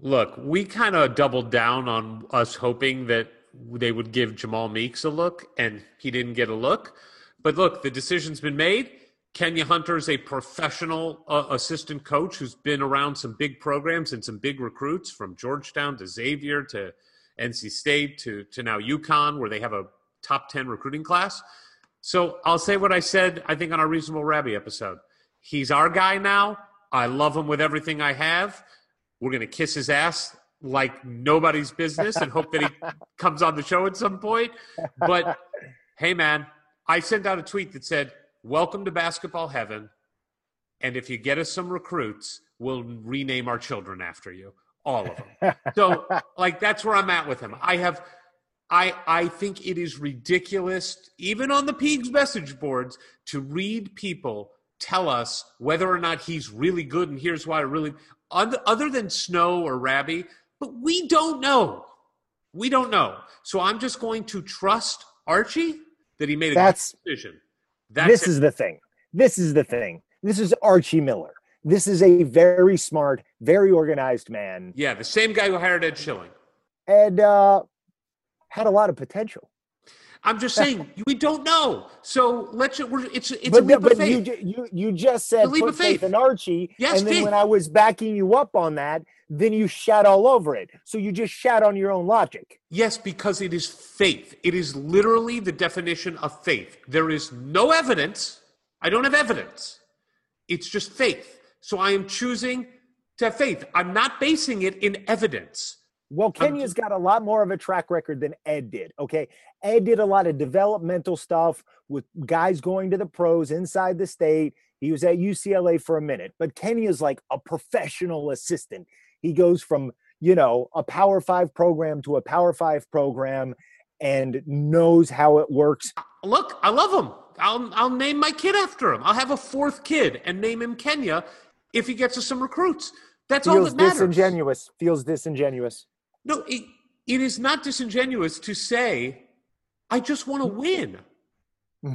Look, we kind of doubled down on us hoping that they would give Jamal Meeks a look, and he didn't get a look. But look, the decision's been made. Kenya Hunter is a professional uh, assistant coach who's been around some big programs and some big recruits from Georgetown to Xavier to NC State to, to now UConn, where they have a top 10 recruiting class. So I'll say what I said, I think, on our Reasonable Rabbi episode. He's our guy now. I love him with everything I have. We're going to kiss his ass like nobody's business and hope that he comes on the show at some point. But hey, man, I sent out a tweet that said, Welcome to basketball heaven. And if you get us some recruits, we'll rename our children after you. All of them. so, like, that's where I'm at with him. I have. I, I think it is ridiculous, even on the Peegs message boards, to read people tell us whether or not he's really good and here's why I really other, than Snow or Rabbi, but we don't know. We don't know. So I'm just going to trust Archie that he made a That's- good decision. That's this it. is the thing. This is the thing. This is Archie Miller. This is a very smart, very organized man, yeah, the same guy who hired Ed Schilling. and uh, had a lot of potential. I'm just saying we don't know. So let's. We're, it's it's a leap but of faith. ju- you you just said leap of faith faith. in Archie, Yes, and then faith. when I was backing you up on that, then you shat all over it. So you just shat on your own logic. Yes, because it is faith. It is literally the definition of faith. There is no evidence. I don't have evidence. It's just faith. So I am choosing to have faith. I'm not basing it in evidence. Well, Kenya's got a lot more of a track record than Ed did. Okay. Ed did a lot of developmental stuff with guys going to the pros inside the state. He was at UCLA for a minute, but Kenya's like a professional assistant. He goes from, you know, a power five program to a power five program and knows how it works. Look, I love him. I'll, I'll name my kid after him. I'll have a fourth kid and name him Kenya if he gets us some recruits. That's all that matters. disingenuous. Feels disingenuous. No, it, it is not disingenuous to say, I just want to win.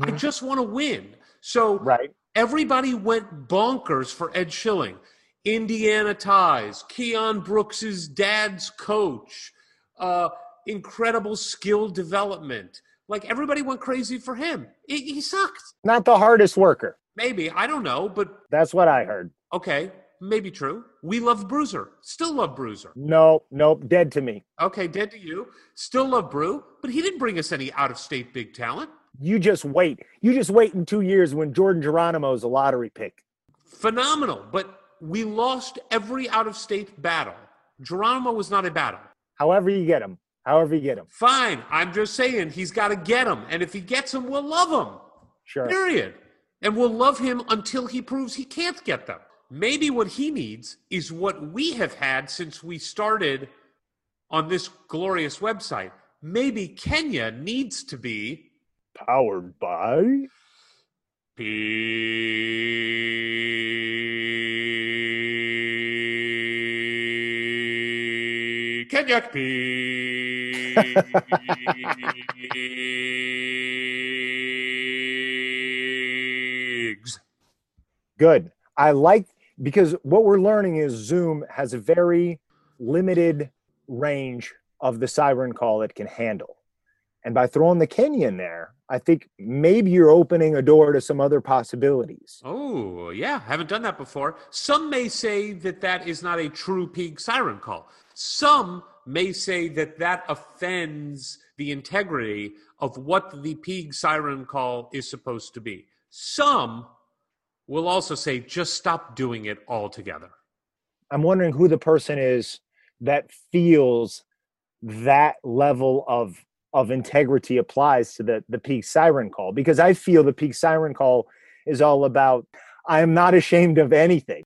I just want to win. So Right. everybody went bonkers for Ed Schilling. Indiana ties, Keion Brooks's dad's coach, uh, incredible skill development. Like everybody went crazy for him. He, he sucked. Not the hardest worker. Maybe I don't know, but That's what I heard. okay, maybe true. We love Bruiser. Still love Bruiser. Nope, nope, dead to me. Okay, dead to you. Still love Brew, but he didn't bring us any out of state big talent. You just wait. You just wait in two years when Jordan Geronimo's a lottery pick. Phenomenal, but we lost every out of state battle. Geronimo was not a battle. However you get him. However you get him. Fine, I'm just saying he's got to get him, and if he gets him, we'll love him. Sure. Period. And we'll love him until he proves he can't get them. Maybe what he needs is what we have had since we started on this glorious website. Maybe Kenya needs to be Powered by. P. Kenyak Pigs. Good. I like because what we're learning is Zoom has a very limited range of the siren call it can handle. And by throwing the Kenya in there, I think maybe you're opening a door to some other possibilities. Oh, yeah, haven't done that before. Some may say that that is not a true pig siren call. Some may say that that offends the integrity of what the pig siren call is supposed to be. Some will also say just stop doing it altogether. I'm wondering who the person is that feels that level of of integrity applies to the the peak siren call because I feel the peak siren call is all about I am not ashamed of anything.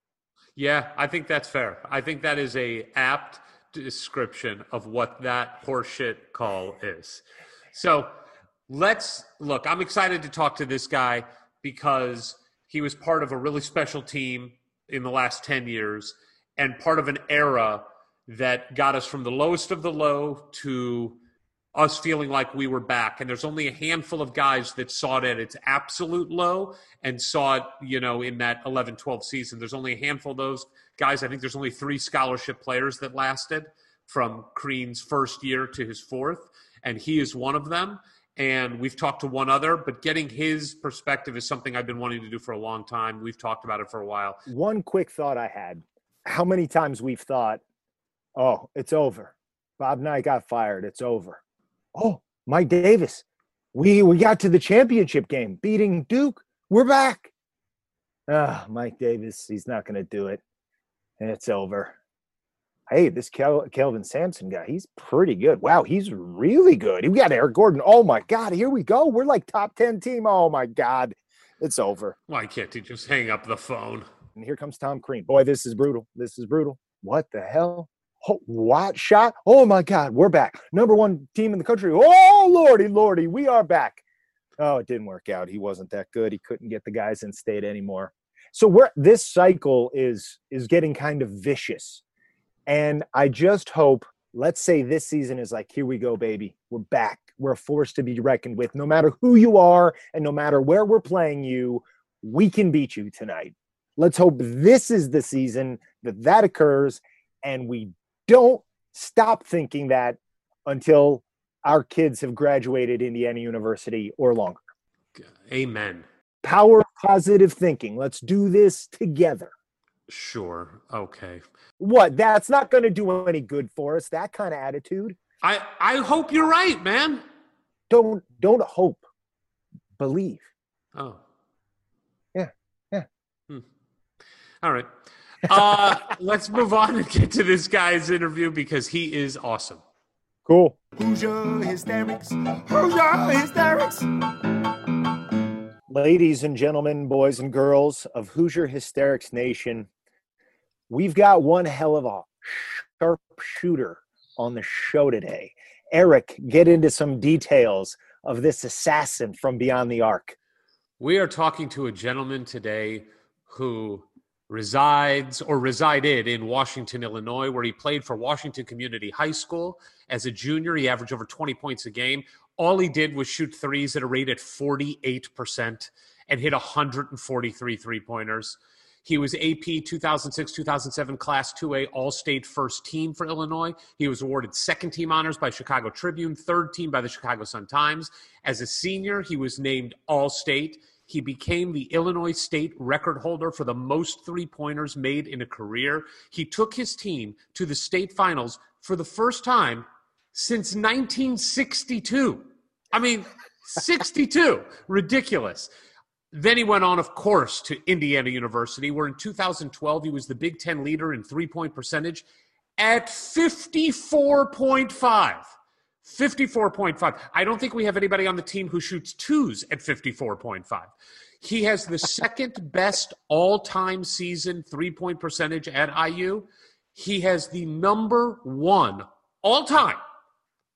Yeah, I think that's fair. I think that is a apt description of what that horseshit call is. So let's look. I'm excited to talk to this guy because he was part of a really special team in the last 10 years and part of an era that got us from the lowest of the low to us feeling like we were back. And there's only a handful of guys that saw it at its absolute low and saw it, you know, in that 11 12 season. There's only a handful of those guys. I think there's only three scholarship players that lasted from Crean's first year to his fourth. And he is one of them. And we've talked to one other, but getting his perspective is something I've been wanting to do for a long time. We've talked about it for a while. One quick thought I had how many times we've thought, oh, it's over. Bob Knight got fired. It's over oh, Mike Davis, we we got to the championship game, beating Duke. We're back. Ah, Mike Davis, he's not going to do it. And it's over. Hey, this Kel- Kelvin Sampson guy, he's pretty good. Wow, he's really good. We got Eric Gordon. Oh my God, here we go. We're like top 10 team. Oh my God, it's over. Why can't he just hang up the phone? And here comes Tom Crean. Boy, this is brutal. This is brutal. What the hell? Oh, Wat shot? Oh my God, we're back. Number one team in the country. Oh lordy, lordy, we are back. Oh, it didn't work out. He wasn't that good. He couldn't get the guys in state anymore. So we're this cycle is is getting kind of vicious. And I just hope, let's say this season is like, here we go, baby. We're back. We're a force to be reckoned with. No matter who you are and no matter where we're playing you, we can beat you tonight. Let's hope this is the season that that occurs and we don't stop thinking that until our kids have graduated Indiana University or longer. Amen. Power positive thinking. Let's do this together. Sure. Okay. What? That's not going to do any good for us. That kind of attitude. I I hope you're right, man. Don't don't hope. Believe. Oh. Yeah. Yeah. Hmm. All right. Uh, let's move on and get to this guy's interview because he is awesome. Cool. Hoosier hysterics. Hoosier hysterics. Ladies and gentlemen, boys and girls of Hoosier Hysterics Nation, we've got one hell of a sharpshooter on the show today. Eric, get into some details of this assassin from beyond the arc. We are talking to a gentleman today who resides or resided in Washington, Illinois, where he played for Washington Community High School. As a junior, he averaged over 20 points a game. All he did was shoot threes at a rate at 48% and hit 143 three pointers. He was AP 2006 2007 Class 2A All State First Team for Illinois. He was awarded second team honors by Chicago Tribune, third team by the Chicago Sun Times. As a senior, he was named All State. He became the Illinois state record holder for the most three pointers made in a career. He took his team to the state finals for the first time since 1962. I mean, 62. Ridiculous. Then he went on, of course, to Indiana University, where in 2012 he was the Big Ten leader in three point percentage at 54.5. 54.5. I don't think we have anybody on the team who shoots twos at 54.5. He has the second best all time season three point percentage at IU. He has the number one all time,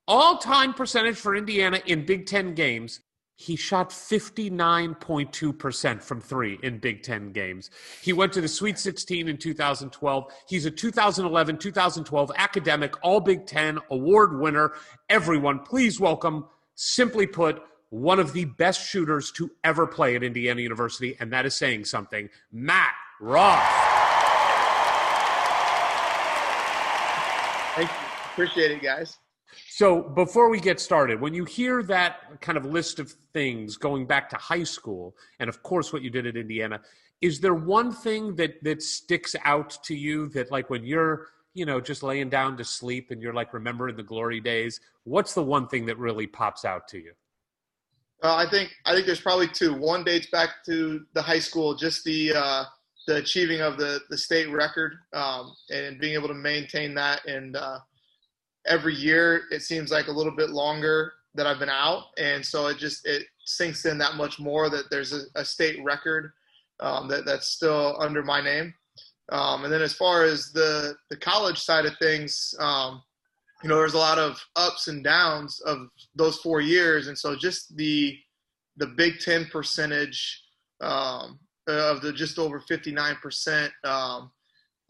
all time percentage for Indiana in Big Ten games he shot 59.2% from three in Big Ten games. He went to the Sweet 16 in 2012. He's a 2011 2012 academic All Big Ten award winner. Everyone, please welcome, simply put, one of the best shooters to ever play at Indiana University, and that is saying something. Matt Roth. Thank you. Appreciate it, guys. So before we get started, when you hear that kind of list of things going back to high school, and of course what you did at Indiana, is there one thing that that sticks out to you that like when you're you know just laying down to sleep and you're like remembering the glory days, what's the one thing that really pops out to you? Uh, I think I think there's probably two. One dates back to the high school, just the uh, the achieving of the the state record um, and being able to maintain that and uh, every year it seems like a little bit longer that I've been out, and so it just it sinks in that much more that there's a, a state record um, that that's still under my name. Um, and then as far as the the college side of things, um, you know, there's a lot of ups and downs of those four years, and so just the the Big Ten percentage um, of the just over 59 percent um,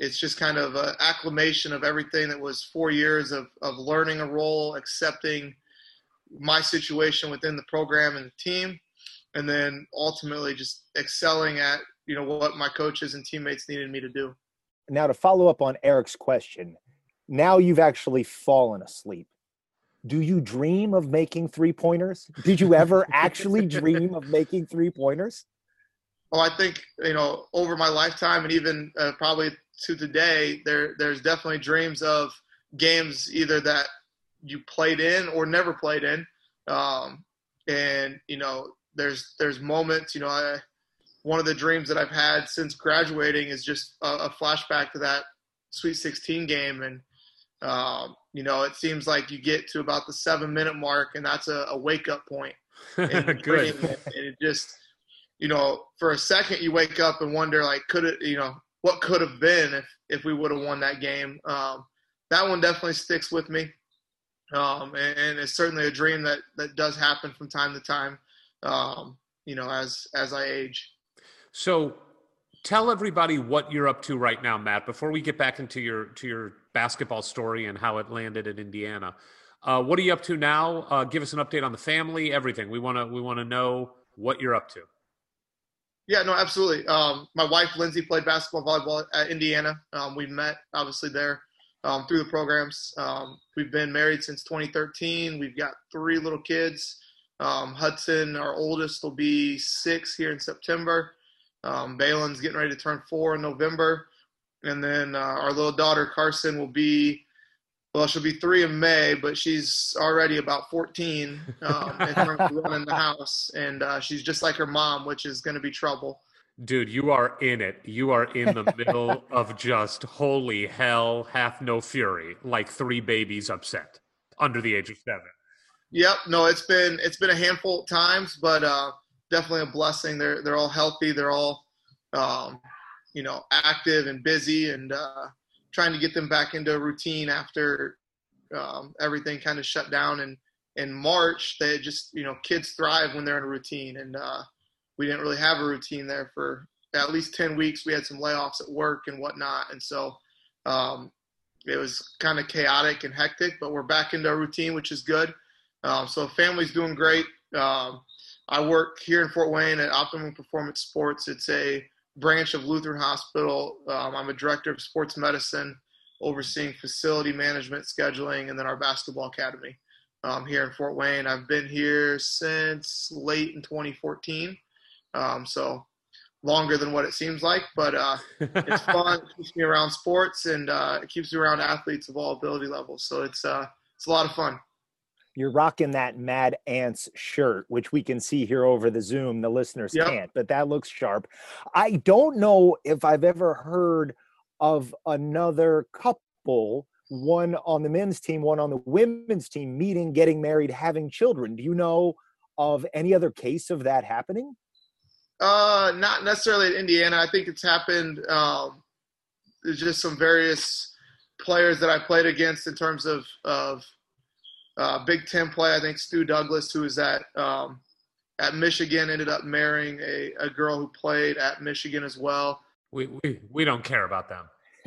it's just kind of an acclamation of everything that was four years of, of learning a role, accepting my situation within the program and the team, and then ultimately just excelling at you know what my coaches and teammates needed me to do. Now to follow up on Eric's question, now you've actually fallen asleep. Do you dream of making three pointers? Did you ever actually dream of making three pointers? Well, I think you know over my lifetime and even uh, probably to today, there there's definitely dreams of games either that you played in or never played in, um, and you know there's there's moments. You know, I, one of the dreams that I've had since graduating is just a, a flashback to that Sweet 16 game, and um, you know it seems like you get to about the seven minute mark, and that's a, a wake up point. Good. And it just you know, for a second you wake up and wonder like, could it, you know, what could have been if if we would have won that game. Um, that one definitely sticks with me, um, and, and, it's certainly a dream that that does happen from time to time. Um, you know, as as I age. So, tell everybody what you're up to right now, Matt. Before we get back into your to your basketball story and how it landed in Indiana. Uh, what are you up to now? Uh, give us an update on the family, everything. We want to we want to know what you're up to. Yeah, no, absolutely. Um, my wife Lindsay played basketball, volleyball at Indiana. Um, we met obviously there um, through the programs. Um, we've been married since 2013. We've got three little kids. Um, Hudson, our oldest, will be six here in September. Um, Balin's getting ready to turn four in November, and then uh, our little daughter Carson will be well, she'll be three in May, but she's already about 14 um, and running the house, and uh, she's just like her mom, which is going to be trouble. Dude, you are in it. You are in the middle of just holy hell, hath no fury, like three babies upset under the age of seven. Yep, no, it's been it's been a handful of times, but uh, definitely a blessing. They're they're all healthy. They're all um, you know active and busy, and uh, trying to get them back into a routine after um, everything kind of shut down and in March. They just you know kids thrive when they're in a routine, and uh, we didn't really have a routine there for at least ten weeks. We had some layoffs at work and whatnot, and so um, it was kind of chaotic and hectic. But we're back into a routine, which is good. Um, so family's doing great. Um, I work here in Fort Wayne at Optimum Performance Sports. It's a branch of Lutheran Hospital. Um, I'm a director of sports medicine, overseeing facility management, scheduling, and then our basketball academy um, here in Fort Wayne. I've been here since late in 2014, um, so longer than what it seems like, but uh, it's fun. it keeps me around sports and uh, it keeps me around athletes of all ability levels. So it's uh, it's a lot of fun you're rocking that Mad Ants shirt, which we can see here over the Zoom. The listeners yep. can't, but that looks sharp. I don't know if I've ever heard of another couple one on the men's team, one on the women's team, meeting, getting married, having children. Do you know of any other case of that happening? Uh, not necessarily in Indiana. I think it's happened. Um, there's just some various players that I played against in terms of of uh, Big Ten play. I think Stu Douglass, who was at um, at Michigan, ended up marrying a, a girl who played at Michigan as well. We we, we don't care about them.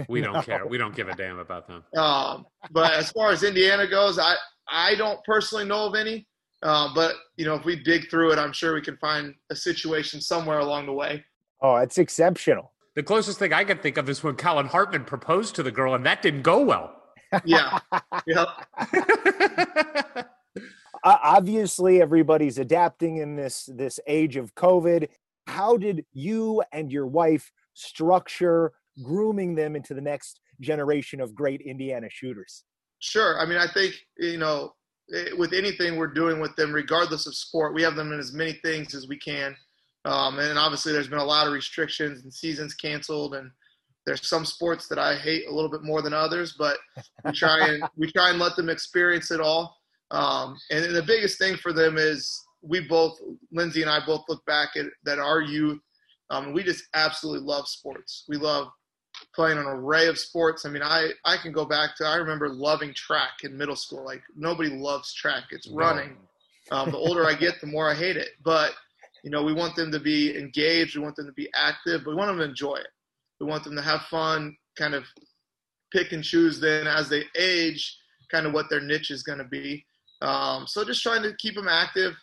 We don't no. care. We don't give a damn about them. Um, but as far as Indiana goes, I I don't personally know of any. Uh, but you know, if we dig through it, I'm sure we can find a situation somewhere along the way. Oh, it's exceptional. The closest thing I can think of is when Collin Hartman proposed to the girl, and that didn't go well. Yeah. yep. Obviously, everybody's adapting in this this age of COVID. How did you and your wife structure grooming them into the next generation of great Indiana shooters? Sure. I mean, I think you know, eh, with anything we're doing with them, regardless of sport, we have them in as many things as we can. Um, and obviously, there's been a lot of restrictions and seasons canceled, and there's some sports that I hate a little bit more than others, but we try and we try and let them experience it all. Um, and the biggest thing for them is we both, Lindsay and I, both look back at that our youth. Um, we just absolutely love sports. We love playing an array of sports. I mean, I I can go back to I remember loving track in middle school. Like nobody loves track; it's running. Um, the older I get, the more I hate it. But you know, we want them to be engaged. We want them to be active. But we want them to enjoy it. We want them to have fun, kind of pick and choose then as they age, kind of what their niche is going to be. Um, so just trying to keep them active,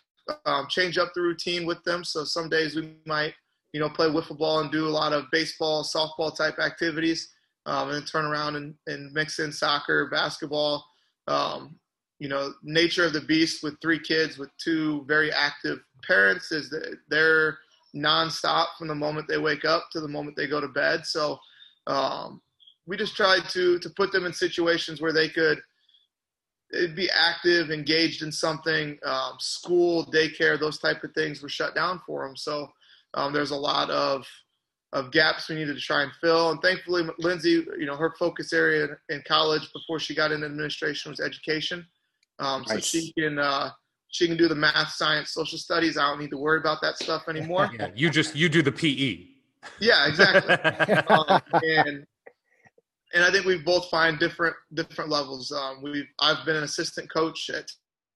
um, change up the routine with them. So some days we might, you know, play wiffle ball and do a lot of baseball, softball type activities, um, and then turn around and, and mix in soccer, basketball. Um, you know, nature of the beast with three kids with two very active parents is that they're nonstop from the moment they wake up to the moment they go to bed. So um, we just tried to to put them in situations where they could be active, engaged in something. Um, school, daycare, those type of things were shut down for them. So um, there's a lot of of gaps we needed to try and fill. And thankfully, Lindsay, you know, her focus area in college before she got into administration was education. Um, so nice. she can uh, she can do the math, science, social studies. I don't need to worry about that stuff anymore. Yeah, you just you do the PE. Yeah, exactly. um, and and I think we both find different different levels. Um, we've I've been an assistant coach at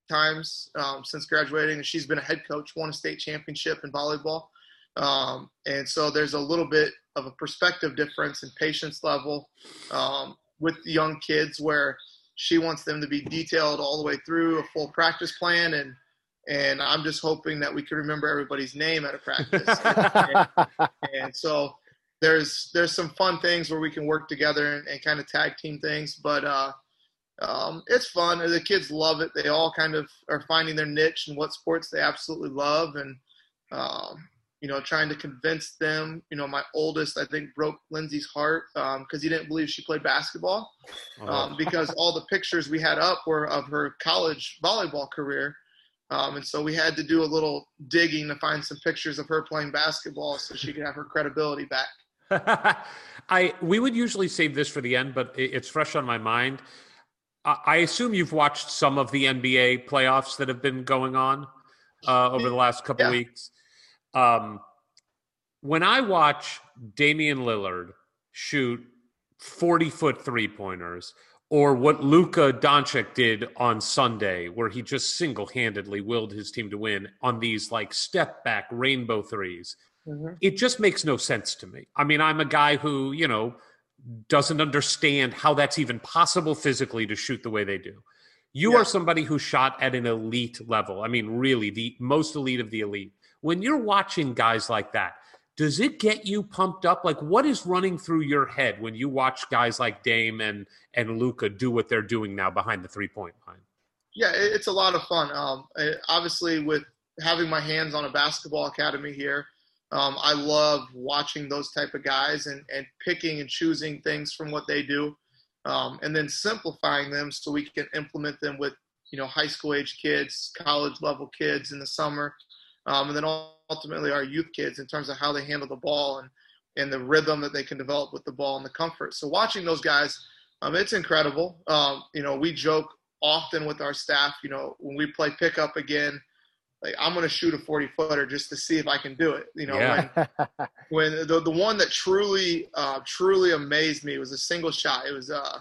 times um, since graduating, and she's been a head coach, won a state championship in volleyball. Um, and so there's a little bit of a perspective difference and patience level um, with young kids where she wants them to be detailed all the way through a full practice plan and and I'm just hoping that we can remember everybody's name at a practice. and, and, so there's there's some fun things where we can work together and, and kind of tag team things, but uh, um, it's fun. The kids love it. They all kind of are finding their niche and what sports they absolutely love, and um, you know, trying to convince them. You know, my oldest, I think, broke Lindsay's heart because um, he didn't believe she played basketball uh-huh. um, because all the pictures we had up were of her college volleyball career. Um, and so we had to do a little digging to find some pictures of her playing basketball so she could have her credibility back. I we would usually save this for the end, but it's fresh on my mind. I assume you've watched some of the NBA playoffs that have been going on uh, over the last couple yeah. weeks. Um, when I watch Damian Lillard shoot 40 foot three pointers, or what Luka Doncic did on Sunday, where he just single handedly willed his team to win on these like step back rainbow 3s mm-hmm. it just makes no sense to me. I mean, I'm a guy who, you know, doesn't understand how that's even possible physically to shoot the way they do. You yeah. are somebody who shot at an elite level. I mean, really, the most elite of the elite when you're watching guys like that, does it get you pumped up? Like, what is running through your head when you watch guys like Dame and and Luka do what they're doing now behind the three point line? Yeah, it's a lot of fun. Um, obviously, with having my hands on a basketball academy here, um, I love watching those type of guys and and picking and choosing things from what they do, um, and then simplifying them so we can implement them with you know high school age kids, college level kids in the summer um, and then ultimately our youth kids in terms of how they handle the ball and and the rhythm that they can develop with the ball and the comfort. So watching those guys Um, it's incredible. Um, you know, we joke often with our staff. You know, when we play pickup again, like I'm going to shoot a 40 footer just to see if I can do it. You know, Yeah. when, when the the one that truly uh, truly amazed me was a single shot. It was uh,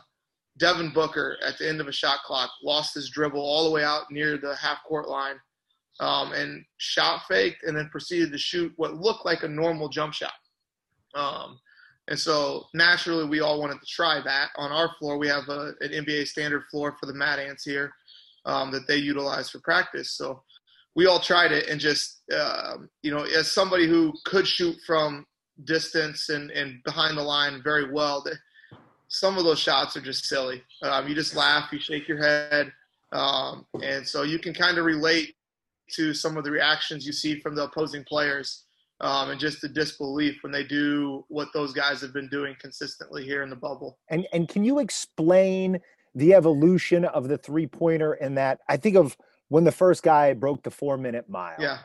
Devin Booker at the end of a shot clock lost his dribble all the way out near the half court line, um, and shot faked and then proceeded to shoot what looked like a normal jump shot. Um, and so naturally, we all wanted to try that. On our floor, we have a, an NBA standard floor for the Mad Ants here um, that they utilize for practice. So we all tried it and just, um, you know, as somebody who could shoot from distance and, and behind the line very well, that some of those shots are just silly. Um, you just laugh, you shake your head. Um, and so you can kind of relate to some of the reactions you see from the opposing players um, and just the disbelief when they do what those guys have been doing consistently here in the bubble. And and can you explain the evolution of the three pointer in that? I think of when the first guy broke the four minute mile. Yeah.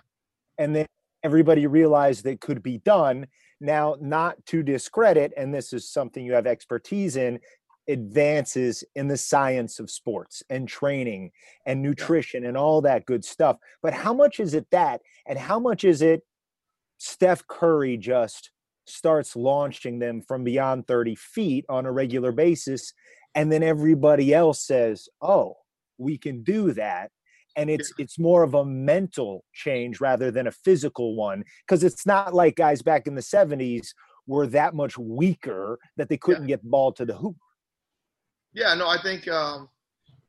And then everybody realized that could be done. Now, not to discredit, and this is something you have expertise in, advances in the science of sports and training and nutrition and all that good stuff. But how much is it that? And how much is it Steph Curry just starts launching them from beyond 30 feet on a regular basis? And then everybody else says, oh, we can do that. And it's it's more of a mental change rather than a physical one because it's not like guys back in the 70s were that much weaker that they couldn't get the ball to the hoop. Yeah, no, I think um,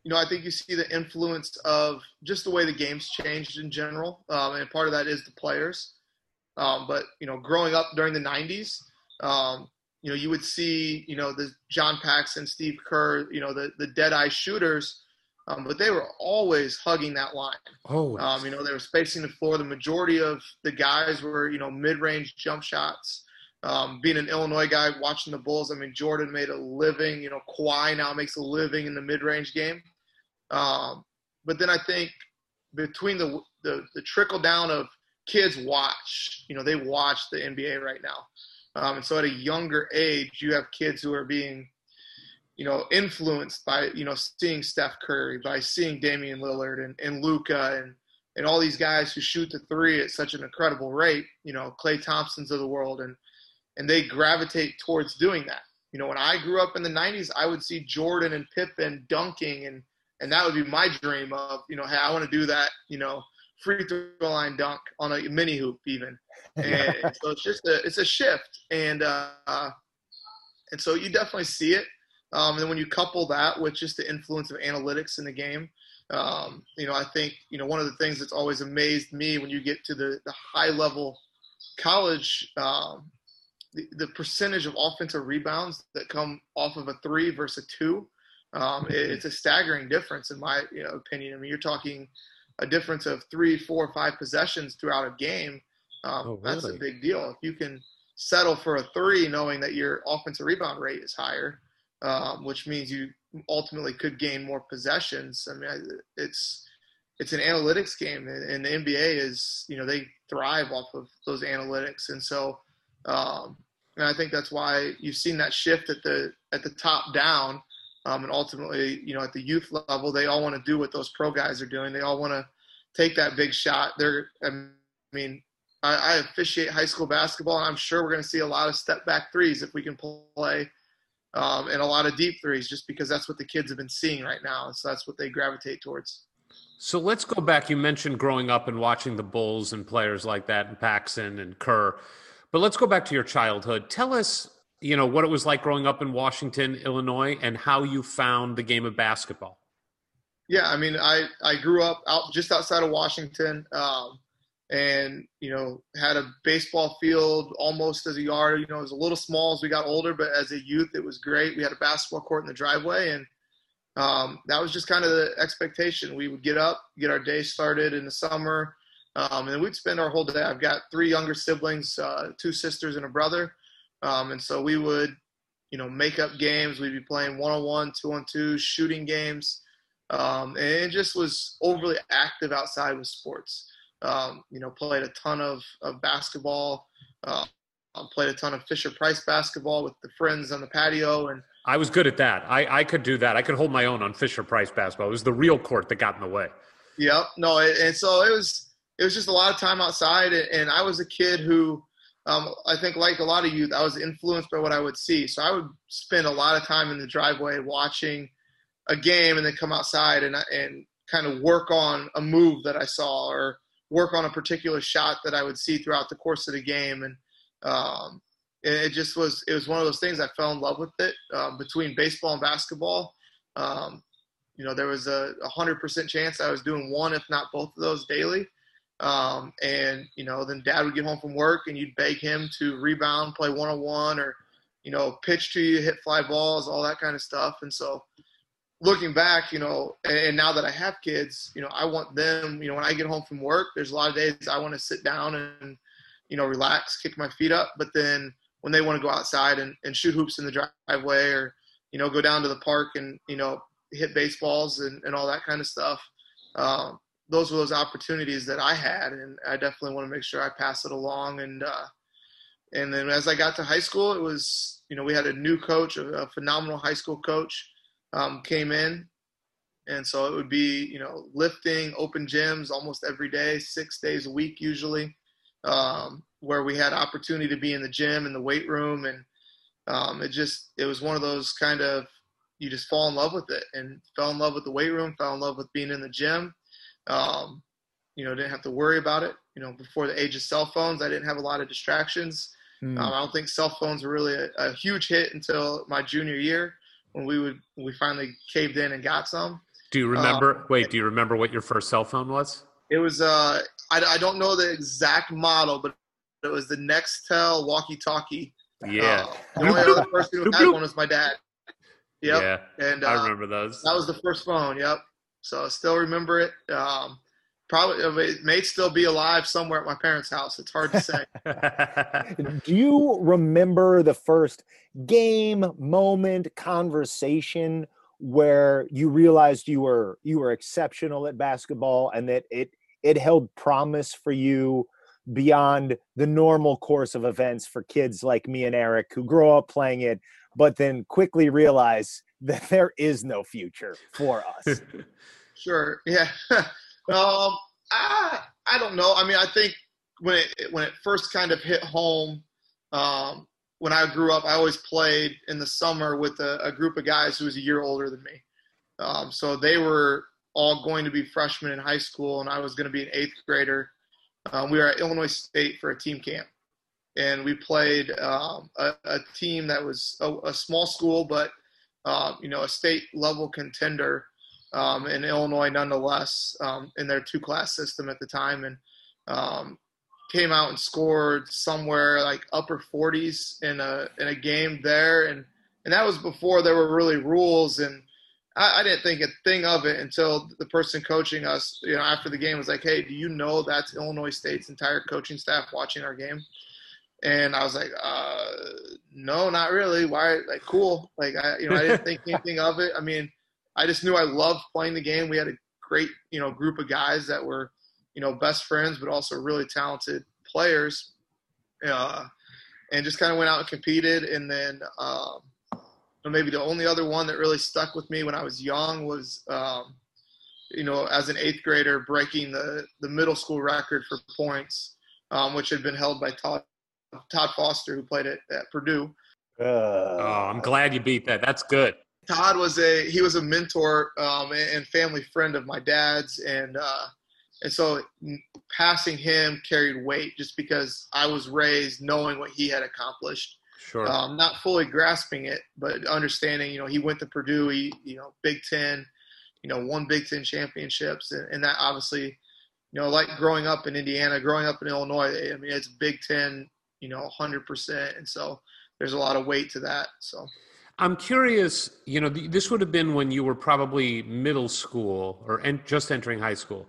you know, I think you see the influence of just the way the game's changed in general, um, and part of that is the players. Um, but you know, growing up during the '90s, um, you know, you would see you know the John Paxson, Steve Kerr, you know, the the dead eye shooters, um, but they were always hugging that line. Oh, Um, you know, they were spacing the floor. The majority of the guys were, you know, mid-range jump shots. Um, being an Illinois guy, watching the Bulls, I mean, Jordan made a living. You know, Kawhi now makes a living in the mid-range game. Um, but then I think between the, the the trickle down of kids watch, you know, they watch the NBA right now, um, and so at a younger age, you have kids who are being you know, influenced by, you know, seeing Steph Curry, by seeing Damian Lillard and, and Luka and, and all these guys who shoot the three at such an incredible rate, you know, Klay Thompsons of the world. And, and they gravitate towards doing that. You know, when I grew up in the 90s, I would see Jordan and Pippen dunking, and, and that would be my dream of, you know, hey, I want to do that, you know, free throw line dunk on a mini hoop even. And so it's just a, it's a shift. And, uh, and so you definitely see it. Um, and then when you couple that with just the influence of analytics in the game, um, you know, I think, you know, one of the things that's always amazed me when you get to the, the high level college, um, the, the percentage of offensive rebounds that come off of a three versus a two, um, it, it's a staggering difference in my you know, opinion. I mean, you're talking a difference of three, four, five possessions throughout a game. Um, Oh, That's a big deal. If you can settle for a three, knowing that your offensive rebound rate is higher, um, which means you ultimately could gain more possessions. I mean, I- it's it's an analytics game, and, and the NBA is you know they thrive off of those analytics, and so um, and I think that's why you've seen that shift at the at the top down, um, and ultimately you know at the youth level they all want to do what those pro guys are doing. They all want to take that big shot. They're I mean. I, I officiate high school basketball, and I'm sure we're going to see a lot of step back threes if we can play um, and a lot of deep threes just because that's what the kids have been seeing right now. And so that's what they gravitate towards. So let's go back. You mentioned growing up and watching the Bulls and players like that, and Paxson and Kerr. But let's go back to your childhood. Tell us, you know, what it was like growing up in Washington, Illinois, and how you found the game of basketball. Yeah, I mean, I, I grew up out just outside of Washington um, and, you know, had a baseball field almost as a yard. You know, it was a little small as we got older, but as a youth, it was great. We had a basketball court in the driveway, and um, that was just kind of the expectation. We would get up, get our day started in the summer, um, and we'd spend our whole day. I've got three younger siblings, uh, two sisters and a brother, um, and so we would, you know, make up games. We'd be playing one-on-one, two-on-two, shooting games, um, and it just was overly active outside with sports. Um, you know, played a ton of, of basketball. Uh, played a ton of Fisher Price basketball with the friends on the patio, and I was good at that. I, I could do that. I could hold my own on Fisher Price basketball. It was the real court that got in the way. Yep. No, and so it was it was just a lot of time outside, and I was a kid who. Um, I think, like a lot of youth, I was influenced by what I would see. So I would spend a lot of time in the driveway watching a game, and then come outside and and kind of work on a move that I saw, or work on a particular shot that I would see throughout the course of the game. And um, it just was it was one of those things I fell in love with it um, between baseball and basketball. Um, you know, there was a hundred percent chance I was doing one, if not both of those daily. Um, and you know, then Dad would get home from work, and you'd beg him to rebound, play one on one, or you know, pitch to you, hit fly balls, all that kind of stuff. And so, looking back, you know, and now that I have kids, you know, I want them. You know, when I get home from work, there's a lot of days I want to sit down and you know relax, kick my feet up, but then when they want to go outside and, and shoot hoops in the driveway or you know go down to the park and you know hit baseballs and, and all that kind of stuff um, those were those opportunities that i had and i definitely want to make sure i pass it along and uh, and then as i got to high school it was you know we had a new coach a, a phenomenal high school coach um, came in and so it would be you know lifting open gyms almost every day six days a week usually um, where we had opportunity to be in the gym in the weight room and um, it just it was one of those kind of you just fall in love with it and fell in love with the weight room fell in love with being in the gym um, you know didn't have to worry about it you know before the age of cell phones i didn't have a lot of distractions mm. um, i don't think cell phones were really a, a, huge hit until my junior year when we would we finally caved in and got some do you remember um, wait do you remember what your first cell phone was it was uh I, I don't know the exact model but it was the Nextel walkie-talkie. Yeah. Uh, the only other person who had one was my dad. Yep. Yeah. And uh, I remember those. That was the first phone. Yep. So I still remember it. Um, probably it may still be alive somewhere at my parents' house. It's hard to say. Do you remember the first game, moment, conversation where you realized you were you were exceptional at basketball and that it it held promise for you beyond the normal course of events for kids like me and Eric who grow up playing it, but then quickly realize that there is no future for us. sure. Yeah. um, I, I don't know. I mean, I think when it, when it first kind of hit home, um, when I grew up, I always played in the summer with a, a group of guys who was a year older than me. Um, so they were all going to be freshmen in high school, and I was going to be an eighth grader um, we were at Illinois State for a team camp, and we played um, a, a, team that was a, a small school, but uh, you know a state level contender um, in Illinois, nonetheless, um, in their two class system at the time, and um, came out and scored somewhere like upper 40s in a in a game there, and and that was before there were really rules and I, I, didn't think a thing of it until the person coaching us, you know, after the game was like, "Hey, do you know that's Illinois State's entire coaching staff watching our game?" And I was like, uh, "No, not really. Why? Like, cool. Like, I, you know, I didn't think anything of it. I mean, I just knew I loved playing the game. We had a great, you know, group of guys that were, you know, best friends, but also really talented players. Uh, and just kind of went out and competed, and then." Um, maybe the only other one that really stuck with me when I was young was, um, you know, as an eighth grader, breaking the, the middle school record for points, um, which had been held by Todd, Todd Foster, who played at, at Purdue. Uh, oh, I'm glad you beat that. That's good. Todd was a he was a mentor um, and family friend of my dad's, and uh, and so passing him carried weight just because I was raised knowing what he had accomplished Sure. Um, not fully grasping it, but understanding, you know, he went to Purdue, he, you know, Big Ten, you know, won Big Ten championships. And, and that obviously, you know, like growing up in Indiana, growing up in Illinois, I mean, it's Big Ten, you know, 100%. And so there's a lot of weight to that. So. I'm curious, you know, this would have been when you were probably middle school or en- just entering high school.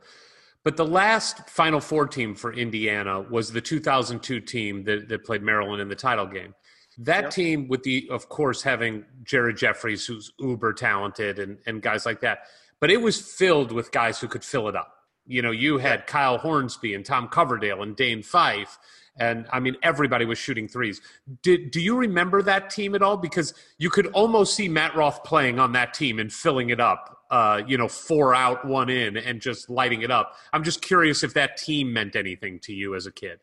But the last Final Four team for Indiana was the 2002 team that, that played Maryland in the title game. That yep. team, with the of course having Jared Jeffries, who's uber talented, and and guys like that, but it was filled with guys who could fill it up. You know, you had Kyle Hornsby and Tom Coverdale and Dane Fife and I mean everybody was shooting threes. Did do you remember that team at all? Because you could almost see Matt Roth playing on that team and filling it up. Uh, you know, four out, one in, and just lighting it up. I'm just curious if that team meant anything to you as a kid.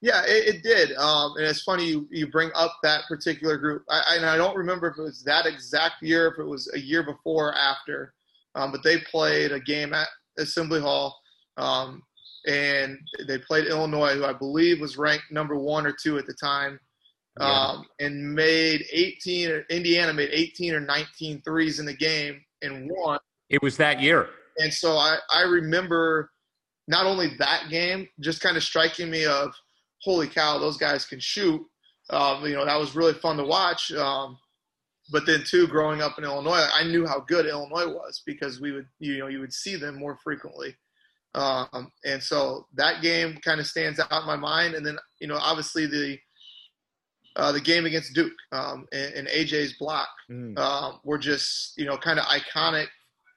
Yeah, it, it did. Um, and it's funny you, you bring up that particular group. I, and I don't remember if it was that exact year, if it was a year before or after. Um, but they played a game at Assembly Hall. Um, and they played Illinois, who I believe was ranked number one or two at the time, yeah. um, and made 18. Indiana made 18 or 19 threes in the game and won. It was that year, and so I I remember not only that game, just kind of striking me of, holy cow, those guys can shoot. Um, you know, that was really fun to watch. Um, but then too, growing up in Illinois, I knew how good Illinois was because we would, you know, you would see them more frequently. Um, and so that game kind of stands out in my mind. And then, you know, obviously the uh, the game against Duke um, and, and, AJ's block mm. uh, were just, you know, kind of iconic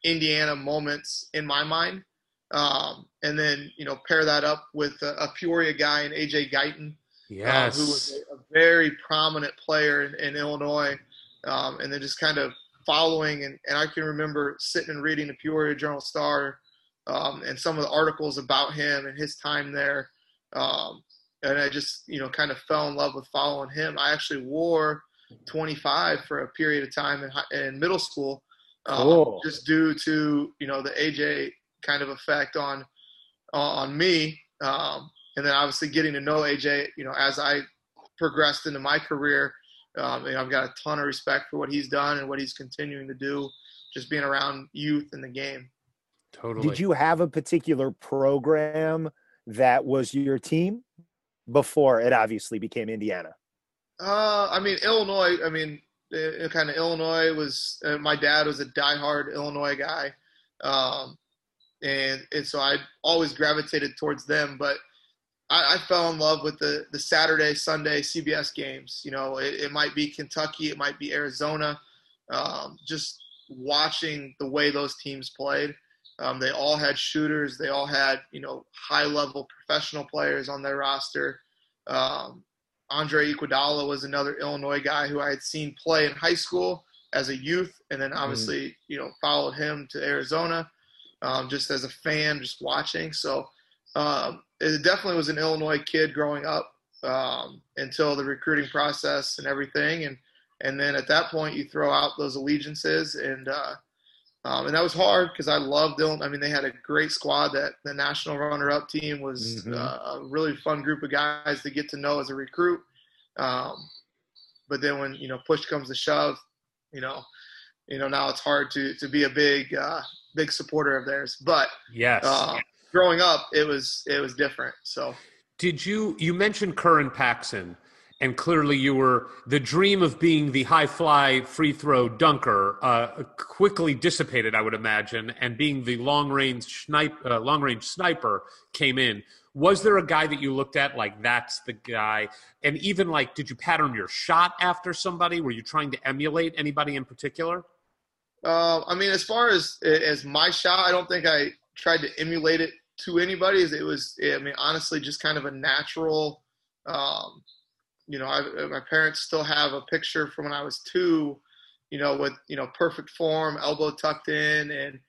Indiana moments in my mind. Um, and then, you know, pair that up with a, a Peoria guy and AJ Guyton, yes. uh, who was a, a, very prominent player in, in Illinois. Um, and then just kind of following. And, and I can remember sitting and reading the Peoria Journal Star um, and some of the articles about him and his time there. Um, and I just, you know, kind of fell in love with following him. I actually wore 25 for a period of time in, in middle school, um, cool. just due to, you know, the AJ kind of effect on, on me. Um, and then obviously getting to know AJ, you know, as I progressed into my career, um, and I've got a ton of respect for what he's done and what he's continuing to do, just being around youth in the game. Totally. Did you have a particular program that was your team before it obviously became Indiana? Uh, I mean, Illinois. I mean, it, it kind of Illinois was. Uh, my dad was a diehard Illinois guy, um, and and so I always gravitated towards them. But I, I, fell in love with the the Saturday, Sunday CBS games. You know, it, it might be Kentucky, it might be Arizona. Um, just watching the way those teams played. Um, they all had shooters. They all had, you know, high level professional players on their roster. Um, Andre Iguodala was another Illinois guy who I had seen play in high school as a youth, and then obviously, mm. you know, followed him to Arizona um, just as a fan, just watching. So um, it definitely was an Illinois kid growing up um, until the recruiting process and everything, and and then at that point, you throw out those allegiances and uh, um, and that was hard because I loved them. I mean, they had a great squad. That the national runner-up team was mm-hmm. uh, a really fun group of guys to get to know as a recruit. Um, but then when you know push comes to shove, you know, you know now it's hard to to be a big uh, big supporter of theirs. But yes, uh, growing up, it was it was different. So did you you mentioned Kerr and Paxson? And clearly you were the dream of being the high fly free throw dunker uh, quickly dissipated i would imagine and being the long range snipe uh, long range sniper came in. Was there a guy that you looked at like that's the guy? And even like did you pattern your shot after somebody? Were you trying to emulate anybody in particular? Uh, i mean as far as as my shot i don't think i tried to emulate it to anybody. It was i mean honestly just kind of a natural um, you know, I, uh, my parents still have a picture from when I was two, you know, with you know perfect form, elbow tucked in, and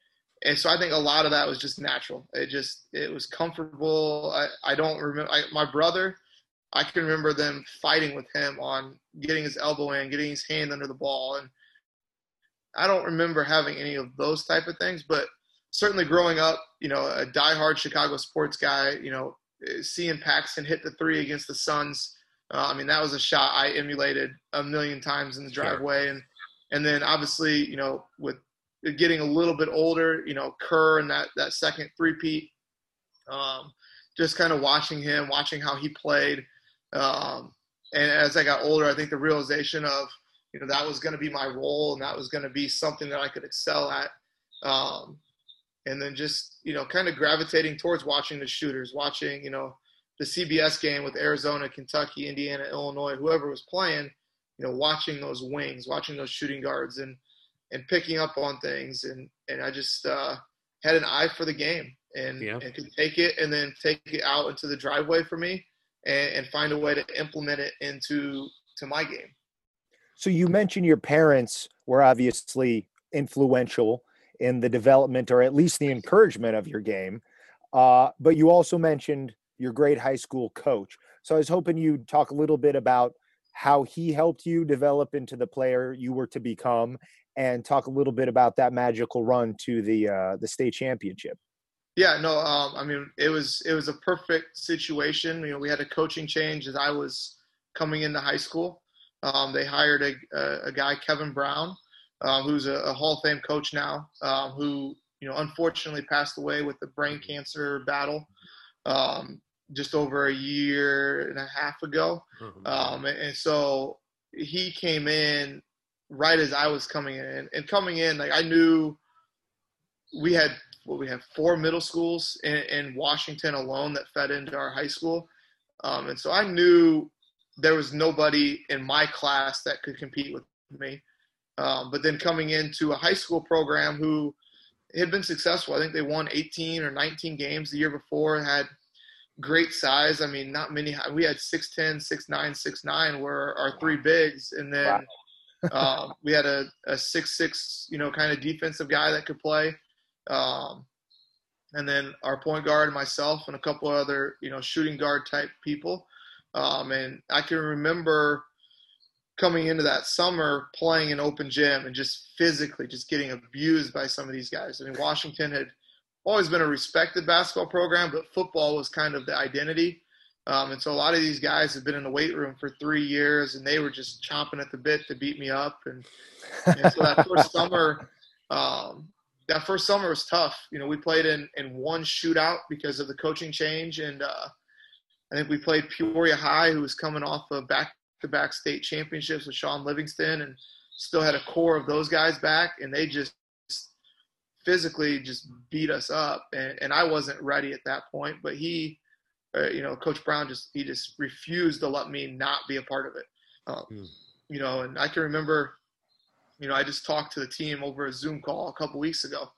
and so I think a lot of that was just natural. It just it was comfortable. I, I don't remember I, my brother. I can remember them fighting with him on getting his elbow in, getting his hand under the ball, and I don't remember having any of those type of things. But certainly growing up, you know, a diehard Chicago sports guy, you know, eh, seeing Paxson hit the three against the Suns uh, I mean, that was a shot I emulated a million times in the driveway, sure. and and then obviously, you know, with getting a little bit older, you know, Kerr and that that second three-peat, um, just kind of watching him, watching how he played, um, and as I got older, I think the realization of you know that was going to be my role and that was going to be something that I could excel at. Um, and then just you know kind of gravitating towards watching the shooters watching you know the CBS game with Arizona, Kentucky, Indiana, Illinois, whoever was playing, you know, watching those wings, watching those shooting guards, and and picking up on things, and and I just uh, had an eye for the game, and, Yeah. and could take it and then take it out into the driveway for me and, and find a way to implement it into to my game. So you mentioned your parents were obviously influential in the development or at least the encouragement of your game. Uh, but you also mentioned your great high school coach. So I was hoping you'd talk a little bit about how he helped you develop into the player you were to become and talk a little bit about that magical run to the uh, the state championship. Yeah, no, um, I mean it was it was a perfect situation. You know, we had a coaching change as I was coming into high school. Um, they hired a, a, guy, Kevin Brown, um, who's a, a Hall of Fame coach now, um, who you know unfortunately passed away with the brain cancer battle um, just over a year and a half ago. Um, and, so he came in right as I was coming in, and coming in like I knew we had well, we have four middle schools in, in Washington alone that fed into our high school, um, and so I knew there was nobody in my class that could compete with me. Um, but then coming into a high school program who had been successful, I think they won 18 or 19 games the year before, had great size. I mean, not many. We had 6'10, 6'9, 6'9 were our three bigs, and then um, we had a, a six six, you know, kind of defensive guy that could play. Um, and then our point guard and myself and a couple other, you know, shooting guard type people. Um, and I can remember coming into that summer playing an open gym and just physically just getting abused by some of these guys. I mean, Washington had always been a respected basketball program, but football was kind of the identity. Um, and so a lot of these guys have been in the weight room for three years, and they were just chomping at the bit to beat me up. And, and so that first summer, um, that first summer was tough. You know, we played in in one shootout because of the coaching change, and uh, I think we played Peoria High, who was coming off of back-to-back state championships with Shaun Livingston, and still had a core of those guys back, and they just physically just beat us up. And, and I wasn't ready at that point, but he uh, you know, Coach Brown just he just refused to let me not be a part of it. Um, Mm. You know, and I can remember, you know, I just talked to the team over a Zoom call a couple weeks ago.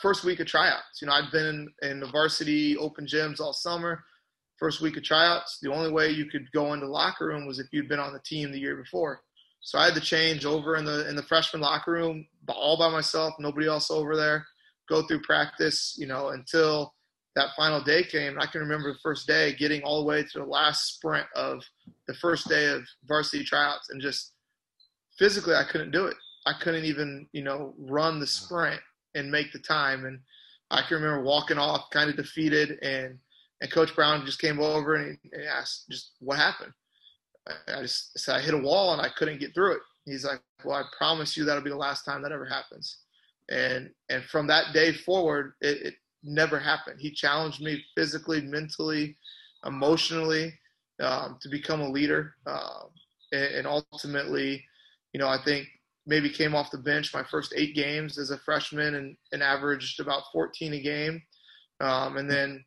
First week of tryouts. You know, I'd been in, in the varsity open gyms all summer. First week of tryouts, the only way you could go into the locker room was if you'd been on the team the year before. So I had to change over in the in the freshman locker room all by myself, nobody else over there. Go through practice, you know, until that final day came. I can remember the first day getting all the way to the last sprint of the first day of varsity tryouts and just physically I couldn't do it. I couldn't even, you know, run the sprint and make the time. And I can remember walking off kind of defeated and, and Coach Brown just came over and and asked just what happened. I, just said I hit a wall and I couldn't get through it. He's like, well, I promise you that'll be the last time that ever happens. And, and from that day forward, it, it never happened. He challenged me physically, mentally, emotionally um, to become a leader. Uh, and, and, ultimately, you know, I think maybe came off the bench my first eight games as a freshman and, and averaged about 14 a game. Um, and then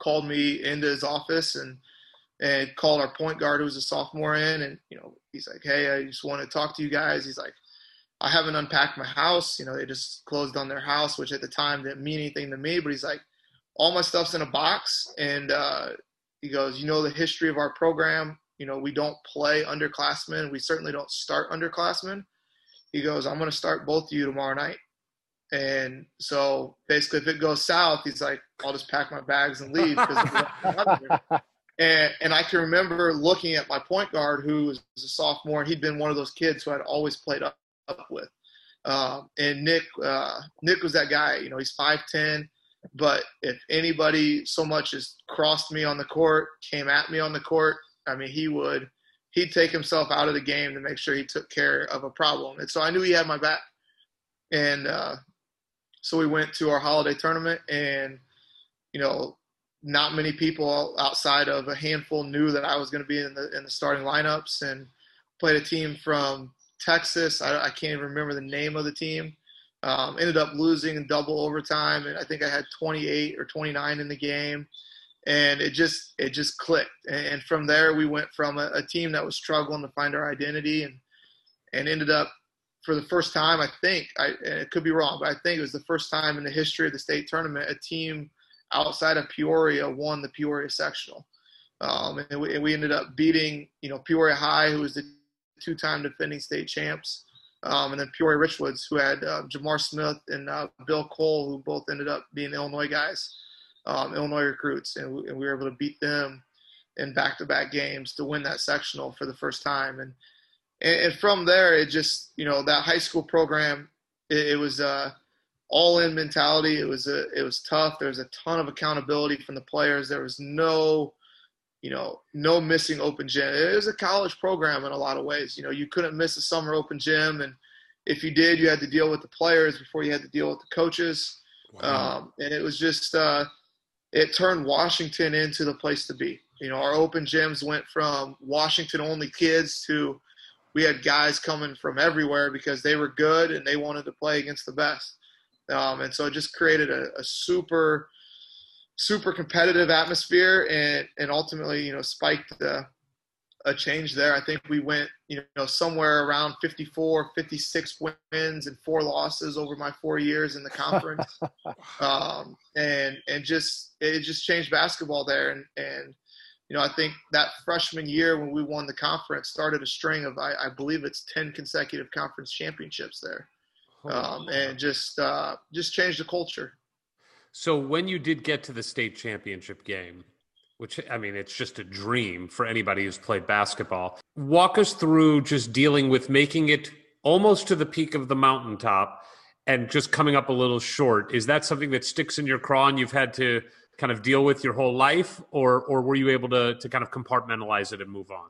called me into his office and and called our point guard who was a sophomore in and you know he's like hey i just want to talk to you guys he's like I haven't unpacked my house. You know, they just closed on their house, which at the time didn't mean anything to me. But he's like, all my stuff's in a box. And uh, he goes, you know, the history of our program, you know, we don't play underclassmen. We certainly don't start underclassmen. He goes, I'm going to start both of you tomorrow night. And so basically, if it goes south, he's like, I'll just pack my bags and leave. and, and I can remember looking at my point guard, who was a sophomore. and He'd been one of those kids who I'd always played up up with. Um, and Nick, uh, Nick was that guy. You know, he's five ten, but if anybody so much as crossed me on the court, came at me on the court, I mean, he would he'd take himself out of the game to make sure he took care of a problem. And so I knew he had my back. And uh, so we went to our holiday tournament, and you know, not many people outside of a handful knew that I was going to be in the in the starting lineups, and played a team from Texas. I, I, can't even remember the name of the team. Um, ended up losing in double overtime, and I think I had 28 or 29 in the game, and it just it just clicked. And, from there, we went from a, a, team that was struggling to find our identity, and and ended up for the first time, I think I it could be wrong, but I think it was the first time in the history of the state tournament a team outside of Peoria won the Peoria sectional. Um, and, we, and, we, ended up beating, you know, Peoria High, who was the two-time defending state champs, um, and then Peoria Richwoods, who had uh, Jamar Smith and uh, Bill Cole, who both ended up being Illinois guys, um, Illinois recruits, and we, and we, were able to beat them in back-to-back games to win that sectional for the first time. And and, from there, it just, you know, that high school program, it, it was uh, all-in mentality. It was a, it was tough. There was a ton of accountability from the players. There was no you know, no missing open gym. It was a college program in a lot of ways. You know, you couldn't miss a summer open gym, and if you did, you had to deal with the players before you had to deal with the coaches. Wow. Um, and it was just, uh, it turned Washington into the place to be. You know, our open gyms went from Washington only kids to we had guys coming from everywhere because they were good and they wanted to play against the best. Um, and so it just created a, a super super competitive atmosphere and and ultimately you know spiked the, a change there. I think we went you know somewhere around 54, 56 wins and four losses over my four years in the conference, um, and and just it just changed basketball there. And and you know I think that freshman year when we won the conference started a string of I, I believe it's ten consecutive conference championships there, um, and just uh, just changed the culture. So when you did get to the state championship game, which I mean, it's just a dream for anybody who's played basketball. Walk us through just dealing with making it almost to the peak of the mountaintop and just coming up a little short. Is that something that sticks in your craw and you've had to kind of deal with your whole life, or or were you able to to kind of compartmentalize it and move on?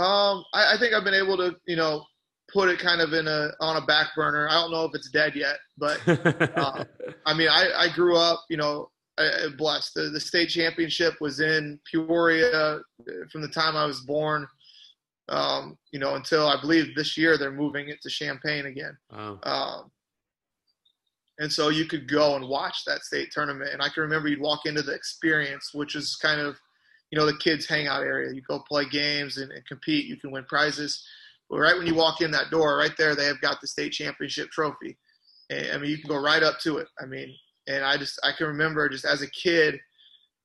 Um, I, I think I've been able to, you know, put it kind of in a on a back burner. I don't know if it's dead yet, but uh, I mean, I, I grew up, you know, blessed. The, the state championship was in Peoria from the time I was born, um, you know, until I believe this year they're moving it to Champaign again. Wow. Um, and so you could go and watch that state tournament. And I can remember you'd walk into the experience, which is kind of, you know, the kids' hangout area. You go play games and, and compete. You can win prizes well, right when you walk in that door, right there, they have got the state championship trophy. And, I mean, you can go right up to it. I mean, and I just I can remember just as a kid,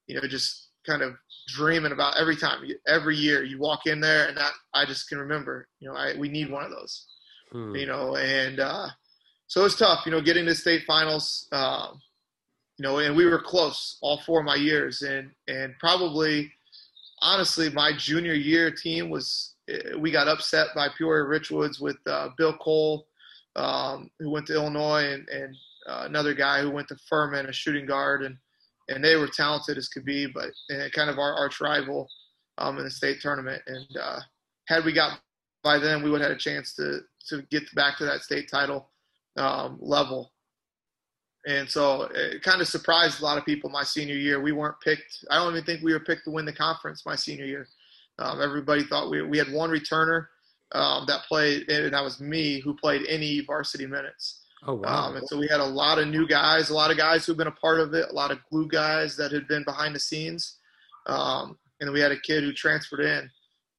you know, just kind of dreaming about every time, every year you walk in there, and that I just can remember, you know, I we need one of those, hmm. you know, and uh, so it's tough, you know, getting to state finals, uh, you know, and we were close all four of my years, and and probably honestly, my junior year team was we got upset by Peoria Richwoods with uh, Bill Cole, um, who went to Illinois, and, and uh, another guy who went to Furman, a shooting guard, and and they were talented as could be, but kind of our arch rival um, in the state tournament. And uh, had we got by then, we would have had a chance to to get back to that state title um, level. And so it kind of surprised a lot of people my senior year. We weren't picked. I don't even think we were picked to win the conference my senior year. Um, everybody thought we we had one returner um, that played, and that was me who played any varsity minutes. Oh wow! Um, and so we had a lot of new guys, a lot of guys who've been a part of it, a lot of glue guys that had been behind the scenes, um, and we had a kid who transferred in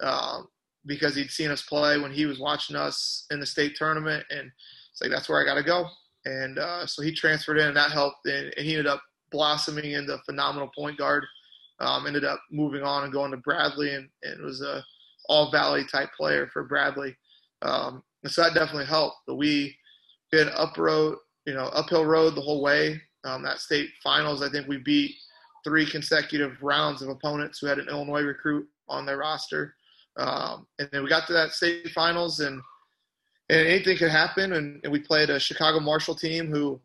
um, because he'd seen us play when he was watching us in the state tournament, and it's like that's where I got to go. And uh, so he transferred in, and that helped, and, and he ended up blossoming into a phenomenal point guard. Um, ended up moving on and going to Bradley, and, and was a all Valley type player for Bradley. Um, and so that definitely helped. But we did up road, you know, uphill road the whole way. Um, that state finals, I think we beat three consecutive rounds of opponents who had an Illinois recruit on their roster. Um, and then we got to that state finals, and and anything could happen. And, and we played a Chicago Marshall team who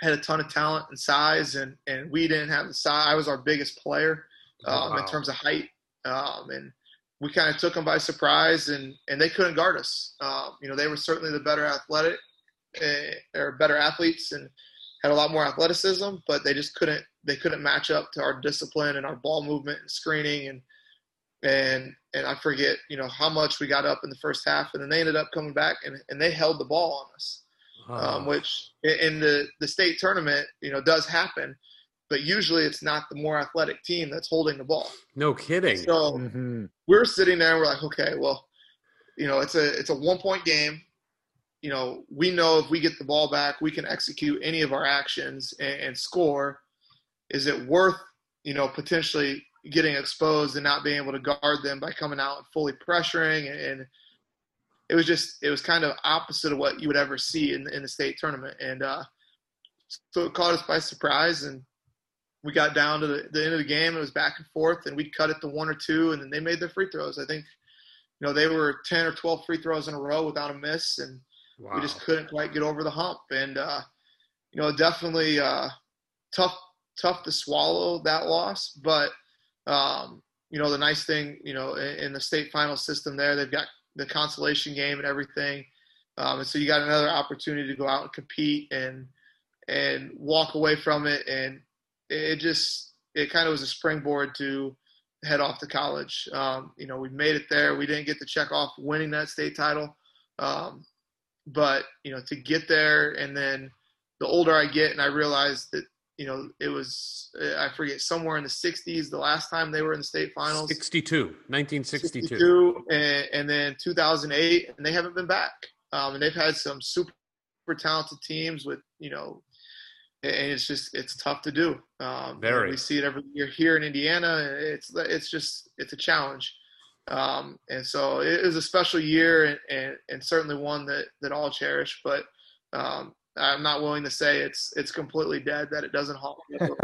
had a ton of talent and size, and and we didn't have the size. I was our biggest player um, wow. in terms of height, um, and we kind of took them by surprise, and and they couldn't guard us. Um, you know, they were certainly the better athletic, uh, or better athletes, and had a lot more athleticism, but they just couldn't they couldn't match up to our discipline and our ball movement and screening and and and I forget you know how much we got up in the first half, and then they ended up coming back and and they held the ball on us um, which in the the state tournament, you know, does happen. But usually, it's not the more athletic team that's holding the ball. No kidding. So mm-hmm. we're sitting there, and we're like, okay, well, you know, it's a it's a one point game. you know, we know if we get the ball back, we can execute any of our actions and, and score. Is it worth, you know, potentially getting exposed and not being able to guard them by coming out and fully pressuring and it was just it was kind of opposite of what you would ever see in, in the state tournament. And uh, so it caught us by surprise and we got down to the, the, end of the game. It was back and forth and we cut it to one or two and then they made their free throws. I think you know they were 10 or 12 free throws in a row without a miss and wow. we just couldn't quite get over the hump. And uh, you know definitely uh, tough tough to swallow that loss. But um, you know, the nice thing, you know, in, in, the state final system there, they've got the consolation game and everything. Um, and so you got another opportunity to go out and compete and and walk away from it. And it just it kind of was a springboard to head off to college. Um, you know, we made it there. We didn't get to check off winning that state title, um, but you know, to get there and then the older I get, and I realize that you know, it was, I forget, somewhere in the 60s the last time they were in the state finals. 62, 1962. 62, and, and then 2008, and they haven't been back. Um, and they've had some super talented teams with, you know, and it's just, it's tough to do. Um, Very. We see it every year here in Indiana. It's, it's just, it's a challenge. Um, and so it was a special year and, and, and certainly one that, that I'll cherish. But um, I'm not willing to say it's it's completely dead that it doesn't haunt me a little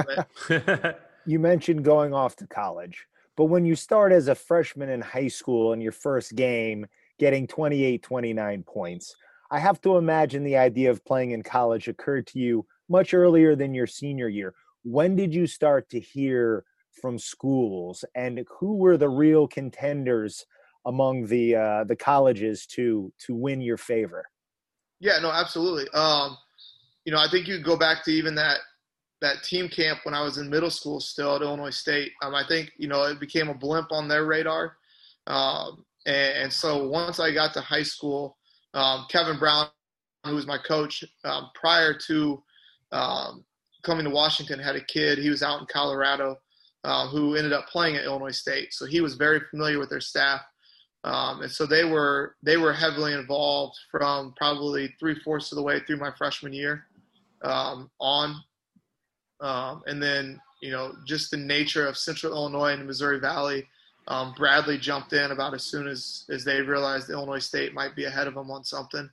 bit. you mentioned going off to college, but when you start as a freshman in high school in your first game, getting 28, 29 points, I have to imagine the idea of playing in college occurred to you much earlier than your senior year. When did you start to hear from schools, and who were the real contenders among the uh, the colleges to to win your favor? Yeah, no, absolutely. Um, you know, I think you go back to even that that team camp when I was in middle school still at Illinois State. Um, I think you know it became a blimp on their radar, um, and, and, so once I got to high school, um, Kevin Brown, who was my coach um, prior to um, coming to Washington, had a kid. He was out in Colorado, uh, who ended up playing at Illinois State, so he was very familiar with their staff. And so they were they were heavily involved from probably three fourths of the way through my freshman year um, on, um, and then you know just the nature of Central Illinois and the Missouri Valley. Um, Bradley jumped in about as soon as as they realized Illinois State might be ahead of them on something,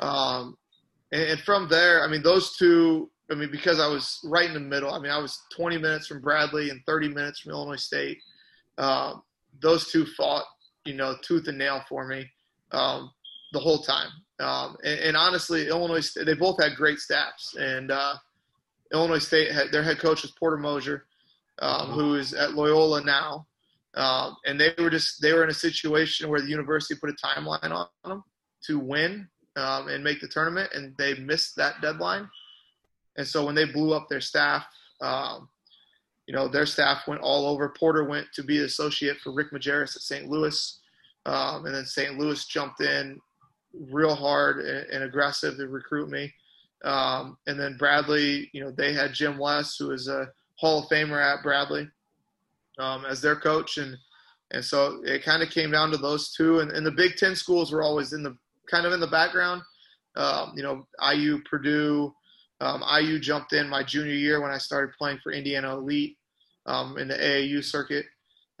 um, and, and from there, I mean those two. I mean because I was right in the middle. I mean I was 20 minutes from Bradley and 30 minutes from Illinois State. Uh, those two fought you know, tooth and nail for me um, the whole time. Um, and, and, honestly, Illinois they both had great staffs, and uh, Illinois State had their head coach was Porter Moser, um, who is at Loyola now, um, and they were just they were in a situation where the university put a timeline on them to win um, and make the tournament, and they missed that deadline. And so when they blew up their staff, um, you know, their staff went all over. Porter went to be associate for Rick Majerus at St. Louis. Um, and then St. Louis jumped in real hard and, and aggressive to recruit me. Um, and then Bradley, you know, they had Jim Les, who is a Hall of Famer at Bradley, um, as their coach. And, and so it kind of came down to those two. And, and the Big Ten schools were always in the kind of in the background. Um, you know, IU, Purdue, um, IU jumped in my junior year when I started playing for Indiana Elite um, in the AAU circuit.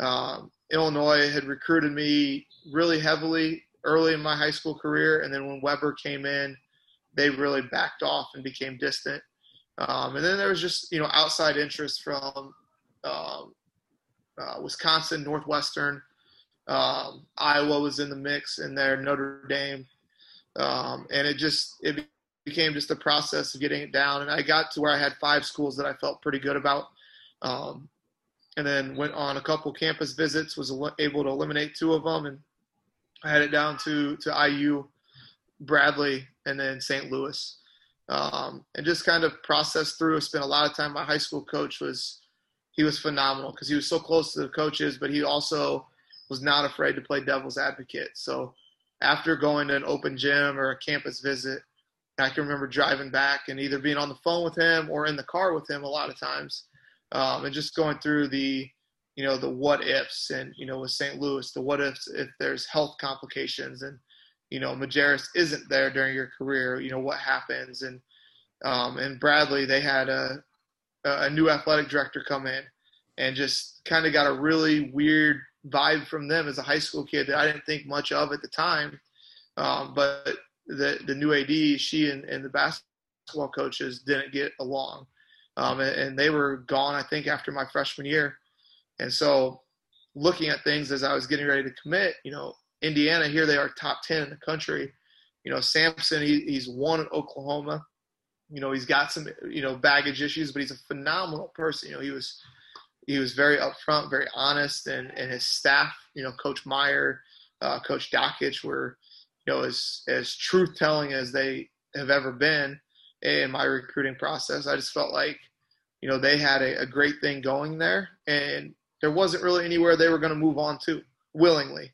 Um, Illinois had recruited me really heavily early in my high school career, and then when Weber came in, they really backed off and became distant. Um, and then there was just you know outside interest from um, uh, Wisconsin, Northwestern, um, Iowa was in the mix, and there Notre Dame, um, and it just it became just a process of getting it down. And I got to where I had five schools that I felt pretty good about. Um, and then went on a couple campus visits, was able to eliminate two of them, and I had it down to to IU, Bradley, and then St. Louis, um, and just kind of processed through. Spent a lot of time. My high school coach was he was phenomenal because he was so close to the coaches, but he also was not afraid to play devil's advocate. So after going to an open gym or a campus visit, I can remember driving back and either being on the phone with him or in the car with him a lot of times, um, and just going through the, you know, the what ifs and you know with St. Louis, the what ifs if there's health complications and you know, Majerus isn't there during your career, you know, what happens? And um, and Bradley, they had a a new athletic director come in, and just kind of got a really weird vibe from them as a high school kid that I didn't think much of at the time. Um, but the the new AD, she and, and the basketball coaches didn't get along, um, and, and they were gone. I think after my freshman year, and so looking at things as I was getting ready to commit, you know, Indiana here they are top ten in the country. You know, Sampson he, he's won in Oklahoma. You know, he's got some you know baggage issues, but he's a phenomenal person. You know, he was he was very upfront, very honest, and and his staff, you know, Coach Meyer, uh, Coach Dakich were, you know, as as truth telling as they have ever been in my recruiting process. I just felt like, you know, they had a, a great thing going there, and there wasn't really anywhere they were going to move on to willingly.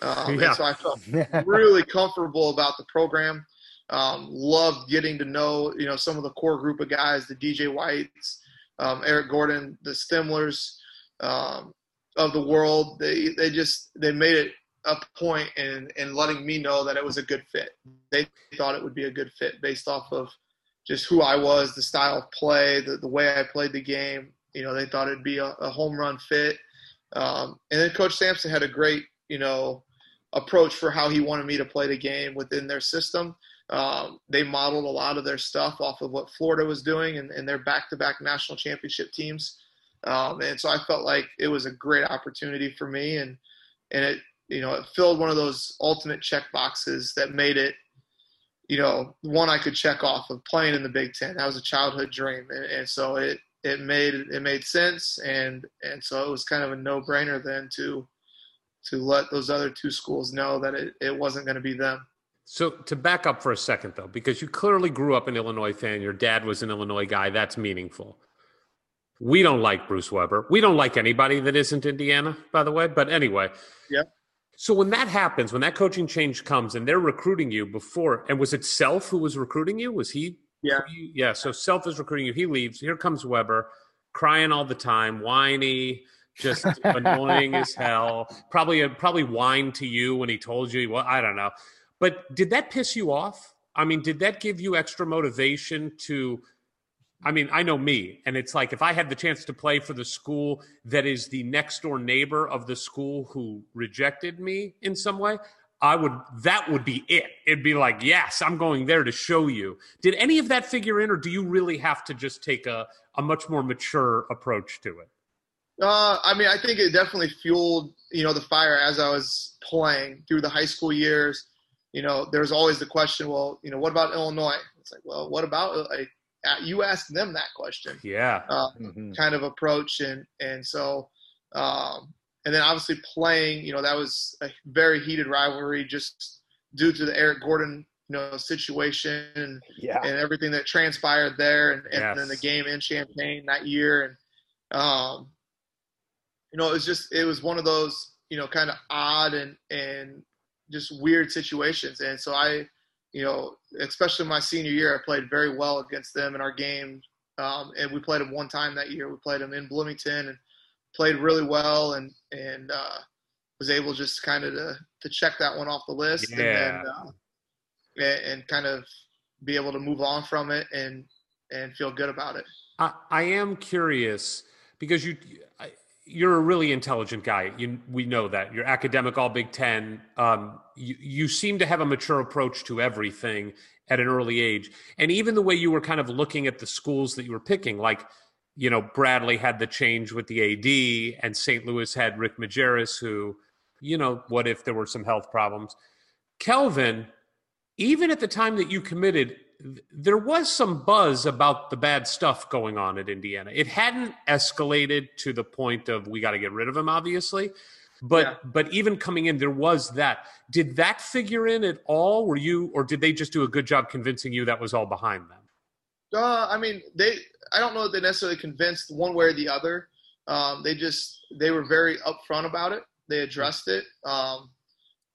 Um, yeah. And so I felt really comfortable about the program. Um, loved getting to know, you know, some of the core group of guys, the DJ Whites, um, Eric Gordon, the Stemlers um, of the world. They they just they made it a point in in letting me know that it was a good fit. They thought it would be a good fit based off of just who I was, the style of play, the, the way I played the game. You know, they thought it'd be a, a home run fit. Um, and then Coach Sampson had a great, you know, approach for how he wanted me to play the game within their system. Um, they modeled a lot of their stuff off of what Florida was doing and, and their back-to-back national championship teams. Um, and so I felt like it was a great opportunity for me, and and it you know it filled one of those ultimate check boxes that made it you know one I could check off of playing in the Big Ten. That was a childhood dream, and, and so it it made it made sense, and and so it was kind of a no-brainer then to to let those other two schools know that it, it wasn't going to be them. So to back up for a second though, because you clearly grew up an Illinois fan, your dad was an Illinois guy, that's meaningful. We don't like Bruce Weber. We don't like anybody that isn't Indiana, by the way. But anyway. Yeah. So when that happens, when that coaching change comes and they're recruiting you before, and was it Self who was recruiting you? Was he? Yeah. You, yeah. So Self is recruiting you. He leaves. Here comes Weber, crying all the time, whiny, just annoying as hell. Probably, uh, probably whined to you when he told you. Well, I don't know. But did that piss you off? I mean, did that give you extra motivation to? I mean, I know me, and it's like if I had the chance to play for the school that is the next door neighbor of the school who rejected me in some way, I would that would be it. It'd be like, yes, I'm going there to show you. Did any of that figure in, or do you really have to just take a, a much more mature approach to it? Uh, I mean, I think it definitely fueled, you know, the fire as I was playing through the high school years you know, there's always the question, well, you know, what about Illinois? It's like, well, what about like you asked them that question? Yeah. Uh, mm-hmm. Kind of approach, and and so, um, and then obviously playing, you know, that was a very heated rivalry just due to the Eric Gordon, you know, situation and, yeah. and everything that transpired there, and, and yes. then the game in Champaign that year, and um, you know, it was just it was one of those you know kind of odd and and just weird situations. And so I, you know, especially my senior year, I played very well against them in our game. Um, and we played them one time that year. We played them in Bloomington and played really well and, and, uh, was able just kind of to, to check that one off the list yeah. and then, uh, and, kind of be able to move on from it and, and feel good about it. I, I am curious because you, you're a really intelligent guy. You, we know that you're academic, all Big Ten. Um, you, you seem to have a mature approach to everything at an early age, and even the way you were kind of looking at the schools that you were picking, like you know Bradley had the change with the AD, and St. Louis had Rick Majerus, who you know what if there were some health problems. Kelvin, even at the time that you committed, there was some buzz about the bad stuff going on at Indiana. It hadn't escalated to the point of we got to get rid of him, obviously. But yeah. but even coming in, there was that. Did that figure in at all? Were you, or did they just do a good job convincing you that was all behind them? Uh, I mean, they. I don't know that they necessarily convinced one way or the other. Um, they just they were very upfront about it. They addressed it. Um,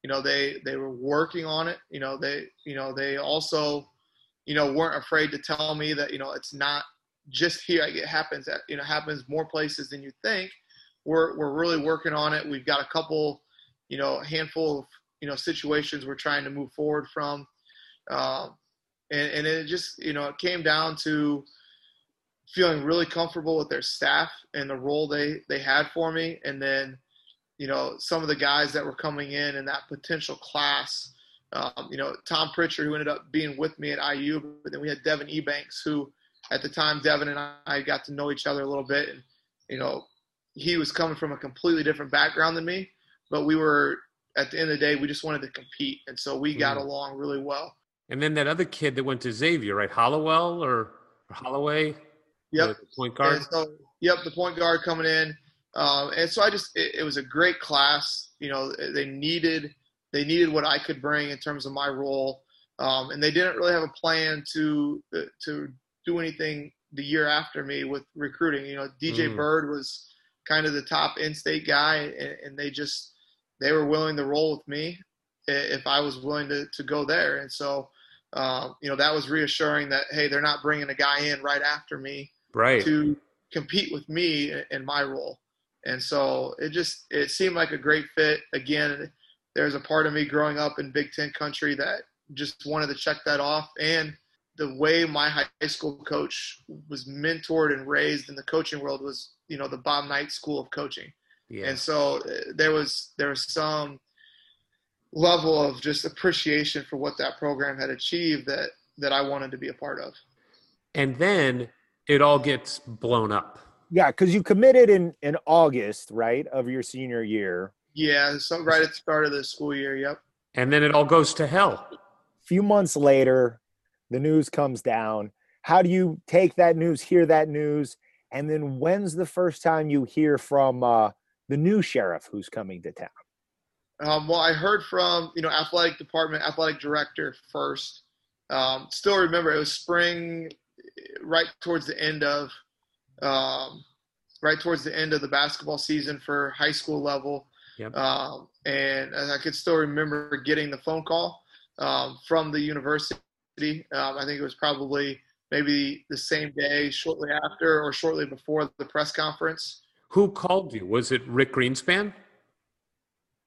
you know, they they were working on it. You know, they you know they also you know, weren't afraid to tell me that, you know, it's not just here. It happens at, you know, happens more places than you think. We're, we're really working on it. We've got a couple, you know, handful of you know situations we're trying to move forward from, um, and and it just you know it came down to feeling really comfortable with their staff and the role they they had for me, and then you know some of the guys that were coming in in that potential class. Um, you know Tom Pritchard, who ended up being with me at IU, but then we had Devin Ebanks, who at the time Devin and I got to know each other a little bit, and you know he was coming from a completely different background than me, but we were at the end of the day we just wanted to compete, and so we got mm. along really well. And then that other kid that went to Xavier, right? Hollowell or Holloway? Yep. The point guard. So, yep, the point guard coming in. Um, and so I just it, it, was a great class. You know, they needed they needed what I could bring in terms of my role, um, and they didn't really have a plan to to do anything the year after me with recruiting. You know, DJ mm. Bird was kind of the top in-state guy, and, and, they just they were willing to roll with me if I was willing to to go there. And so, uh, you know, that was reassuring that hey, they're not bringing a guy in right after me, right, to compete with me in my role. And so it just it seemed like a great fit. Again, there's a part of me growing up in Big Ten country that just wanted to check that off and the way my high school coach was mentored and raised in the coaching world was, you know, the Bob Knight School of Coaching. Yeah. And so uh, there was there was some level of just appreciation for what that program had achieved that that I wanted to be a part of. And then it all gets blown up. Yeah, because you committed in in August, right, of your senior year. Yeah, so right at the start of the school year. Yep. And then it all goes to hell. A few months later, the news comes down. How do you take that news, hear that news, and then when's the first time you hear from uh, the new sheriff who's coming to town? Um, well, I heard from you know athletic department, athletic director first. Um, still remember it was spring, right towards the end of, um, right towards the end of the basketball season for high school level. Yep. Um, and I could still remember getting the phone call um, from the university um, I think it was probably maybe the same day, shortly after, or shortly before the press conference. Who called you? Was it Rick Greenspan?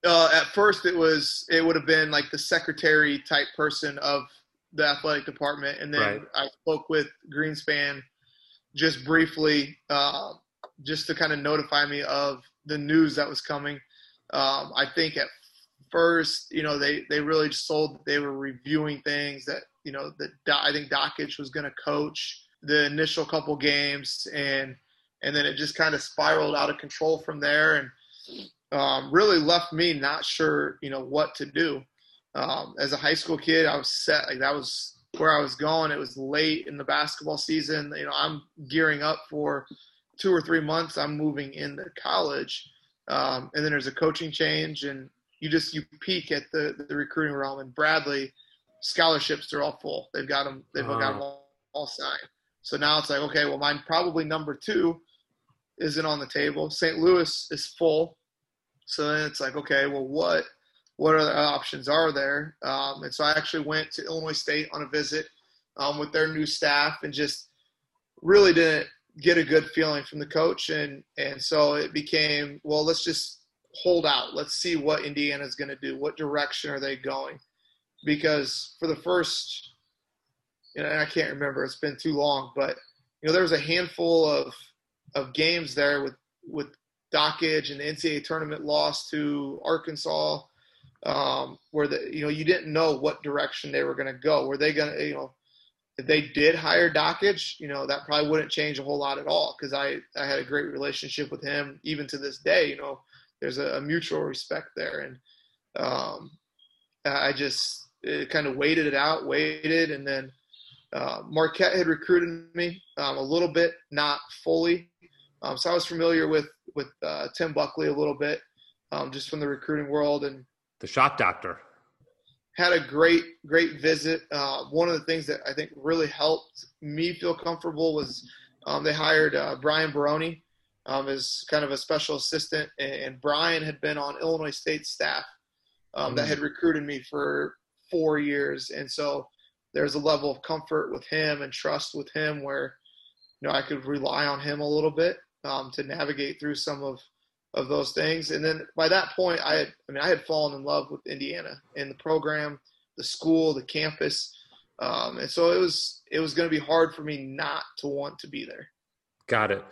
Uh, at first, it was it would have been like the secretary type person of the athletic department, and then right. I spoke with Greenspan just briefly, uh, just to kind of notify me of the news that was coming. Um, I think at first, you know, they they really just sold that they were reviewing things that you know that I think Dakich was going to coach the initial couple games, and and then it just kind of spiraled out of control from there, and um, really left me not sure, you know, what to do. Um, as a high school kid, I was set like that was where I was going. It was late in the basketball season. You know, I'm gearing up for two or three months. I'm moving into college, um, and then there's a coaching change, and you just you peak at the the recruiting realm. And Bradley, scholarships are all full. They've got them. They've uh-huh. got them all, all signed. So now it's like, okay, well, mine probably number two isn't on the table. St. Louis is full. So then it's like, okay, well, what what other options are there? Um, and so I actually went to Illinois State on a visit um, with their new staff and just really didn't get a good feeling from the coach. And and so it became, well, let's just hold out. Let's see what Indiana's going to do. What direction are they going? Because for the first, you know, I can't remember. It's been too long, but you know, there was a handful of of games there with with Dakich and the NCAA tournament loss to Arkansas, um, where the you know you didn't know what direction they were going to go. Were they going to you know if they did hire Dakich, you know that probably wouldn't change a whole lot at all because I I had a great relationship with him even to this day. You know there's a, a mutual respect there, and um, I just kind of waited it out, waited, and then uh, Marquette had recruited me um, a little bit, not fully. Um, so I was familiar with with uh, Tim Buckley a little bit, um, just from the recruiting world and the shot doctor. Had a great great visit. Uh, one of the things that I think really helped me feel comfortable was um, they hired uh, Brian Barone, um, as kind of a special assistant, and, Brian had been on Illinois State staff um, mm-hmm. that had recruited me for four years, and so there's a level of comfort with him and trust with him where you know I could rely on him a little bit um, to navigate through some of of those things. And then by that point, I had, I mean, I had fallen in love with Indiana and the program, the school, the campus. Um, and so it was, it was going to be hard for me not to want to be there. Got it.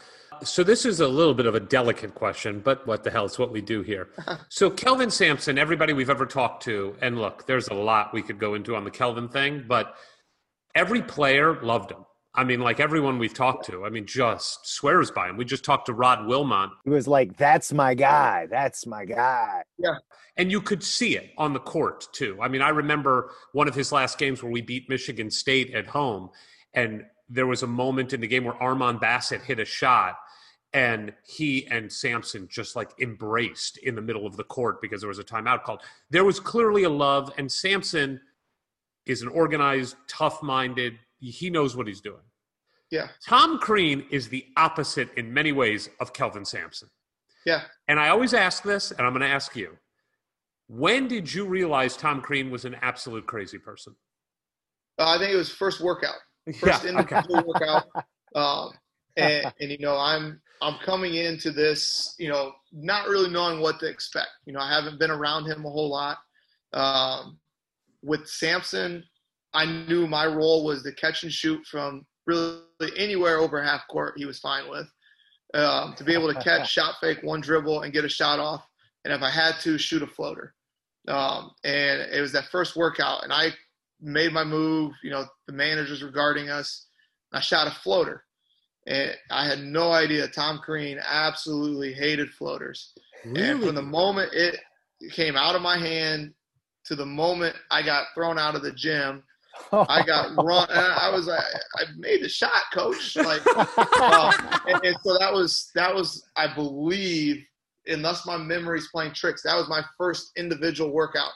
So this is a little bit of a delicate question, but what the hell? It's what we do here. so Kelvin Sampson, everybody we've ever talked to, and look, there's a lot we could go into on the Kelvin thing, but every player loved him. I mean, like everyone we've talked to, I mean, just swears by him. We just talked to Rod Wilmont. He was like, "That's my guy. That's my guy." Yeah, and you could see it on the court too. I mean, I remember one of his last games where we beat Michigan State at home, and there was a moment in the game where Armon Bassett hit a shot and he and Sampson just like embraced in the middle of the court because there was a timeout called. There was clearly a love, and Sampson is an organized, tough minded, he knows what he's doing. Yeah. Tom Crean is the opposite in many ways of Kelvin Sampson. Yeah. And I always ask this, and I'm going to ask you when did you realize Tom Crean was an absolute crazy person? Uh, I think it was first workout first yeah, individual okay. workout. Um, and, and, you know, I'm I'm coming into this, you know, not really knowing what to expect. You know, I haven't been around him a whole lot. Um, with Sampson, I knew my role was to catch and shoot from really anywhere over half court. He was fine with um, to be able to catch, shot fake, one dribble, and get a shot off. And if I had to, shoot a floater. Um, and it was that first workout, and I made my move. You know, the managers were guarding us. I shot a floater. And I had no idea Tom Crean absolutely hated floaters. Really? And from the moment it came out of my hand to the moment I got thrown out of the gym, I got run. I was like, I made the shot, coach. Like, uh, and, and, so that was that was, I believe, unless my memory's playing tricks, that was my first individual workout.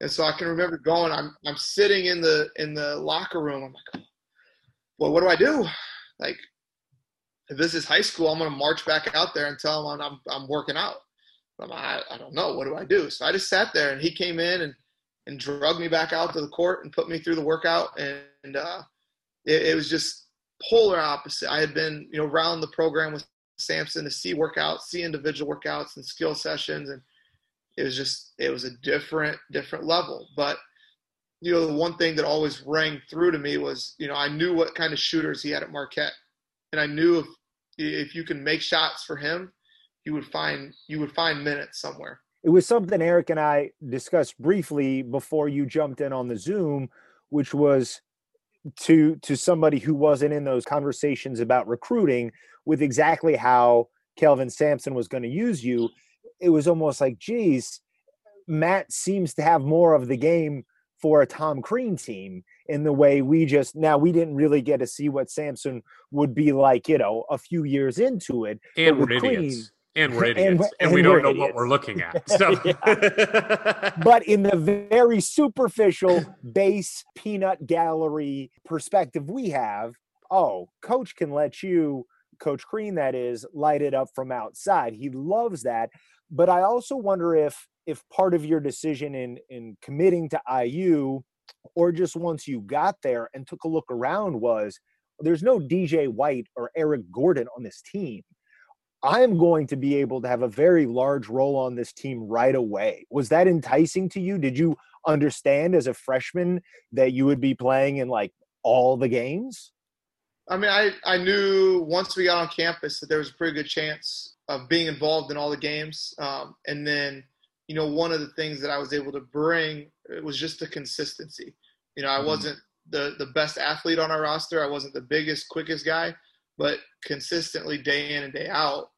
And so I can remember going, I'm I'm sitting in the in the locker room. I'm like, well, what do I do? Like, if this is high school, I'm gonna march back out there and tell them I'm I'm working out. I'm, I, I don't know. What do I do? So I just sat there and he came in and and drugged me back out to the court and put me through the workout. And, and uh, it, it was just polar opposite. I had been, you know, around the program with Sampson to see workouts, see individual workouts and skill sessions and – it was just it was a different different level but you know the one thing that always rang through to me was you know i knew what kind of shooters he had at marquette and i knew if if you can make shots for him you would find you would find minutes somewhere it was something eric and i discussed briefly before you jumped in on the zoom which was to to somebody who wasn't in those conversations about recruiting with exactly how kelvin sampson was going to use you it was almost like, geez, Matt seems to have more of the game for a Tom Crean team in the way we just now we didn't really get to see what Sampson would be like, you know, a few years into it. And we're Crean, idiots. And we're idiots. And, and, and we don't know idiots. what we're looking at. So. but in the very superficial base peanut gallery perspective we have, oh, coach can let you, Coach Crean, that is, light it up from outside. He loves that. But I also wonder if if part of your decision in in committing to IU or just once you got there and took a look around was there's no DJ White or Eric Gordon on this team. I am going to be able to have a very large role on this team right away. Was that enticing to you? Did you understand as a freshman that you would be playing in like all the games? I mean, I, I knew once we got on campus that there was a pretty good chance of being involved in all the games. Um, and then, you know, one of the things that I was able to bring was just the consistency. You know, I mm-hmm. wasn't the the best athlete on our roster. I wasn't the biggest, quickest guy, but consistently day in and day out,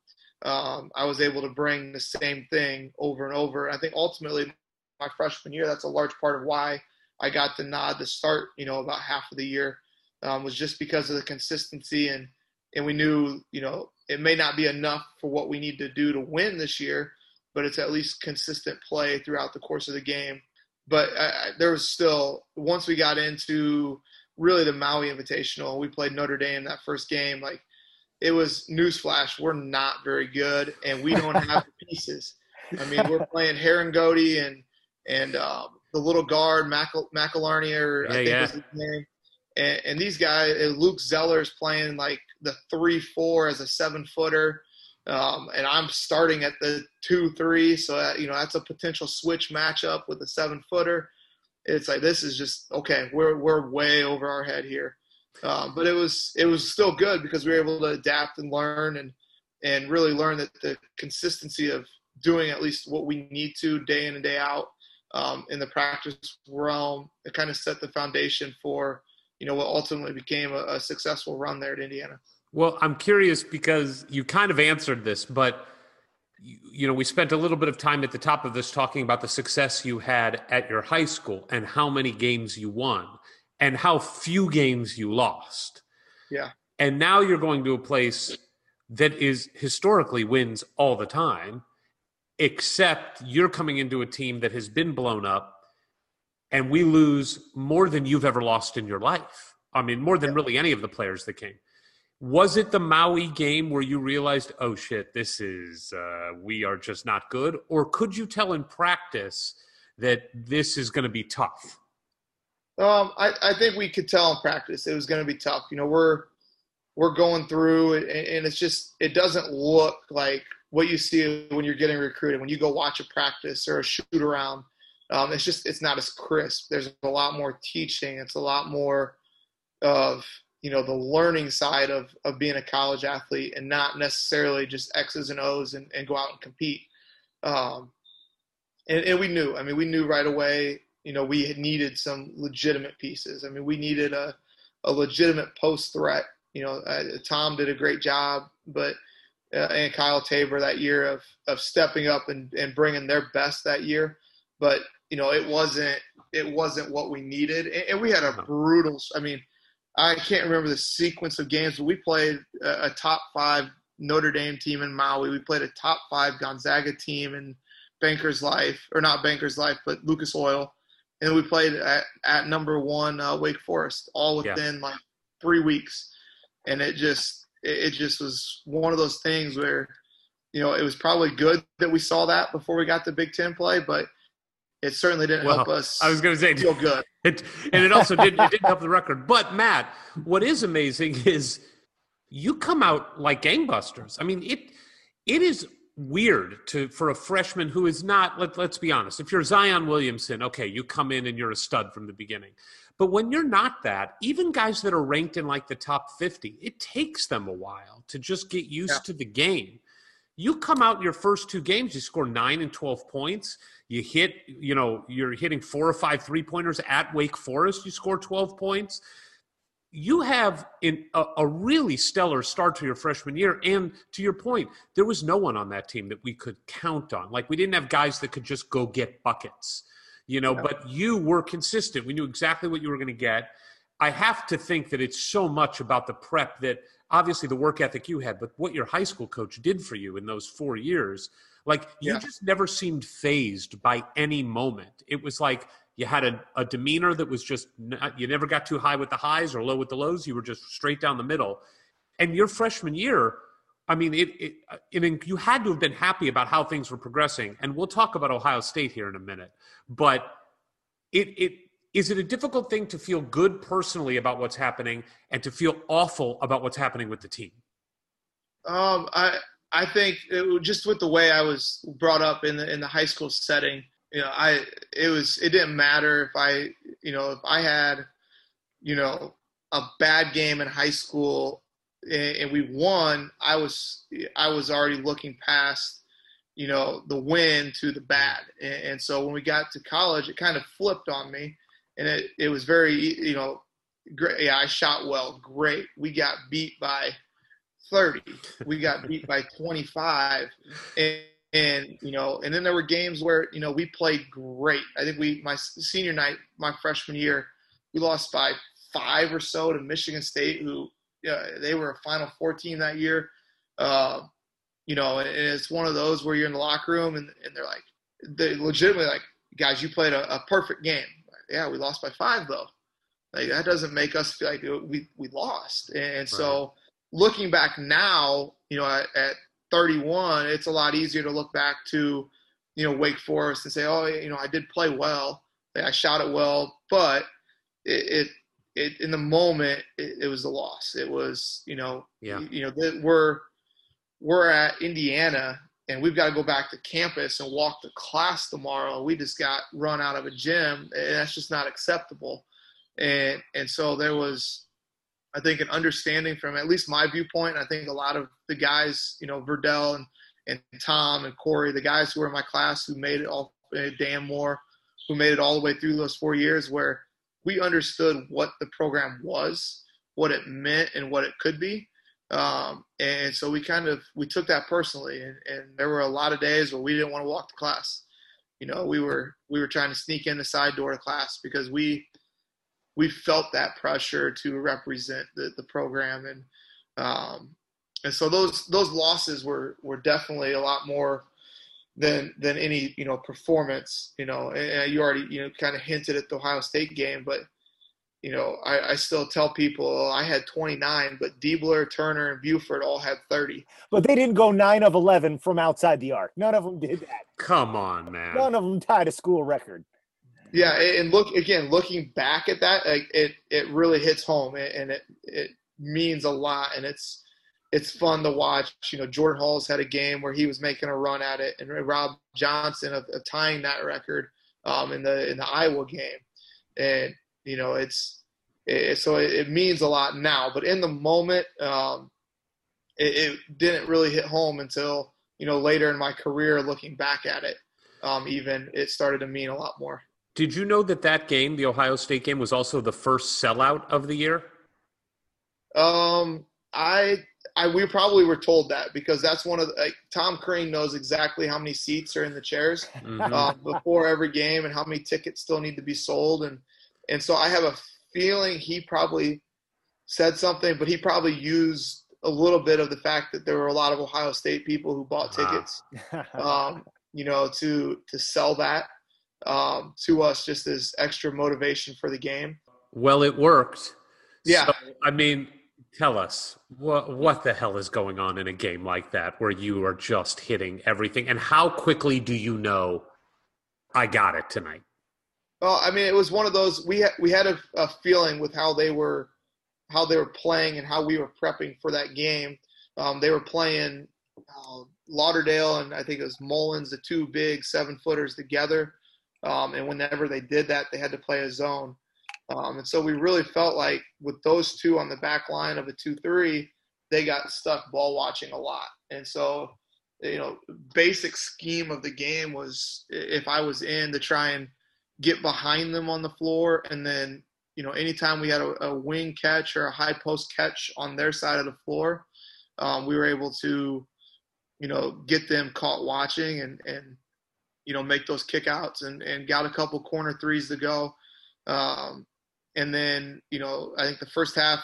um, I was able to bring the same thing over and over. I think ultimately, my freshman year, that's a large part of why I got the nod to start. You know, about half of the year um, was just because of the consistency and and we knew, you know, it may not be enough for what we need to do to win this year, but it's at least consistent play throughout the course of the game. But I, there was still once we got into really the Maui Invitational, we played Notre Dame that first game. Like it was newsflash, we're not very good, and we don't have the pieces. I mean, we're playing Harangody and and um, the little guard Mac- McAlarney, or yeah, I think yeah. was his name. And, and these guys, Luke Zeller's playing like the three four as a seven footer. Um, and I'm starting at the two three, so that, you know that's a potential switch matchup with a seven footer. It's like this is just okay. We're we're way over our head here, um, but it was it was still good because we were able to adapt and learn and and really learn that the consistency of doing at least what we need to day in and day out um, in the practice realm. It kind of set the foundation for you know what ultimately became a, a successful run there at Indiana. Well, I'm curious because you kind of answered this, but you, know, we spent a little bit of time at the top of this talking about the success you had at your high school and how many games you won and how few games you lost. Yeah. And now you're going to a place that is historically wins all the time, except you're coming into a team that has been blown up and we lose more than you've ever lost in your life. I mean, more than really any of the players that came. Was it the Maui game where you realized, oh shit, this is, uh, we are just not good? Or could you tell in practice that this is going to be tough? Um, I, I think we could tell in practice it was going to be tough. You know, we're, we're going through and, and it's just, it doesn't look like what you see when you're getting recruited. When you go watch a practice or a shoot around, um, it's just, it's not as crisp. There's a lot more teaching. It's a lot more of, you know the learning side of of being a college athlete and not necessarily just X's and O's and, and go out and compete. Um, and, and we knew. I mean, we knew right away. You know, we had needed some legitimate pieces. I mean, we needed a a legitimate post threat. You know, uh, Tom did a great job, but uh, and Kyle Taber that year of of stepping up and and bringing their best that year. But you know, it wasn't it wasn't what we needed, and, and we had a brutal. I mean I can't remember the sequence of games, but we played a, a, top five Notre Dame team in Maui. We played a top five Gonzaga team in Bankers Life, or not Bankers Life, but Lucas Oil. And we played at, at number one uh, Wake Forest, all within yeah. like three weeks. And it just it, it just was one of those things where, you know, it was probably good that we saw that before we got the Big Ten play, but it certainly didn't well, help us. I was going to say feel good. It, and it also didn't, it didn't help the record. But Matt, what is amazing is you come out like gangbusters. I mean, it it is weird to for a freshman who is not. Let, let's be honest. If you're Zion Williamson, okay, you come in and you're a stud from the beginning. But when you're not that, even guys that are ranked in like the top 50, it takes them a while to just get used yeah. to the game. You come out your first two games, you score nine and 12 points you hit, you know, you're hitting four or five three pointers at Wake Forest, you score 12 points. You have in a, a, really stellar start to your freshman year. And to your point, there was no one on that team that we could count on. Like we didn't have guys that could just go get buckets, you know, but you were consistent. We knew exactly what you were going to get. I have to think that it's so much about the prep that obviously the work ethic you had, but what your high school coach did for you in those four years like you yeah. just never seemed phased by any moment. It was like you had a, a demeanor that was just not, you never got too high with the highs or low with the lows. You were just straight down the middle. And your freshman year, I mean, it, it, you had to have been happy about how things were progressing. And we'll talk about Ohio State here in a minute. But it, it is it a difficult thing to feel good personally about what's happening and to feel awful about what's happening with the team? Um, I I think just with the way I was brought up in the in the high school setting, you know, I it was it didn't matter if I you know if I had you know a bad game in high school and, and we won, I was I was already looking past you know the win to the bad, and, and so when we got to college, it kind of flipped on me, and it it was very you know great. Yeah, I shot well, great. We got beat by 30. We got beat by 25. And, and, you know, and then there were games where, you know, we played great. I think we, my senior night, my freshman year, we lost by five or so to Michigan State, who uh, they were a Final Four team that year. Uh, you know, and it's one of those where you're in the locker room and, and they're like, they legitimately like, guys, you played a, a perfect game. Like, yeah, we lost by five though. Like that doesn't make us feel like we we lost. And, and so looking back now, you know, at, at 31, it's a lot easier to look back to, you know, Wake Forest and say, oh, you know, I did play well, I shot it well, but it, it, it in the moment, it, it, was a loss. It was, you know, yeah. you, you know, we're we're at Indiana and we've got to go back to campus and walk to class tomorrow. We just got run out of a gym, and that's just not acceptable. And and so there was, I think, an understanding from at least my viewpoint. I think a lot of the guys, you know, Verdell and and Tom and Corey, the guys who were in my class who made it all, Dan Moore, who made it all the way through those four years, where we understood what the program was, what it meant, and what it could be um, and so we kind of we took that personally, and, and there were a lot of days where we didn't want to walk to class. You know, we were we were trying to sneak in the side door to class because we we felt that pressure to represent the, the program, and um, and so those those losses were were definitely a lot more than than any you know performance. You know, and you already you know kind of hinted at the Ohio State game, but you know, I, I, still tell people I had 29, but Diebler, Turner, and Buford all had 30. But they didn't go nine of 11 from outside the arc. None of them did that. Come on, man. None of them tied a school record. Yeah, and look again, looking back at that, like it it really hits home, and it it means a lot, and it's it's fun to watch. You know, Jordan Hulls had a game where he was making a run at it, and Rob Johnson of, of tying that record um, in the in the Iowa game, and you know, it's it, so it, it, means a lot now. But in the moment, um, it, it, didn't really hit home until you know later in my career, looking back at it. Um, even it started to mean a lot more. Did you know that that game, the Ohio State game, was also the first sellout of the year? Um, I, I, we probably were told that because that's one of the, like, Tom Crean knows exactly how many seats are in the chairs mm-hmm. um, before every game and how many tickets still need to be sold and and so I have a feeling he probably said something, but he probably used a little bit of the fact that there were a lot of Ohio State people who bought tickets, um, you know, to to sell that um, to us just as extra motivation for the game. Well, it worked. Yeah. So, I mean, tell us what what the hell is going on in a game like that where you are just hitting everything, and how quickly do you know I got it tonight? Well, I mean, it was one of those we had, we had a, a feeling with how they were how they were playing and how we were prepping for that game. Um, they were playing uh, Lauderdale and I think it was Mullens, the two big seven footers together. Um, and whenever they did that, they had to play a zone. Um, and so we really felt like with those two on the back line of a two-three, they got stuck ball watching a lot. And so, you know, basic scheme of the game was if I was in to try and get behind them on the floor, and then you know anytime we had a, a wing catch or a high post catch on their side of the floor, um, we were able to you know get them caught watching and and you know make those kickouts and and got a couple corner threes to go. Um, and then you know I think the first half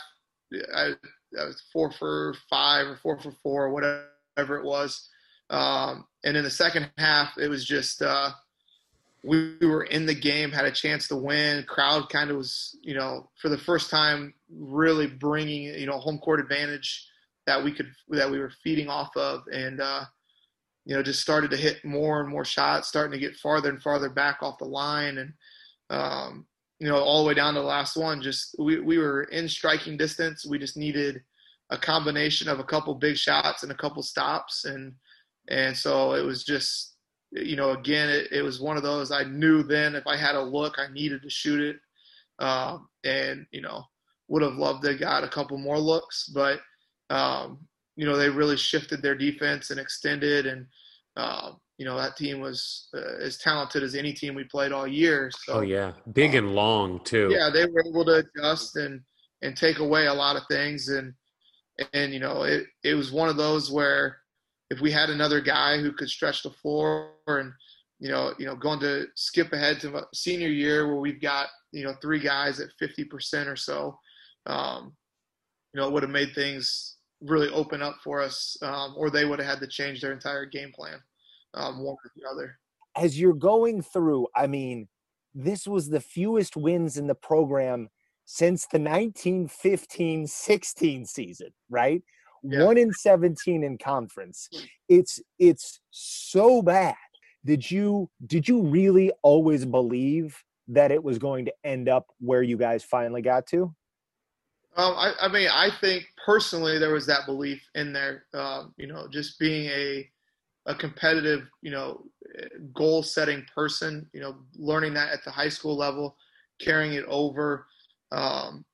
I, I was four for five or four for four whatever it was. Um, and in the second half, it was just uh, we were in the game, had a chance to win. Crowd kind of was, you know, for the first time, really bringing, you know, home court advantage that we could that we were feeding off of, and uh, you know, just started to hit more and more shots, starting to get farther and farther back off the line, and um, you know, all the way down to the last one. Just we we were in striking distance. We just needed a combination of a couple big shots and a couple stops, and and so it was just you know, again, it, it, was one of those I knew then if I had a look, I needed to shoot it. Um, and, you know, would have loved to got a couple more looks, but, um, you know, they really shifted their defense and extended. And, uh, you know, that team was uh, as talented as any team we played all year. So, oh, yeah. Big um, and long, too. Yeah, they were able to adjust and, and take away a lot of things. And, and, you know, it, it was one of those where, if we had another guy who could stretch the floor and you know you know going to skip ahead to senior year where we've got you know three guys at 50% or so um, you know it would have made things really open up for us um, or they would have had to change their entire game plan um, one or the other as you're going through i mean this was the fewest wins in the program since the 1915-16 season right yeah. one in 17 in conference. It's it's so bad. Did you did you really always believe that it was going to end up where you guys finally got to? Um, I, I, mean, I think personally there was that belief in there. Uh, you know, just being a a competitive, you know, goal setting person. You know, learning that at the high school level, carrying it over. Um,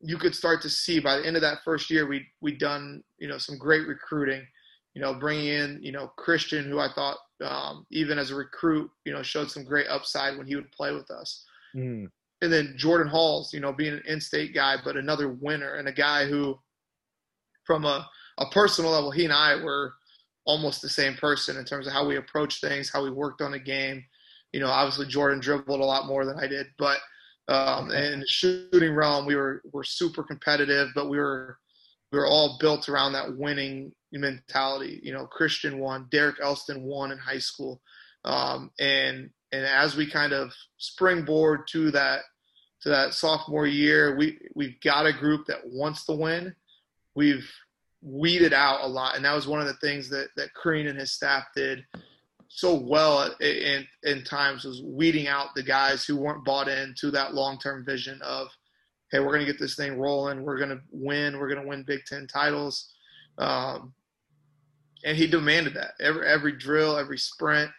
you could start to see by the end of that first year, we we done you know some great recruiting. You know, bringing in you know Christian, who I thought um, even as a recruit, you know, showed some great upside when he would play with us. Mm. And then Jordan Hulls, you know, being an in-state guy, but another winner and a guy who, from a, a personal level, he and I were almost the same person in terms of how we approach things, how we worked on the game. You know, obviously Jordan dribbled a lot more than I did, but um, in the shooting realm, we were were super competitive, but we were we were all built around that winning mentality. You know, Christian won, Derek Elston won in high school, um, and and as we kind of springboard to that to that sophomore year, we we've got a group that wants to win. We've weeded out a lot, and that was one of the things that that Crean and his staff did so well in in times was weeding out the guys who weren't bought into that long term vision of, hey, we're going to get this thing rolling, we're going to win, we're going to win Big Ten titles, um, and he demanded that every every drill, every sprint,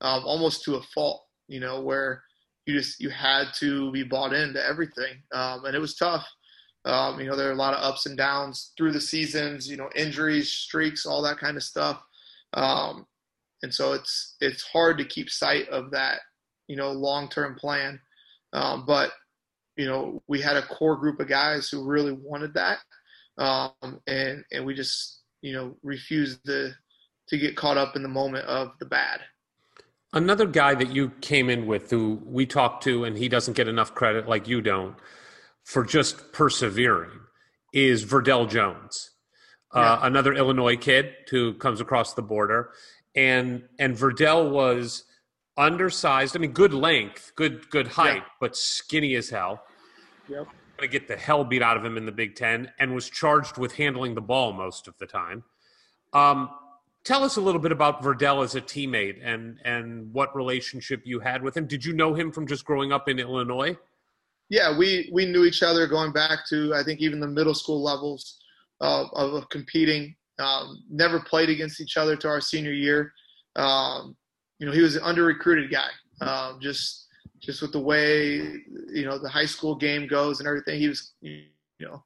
um, almost to a fault. You know where you just you had to be bought into everything, um, and it was tough. Um, you know there are a lot of ups and downs through the seasons. You know injuries, streaks, all that kind of stuff. Um, and so it's it's hard to keep sight of that you know long term plan um, but you know we had a core group of guys who really wanted that um, and and we just you know refused to to get caught up in the moment of the bad another guy that you came in with who we talked to and he doesn't get enough credit like you don't for just persevering is verdell jones uh, another illinois kid who comes across the border and and Verdell was undersized. I mean, good length, good good height, yeah. but skinny as hell. Yep. Going to get the hell beat out of him in the Big Ten, and was charged with handling the ball most of the time. Um, tell us a little bit about Verdell as a teammate and and what relationship you had with him. Did you know him from just growing up in Illinois? Yeah, we we knew each other going back to I think even the middle school levels of competing. Um, never played against each other to our senior year. Um, you know, he was an under recruited guy. Um, just just with the way you know the high school game goes and everything, he was you know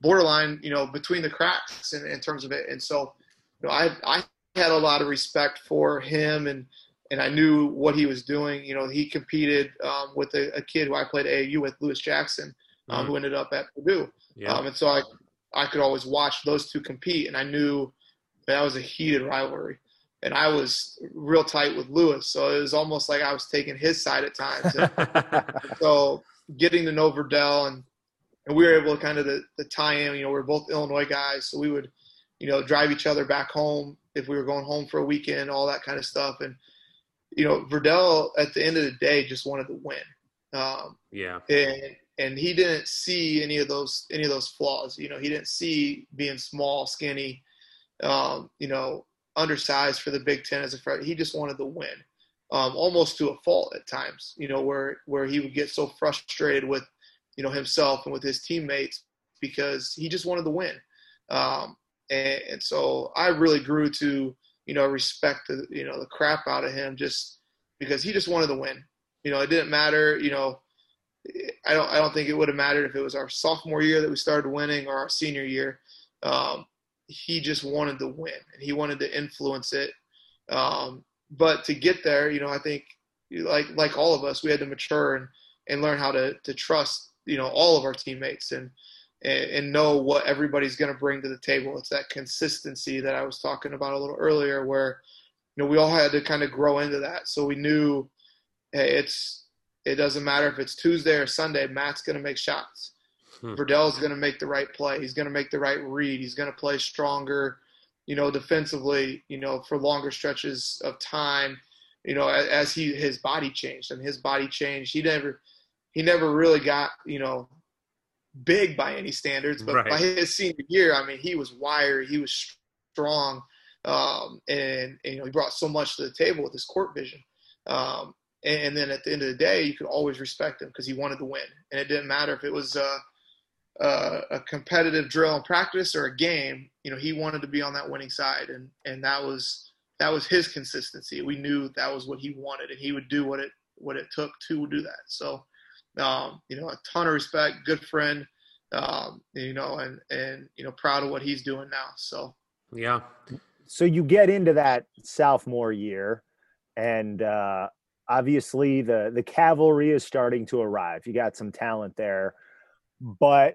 borderline you know between the cracks in, in terms of it. And so, you know, I I had a lot of respect for him and and I knew what he was doing. You know, he competed um, with a, a, kid who I played AAU with, Lewis Jackson, um, mm-hmm. who ended up at Purdue. Yeah. Um, and so I I could always watch those two compete, and I knew that was a heated rivalry. And I was real tight with Lewis, so it was almost like I was taking his side at times. so getting to know Verdell, and and we were able to kind of the, the tie in. You know, we are both Illinois guys, so we would, you know, drive each other back home if we were going home for a weekend, all that kind of stuff. And you know, Verdell at the end of the day just wanted to win. Um, yeah. And and he didn't see any of those any of those flaws. You know, he didn't see being small, skinny, um, you know, undersized for the Big Ten as a freshman. He just wanted to win, um, almost to a fault at times. You know, where where he would get so frustrated with, you know, himself and with his teammates because he just wanted to win. Um, and, and so I really grew to you know respect the you know the crap out of him just because he just wanted to win. You know, it didn't matter. You know I don't I don't think it would have mattered if it was our sophomore year that we started winning or our senior year. Um, he just wanted to win and he wanted to influence it. Um, but to get there, you know, I think like like all of us, we had to mature and, and learn how to to trust you know all of our teammates and and, and know what everybody's going to bring to the table. It's that consistency that I was talking about a little earlier, where you know we all had to kind of grow into that. So we knew hey, it's it doesn't matter if it's Tuesday or Sunday. Matt's going to make shots. Hmm. Verdell's going to make the right play. He's going to make the right read. He's going to play stronger, you know, defensively, you know, for longer stretches of time. You know, as, as he his body changed and his body changed. He never he never really got you know big by any standards, but right. by his senior year, I mean, he was wired, He was strong. Um, and, and, you know, he brought so much to the table with his court vision. Um, and then at the end of the day, you could always respect him because he wanted to win, and it didn't matter if it was uh, uh, a competitive drill and practice or a game, you know, he wanted to be on that winning side, and and that was that was his consistency. We knew that was what he wanted, and he would do what it what it took to do that. So, um, you know, a ton of respect, good friend, um, you know, and and you know, proud of what he's doing now. So, yeah. So you get into that sophomore year, and uh, obviously the the cavalry is starting to arrive. You got some talent there, but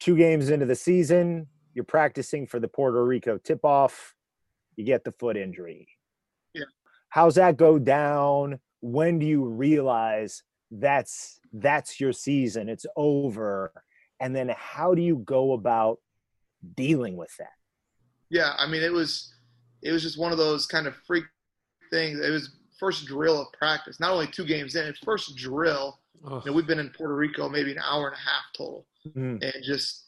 two games into the season, you're practicing for the Puerto Rico tip off. You get the foot injury. Yeah. How's that go down? When do you realize that's that's your season? It's over. And then how do you go about dealing with that? Yeah, I mean it was it was just one of those kind of freak things. It was first drill of practice. Not only two games in, it's first drill. You know, we've been in Puerto Rico maybe an hour and a half total, mm. and just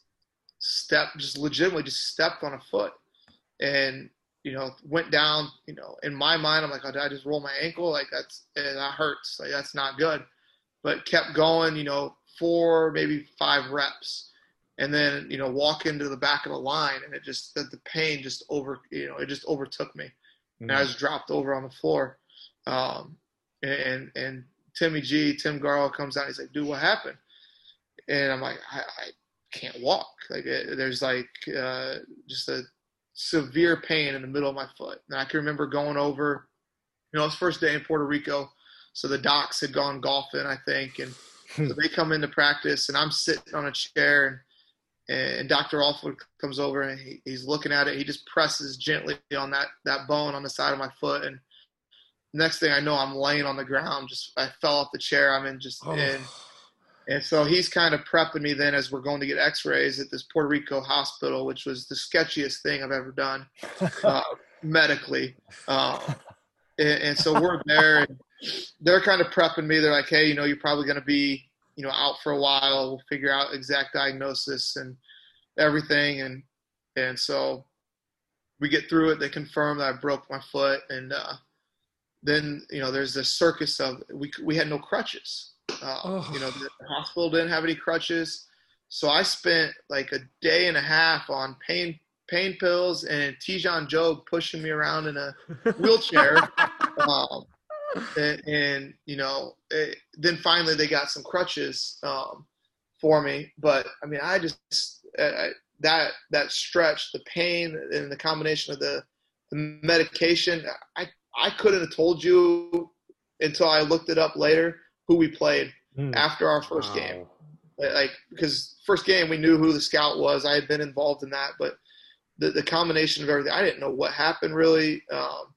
step, just legitimately just stepped on a foot, and you know went down. You know, in my mind, I'm like, oh, did I just roll my ankle? Like that's that hurts. Like that's not good. But kept going. You know, four maybe five reps, and then you know walk into the back of the line, and it just the, the pain just over. You know, it just overtook me, mm. and I was dropped over on the floor um, and and Timmy G, Tim Garlow comes out. He's like, "Dude, what happened?" And I'm like, "I, I can't walk. Like, it, there's like uh, just a severe pain in the middle of my foot." And I can remember going over. You know, it's first day in Puerto Rico, so the docs had gone golfing, I think, and so they come into practice, and I'm sitting on a chair, and, and Dr. Alford comes over, and he, he's looking at it. He just presses gently on that that bone on the side of my foot, and next thing I know, I'm laying on the ground. Just I fell off the chair. I'm in just oh. in. And so he's kind of prepping me then as we're going to get X-rays at this Puerto Rico hospital, which was the sketchiest thing I've ever done uh, medically. Um, and, and, so we're there, and they're kind of prepping me. They're like, "Hey, you know, you're probably going to be, you know, out for a while. We'll figure out exact diagnosis and everything." And and so we get through it. They confirm that I broke my foot, and uh, then you know there's this circus of we we had no crutches. Uh, oh. You know the hospital didn't have any crutches, so I spent like a day and a half on pain pain pills and Tijan Jobe pushing me around in a wheelchair. um, and, and, you know, it, then finally they got some crutches um, for me. But I mean, I just uh, that that stretch, the pain, and the combination of the the medication, I I couldn't have told you until I looked it up later who we played mm. after our first wow. game. Like because first game we knew who the scout was. I had been involved in that, but the, the combination of everything, I didn't know what happened really. Um,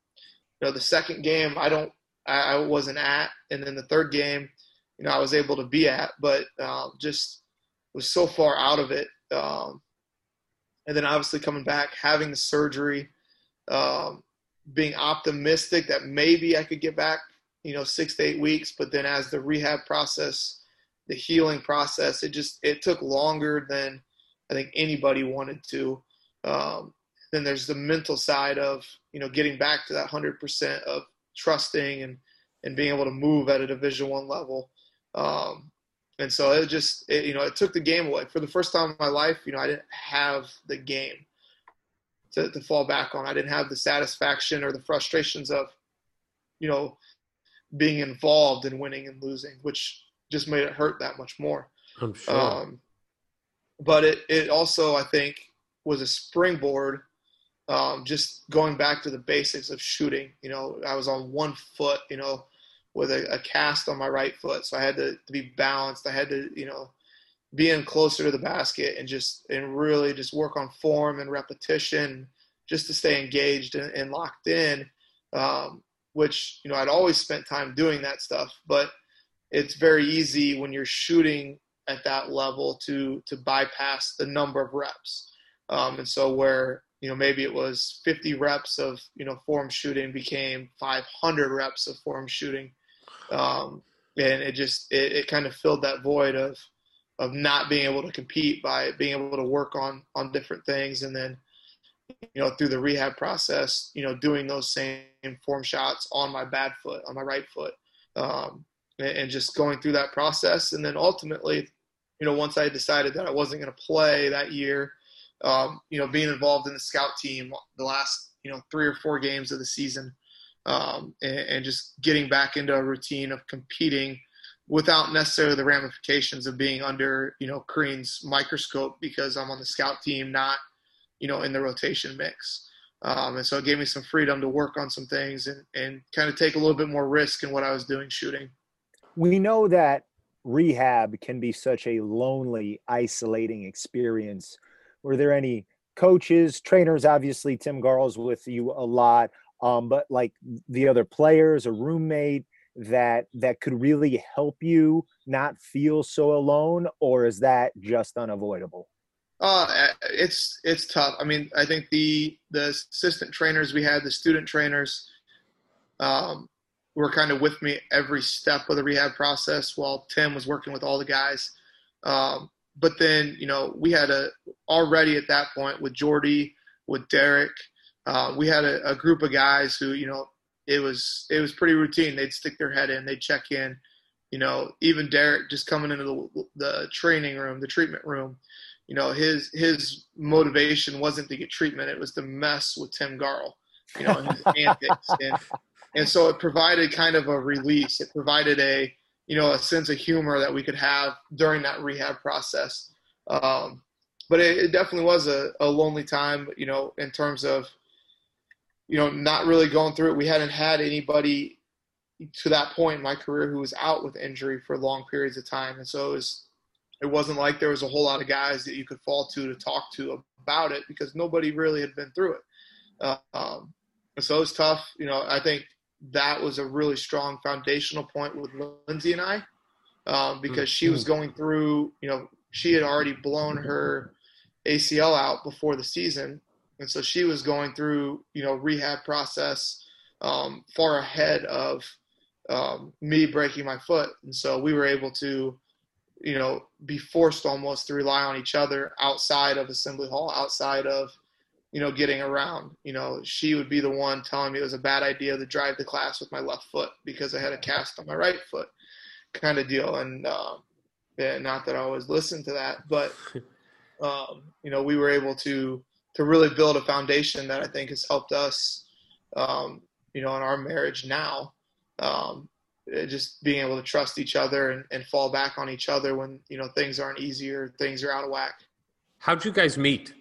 you know, the second game I don't, I, I, wasn't at, and then the third game, you know, I was able to be at, but um, just was so far out of it. Um, and then obviously coming back, having the surgery, um, being optimistic that maybe I could get back, you know, six to eight weeks. But then as the rehab process, the healing process, it just it took longer than I think anybody wanted to. Um, then there's the mental side of you know getting back to that hundred percent of trusting and and being able to move at a Division One level. Um, and so it just it, you know it took the game away for the first time in my life. You know I didn't have the game to, to fall back on. I didn't have the satisfaction or the frustrations of, you know, being involved in winning and losing, which just made it hurt that much more. I'm sure. Um, but it, it also, I think, was a springboard. Um, just going back to the basics of shooting. You know, I was on one foot, you know, with a, a cast on my right foot, so I had to, to be balanced. I had to, you know, being closer to the basket and just and really just work on form and repetition just to stay engaged and, and locked in um, which you know i'd always spent time doing that stuff but it's very easy when you're shooting at that level to to bypass the number of reps um, and so where you know maybe it was 50 reps of you know form shooting became 500 reps of form shooting. Um, and it just it, it kind of filled that void of of not being able to compete by being able to work on on different things. And then you know through the rehab process you know doing those same form shots on my bad foot on my right foot um, and, and, just going through that process. And then ultimately you know, once I decided that I wasn't going to play that year, um, you know, being involved in the scout team the last, you know, three or four games of the season, um, and, and, just getting back into a routine of competing without necessarily the ramifications of being under, you know, Crean's microscope because I'm on the scout team, not, you know, in the rotation mix. Um, and so it gave me some freedom to work on some things and, and kind of take a little bit more risk in what I was doing shooting. We know that rehab can be such a lonely, isolating experience. Were there any coaches, trainers? Obviously, Tim Garl's with you a lot, um, but like the other players, a roommate that that could really help you not feel so alone, or is that just unavoidable? Uh, it's it's tough. I mean, I think the the assistant trainers we had, the student trainers, um, were kind of with me every step of the rehab process while Tim was working with all the guys. Um, but then, you know, we had a already at that point with Jordy, with Derek, uh, we had a, a, group of guys who, you know, it was it was pretty routine. They'd stick their head in, they'd check in. You know, even Derek just coming into the, the training room, the treatment room you know, his his motivation wasn't to get treatment; it was to mess with Tim Garl, you know, his antics, and and so it provided kind of a release. It provided a you know a sense of humor that we could have during that rehab process. Um, but it, it, definitely was a, a lonely time, you know, in terms of you know not really going through it. We hadn't had anybody to that point in my career who was out with injury for long periods of time, and so it was it wasn't like there was a whole lot of guys that you could fall to to talk to about it because nobody really had been through it. Uh, um, so it was tough. You know, I think that was a really strong foundational point with Lindsay and I um, because she was mm-hmm. going through, you know, she had already blown her ACL out before the season. And so she was going through, you know, rehab process um, far ahead of um, me breaking my foot. And so we were able to, you know, be forced almost to rely on each other outside of assembly hall, outside of, you know, getting around. You know, she would be the one telling me it was a bad idea to drive the class with my left foot because I had a cast on my right foot, kind of deal. And uh, yeah, not that I always listened to that, but um, you know, we were able to to really build a foundation that I think has helped us, um, you know, in our marriage now. Um, just being able to trust each other and, and fall back on each other when you know things aren't easy or things are out of whack. How'd you guys meet?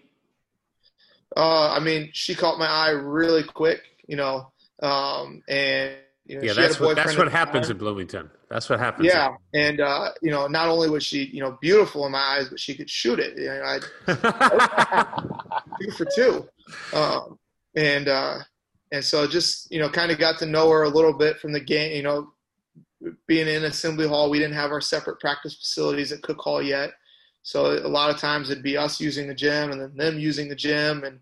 Uh, I mean, she caught my eye really quick, you know, um, and you know, yeah, that's what that's what happens in Bloomington. That's what happens. Yeah, and uh, you know, not only was she you know beautiful in my eyes, but she could shoot it. You know, I two for two, um, and uh, and so just you know, kind of got to know her a little bit from the game. You know, being in assembly hall, we didn't have our separate practice facilities at Cook Hall yet. So a lot of times it'd be us using the gym and then them using the gym. And,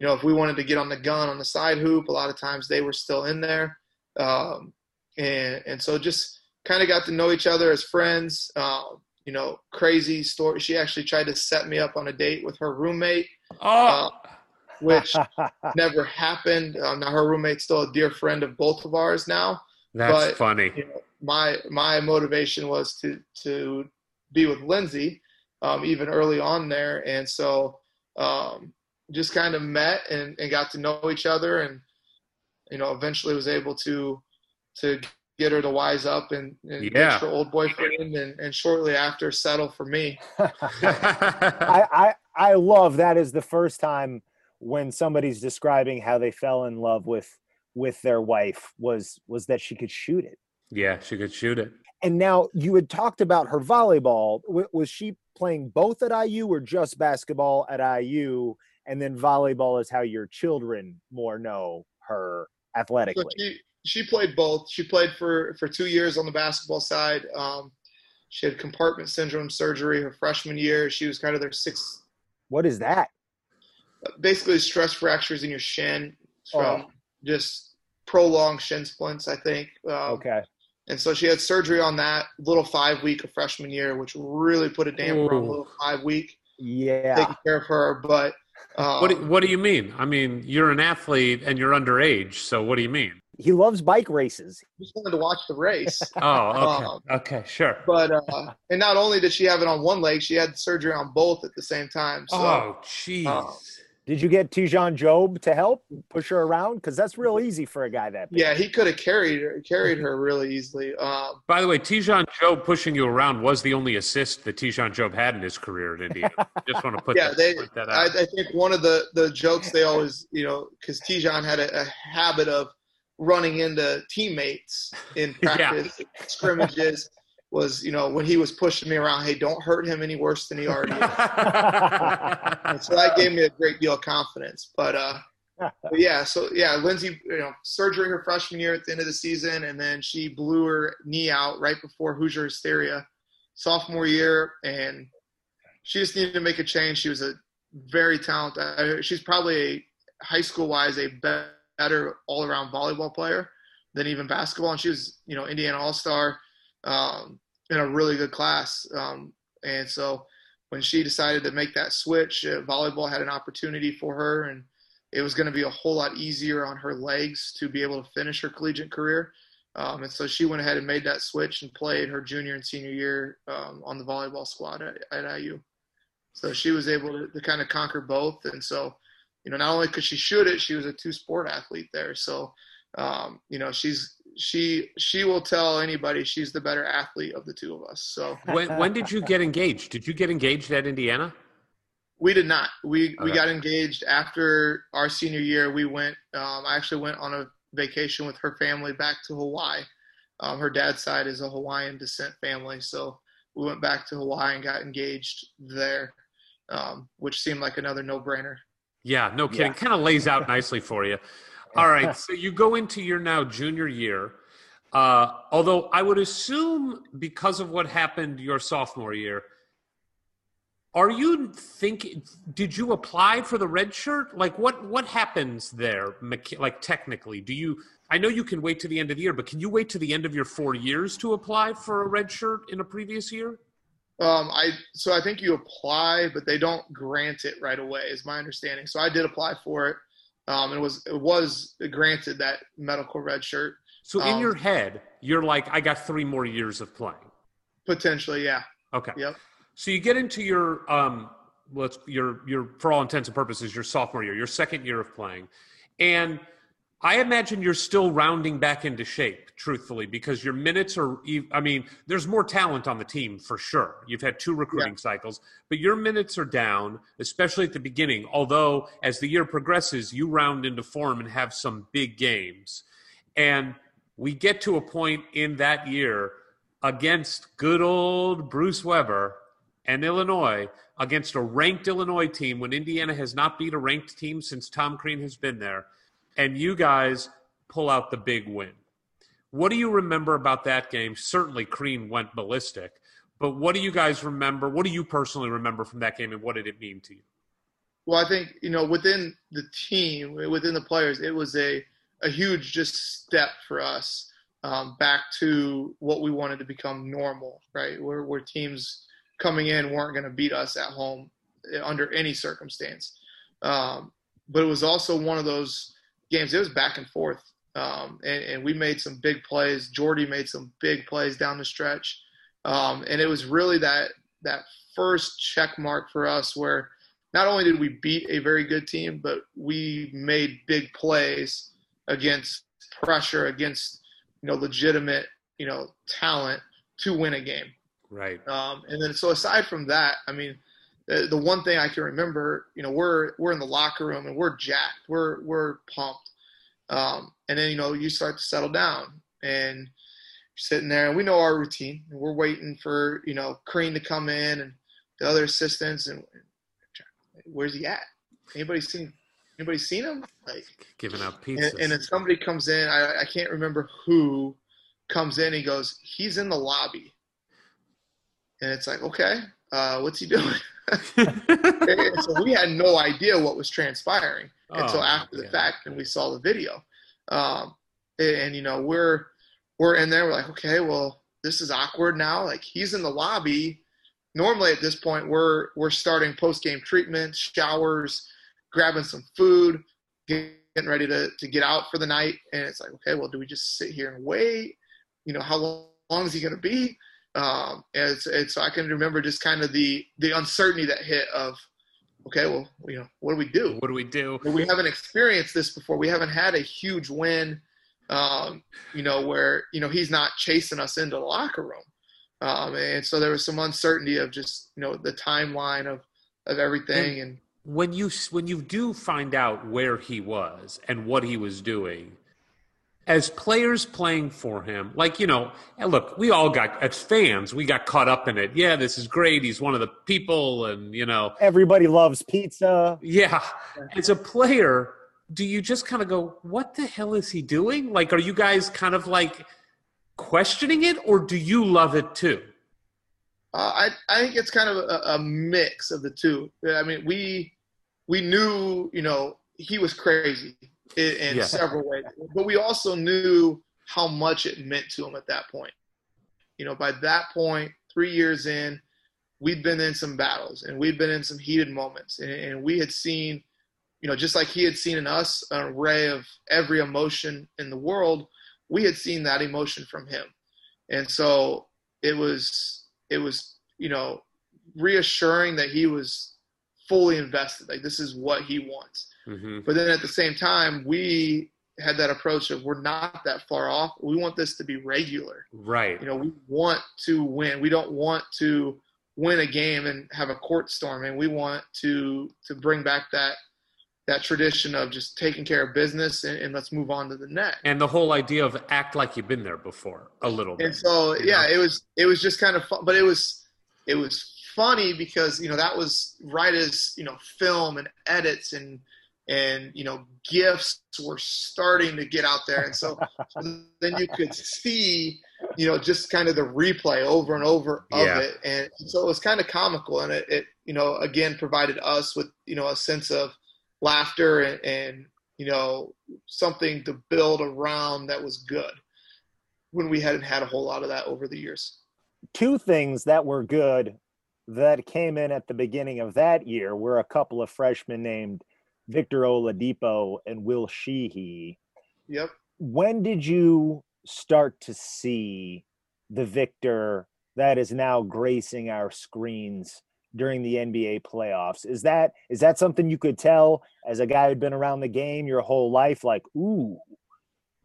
you know, if we wanted to get on the gun on the side hoop, a lot of times they were still in there. Um, and, and so just kind of got to know each other as friends. Uh, you know, crazy story. She actually tried to set me up on a date with her roommate. Oh. Uh, which never happened. Um, now her roommate's still a dear friend of both of ours now. That's but, funny. You know, my my motivation was to to be with Lindsay, um, even early on there, and so um, just kind of met and, and got to know each other, and you know, eventually was able to to get her to wise up and, and yeah. her old boyfriend, and, and shortly after settle for me. I, I I love that is the first time when somebody's describing how they fell in love with with their wife was was that she could shoot it yeah, she could shoot it. And now you had talked about her volleyball. was she playing both at IU or just basketball at IU? And then volleyball is how your children more know her athletically. So she, she played both. She played for, for two years on the basketball side. Um, she had compartment syndrome surgery her freshman year. She was kind of their sixth. What is that? Basically, stress fractures in your shin from oh. just prolonged shin splints, I think. Um, okay. And so she had surgery on that little five week of freshman year, which really put a damper Ooh. on little five week. Yeah. Taking care of her. But um, what, do, what do you mean? I mean, you're an athlete and you're underage. So what do you mean? he loves bike races. He just wanted to watch the race. Oh, okay, Um, okay, sure. but uh, and not only did she have it on one leg, she had surgery on both at the same time. So oh, jeez. uh, Did you get Tijan Jobe to help push her around? Because that's real easy for a guy that big. yeah, he could have carried her carried her really easily. Um, By the way, Tijan Jobe pushing you around was the only assist that Tijan Jobe had in his career at Indiana. Just want to put yeah, that, they. point that I, out. I think one of the the jokes they always, you know, because Tijan had a, a habit of running into teammates in Yeah. practice scrimmages. Was you know when he was pushing me around, hey, don't hurt him any worse than he already is. And so that gave me a great deal of confidence. But, uh, but yeah, so yeah, Lindsay, you know, surgery her freshman year at the end of the season, and then she blew her knee out right before Hoosier Hysteria sophomore year, and she just needed to make a change. She was a very talented. She's probably a high school wise a better all around volleyball player than even basketball, and she was you know Indiana All Star um, in a really good class, um, and so when she decided to make that switch, uh, volleyball had an opportunity for her, and it was going to be a whole lot easier on her legs to be able to finish her collegiate career. Um, and so she went ahead and made that switch and played her junior and senior year um, on the volleyball squad at, at IU. So she was able to, to kind of conquer both. And so, you know, not only could she shoot it, she was a two sport athlete there. So, um, you know, she's she she will tell anybody she's the better athlete of the two of us. So when, when did you get engaged? Did you get engaged at Indiana? We did not. We we got engaged after our senior year. We went. Um, I actually went on a vacation with her family back to Hawaii. Um, her dad's side is a Hawaiian descent family, so we went back to Hawaii and got engaged there, um, which seemed like another no-brainer. Yeah, no kidding. Yeah. Kind of lays out nicely for you. All right, so you go into your now junior year. Uh, although I would assume because of what happened your sophomore year, are you thinking? Did you apply for the red shirt? Like what? What happens there? Like technically, do you? I know you can wait to the end of the year, but can you wait to the end of your four years to apply for a red shirt in a previous year? Um, I so I think you apply, but they don't grant it right away, is my understanding. So I did apply for it. Um, it was it was granted that medical red shirt. So in Um, your head, you're like, I got three more years of playing. Potentially, yeah. Okay. Yep. So you get into your um let's your your for all intents and purposes your sophomore year, your second year of playing. And I imagine you're still rounding back into shape, truthfully, because your minutes are, I mean, there's more talent on the team for sure. You've had two recruiting cycles, but your minutes are down, especially at the beginning. Although as the year progresses, you round into form and have some big games. And we get to a point in that year against good old Bruce Weber and Illinois against a ranked Illinois team when Indiana has not beat a ranked team since Tom Crean has been there. And you guys pull out the big win. What do you remember about that game? Certainly, Crean went ballistic. But what do you guys remember? What do you personally remember from that game, and what did it mean to you? Well, I think you know within the team, within the players, it was a a huge just step for us um, back to what we wanted to become normal, right? Where where teams coming in weren't going to beat us at home eh, under any circumstance. Um, but it was also one of those games. It was back and forth, um, and, and we made some big plays. Jordy made some big plays down the stretch, um, and it was really that that first check mark for us where not only did we beat a very good team, but we made big plays against pressure, against you know legitimate you know talent to win a game. Right. Um, and then so aside from that, I mean, the, the one thing I can remember, you know, we're we're in the locker room and we're jacked, we're we're pumped, um, and then you know you start to settle down and you're sitting there and we know our routine and we're waiting for you know Crean to come in and the other assistants and where's he at? Anybody seen anybody seen him? Like Giving out and, and then somebody comes in, I, I can't remember who comes in. He goes, he's in the lobby, and it's like, okay, uh, what's he doing? so we had no idea what was transpiring until Oh, after the yeah. fact, and we saw the video. Um, and, you know, we're we're in there. We're like, okay, well, this is awkward now. Like he's in the lobby. Normally at this point, we're we're starting post game treatment, showers, grabbing some food, getting ready to, to get out for the night. And it's like, okay, well, do we just sit here and wait? You know, how long, is he going to be? Um, and, and so I can remember just kind of the, the uncertainty that hit of, okay, well, you know, what do we do? What do we do? We haven't experienced this before. We haven't had a huge win, um, you know, where, you know, he's not chasing us into the locker room. Um, and so there was some uncertainty of just, you know, the timeline of, of everything. And, when you when you do find out where he was and what he was doing as players playing for him like you know look we all got as fans we got caught up in it. Yeah this is great. He's one of the people and you know. Everybody loves pizza. Yeah. As a player do you just kind of go what the hell is he doing? Like are you guys kind of like questioning it or do you love it too? Uh, I I think it's kind of a, a, mix of the two. I mean, we we knew you know he was crazy in, in yeah. several ways, but we also knew how much it meant to him at that point. You know, by that point, three years in, we'd been in some battles and we'd been in some heated moments, and, and we had seen, you know, just like he had seen in us an array of every emotion in the world, we had seen that emotion from him, and so it was it was you know reassuring that he was fully invested. Like this is what he wants mm-hmm. but then at the same time we had that approach of we're not that far off we want this to be regular right you know we want to win we don't want to win a game and have a court storm and we want to to bring back that that tradition of just taking care of business and, and, let's move on to the next. And the whole idea of act like you've been there before a little bit. And so yeah, know? it was it was just kind of fun, but it was it was funny because you know that was right as you know film and edits and and you know gifts were starting to get out there and so, so then you could see you know just kind of the replay over and over of yeah. it and so it was kind of comical and it, it you know again provided us with you know a sense of laughter and, and you know something to build around that was good when we hadn't had a whole lot of that over the years. Two things that were good that came in at the beginning of that year were a couple of freshmen named Victor Oladipo and Will Sheehey. Yep. When did you start to see the Victor that is now gracing our screens during the NBA playoffs. Is that is that something you could tell as a guy who'd been around the game your whole life? Like, ooh,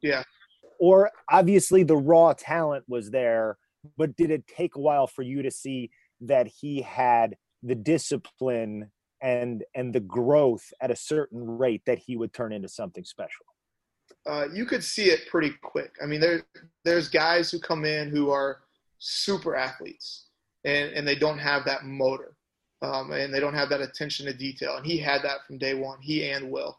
yeah. Or obviously the raw talent was there, but did it take a while for you to see that he had the discipline and and the growth at a certain rate that he would turn into something special? Uh, you could see it pretty quick. I mean, there there's guys who come in who are super athletes and, and they don't have that motor um, and they don't have that attention to detail. And he had that from day one. He and Will.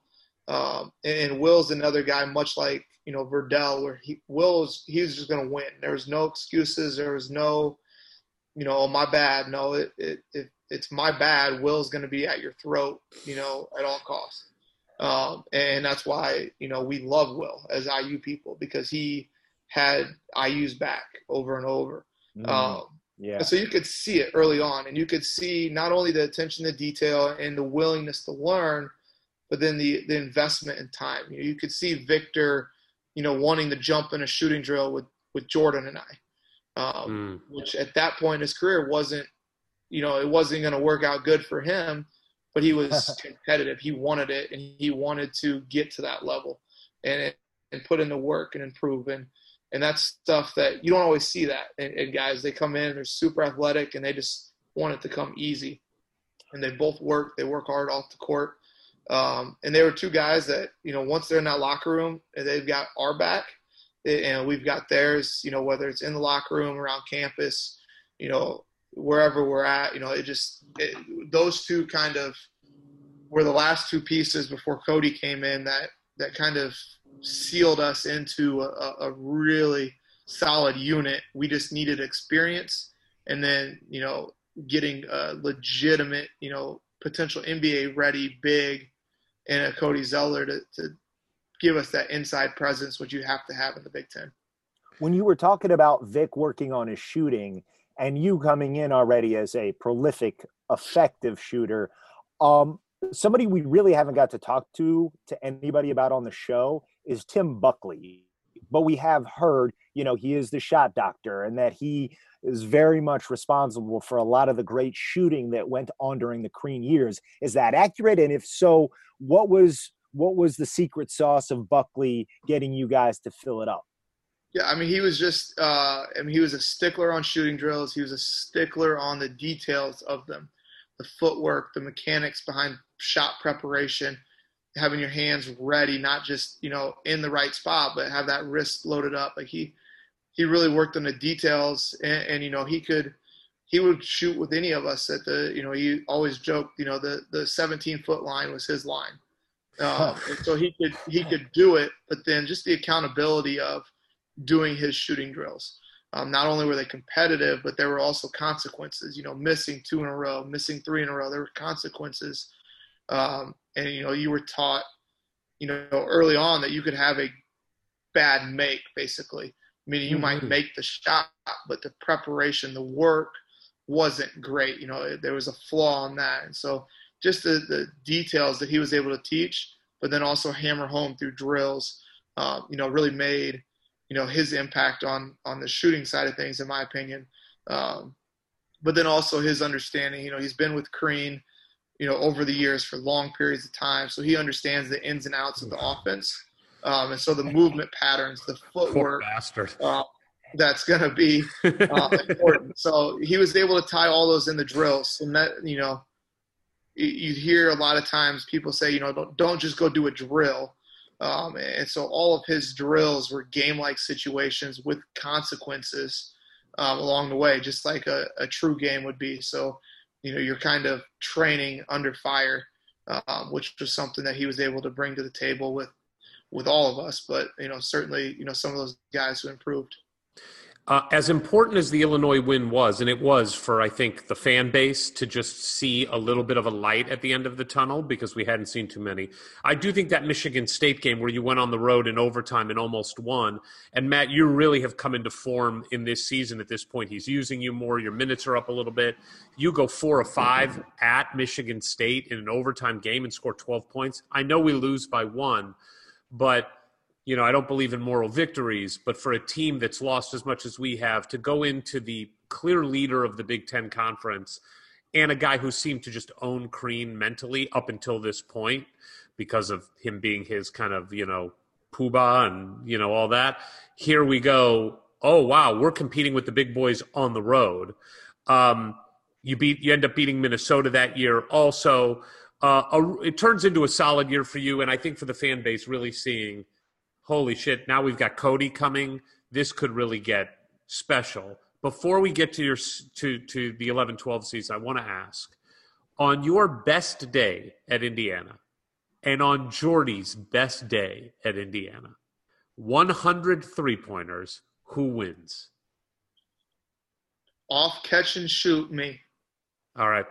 Um, and, and, Will's another guy, much like you know Verdell, where he Will's he was just going to win. There was no excuses. There was no, you know, oh, my bad. No, it, it, it it's my bad. Will's going to be at your throat, you know, at all costs. Um, and that's why you know we love Will as IU people because he had IU's back over and over. Mm. Um, yeah. so you could see it early on, and you could see not only the attention to detail and the willingness to learn, but then the the investment in time. You, know, you could see Victor, you know, wanting to jump in a shooting drill with with Jordan and I, um, mm. which at that point in his career wasn't, you know, it wasn't going to work out good for him. But he was competitive. He wanted it, and he wanted to get to that level, and and put in the work and improve. And and that's stuff that you don't always see that. And, and guys, they come in, they're super athletic, and they just want it to come easy. And they both work. They work hard off the court. Um, and they were two guys that you know once they're in that locker room, they've got our back, and we've got theirs. You know whether it's in the locker room, around campus, you know wherever we're at. You know it just it, those two kind of were the last two pieces before Cody came in that that kind of sealed us into a, a really solid unit. We just needed experience, and then you know getting a legitimate, you know, potential NBA ready big and a Cody Zeller to, to give us that inside presence, which you have to have in the Big Ten. When you were talking about Vic working on his shooting and you coming in already as a prolific, effective shooter, um, somebody we really haven't got to talk to to anybody about on the show is Tim Buckley. But we have heard, you know, he is the shot doctor and that he is very much responsible for a lot of the great shooting that went on during the Crean years. Is that accurate? And if so, what was what was the secret sauce of Buckley getting you guys to fill it up? Yeah, I mean, he was just, uh, I mean, he was a stickler on shooting drills. He was a stickler on the details of them, the footwork, the mechanics behind shot preparation, having your hands ready, not just, you know, in the right spot, but have that wrist loaded up. Like he, he really worked on the details and, and you know, he could, he would shoot with any of us at the, you know, he always joked, you know, the, the 17 foot line was his line. Uh, so he could, he could do it, but then just the accountability of, doing his shooting drills. Um, not only were they competitive, but there were also consequences. You know, missing two in a row, missing three in a row. There were consequences, um, and you know, you were taught, you know, early on that you could have a bad make, basically. Meaning you mm-hmm. might make the shot, but the preparation, the work wasn't great. You know, there was a flaw on that, and so just the the details that he was able to teach, but then also hammer home through drills. Uh, you know, really made you know his impact on on the shooting side of things, in my opinion. Um, but then also his understanding. You know, he's been with Crean, you know, over the years for long periods of time, so he understands the ins and outs of the offense, um, and so the movement patterns, the footwork. Uh, that's going to be uh, important. So he was able to tie all those in the drills, and that you know, you hear a lot of times people say, you know, don't, don't just go do a drill. Um, and so all of his drills were game like situations with consequences um, along the way, just like a, a, true game would be. So, you know, you're kind of training under fire, um, which was something that he was able to bring to the table with with all of us. But, you know, certainly, you know, some of those guys who improved. Uh, as important as the Illinois win was, and it was for, I think, the fan base to just see a little bit of a light at the end of the tunnel because we hadn't seen too many. I do think that Michigan State game where you went on the road in overtime and almost won, and Matt, you really have come into form in this season at this point. He's using you more, your minutes are up a little bit. You go four or five at Michigan State in an overtime game and score 12 points. I know we lose by one, but you know, I don't believe in moral victories, but for a team that's lost as much as we have to go into the clear leader of the Big Ten Conference and a guy who seemed to just own Crean mentally up until this point because of him being his kind of, you know, poobah and, you know, all that. Here we go. Oh, wow, we're competing with the big boys on the road. Um, you beat, you end up beating Minnesota that year. Also, uh, a, it turns into a solid year for you, and I think for the fan base, really seeing – holy shit, now we've got Cody coming. This could really get special. Before we get to your to to the 11-12 season, I want to ask on your best day at Indiana and on Jordy's best day at Indiana, 100 three-pointers, who wins? Off catch and shoot me. All right.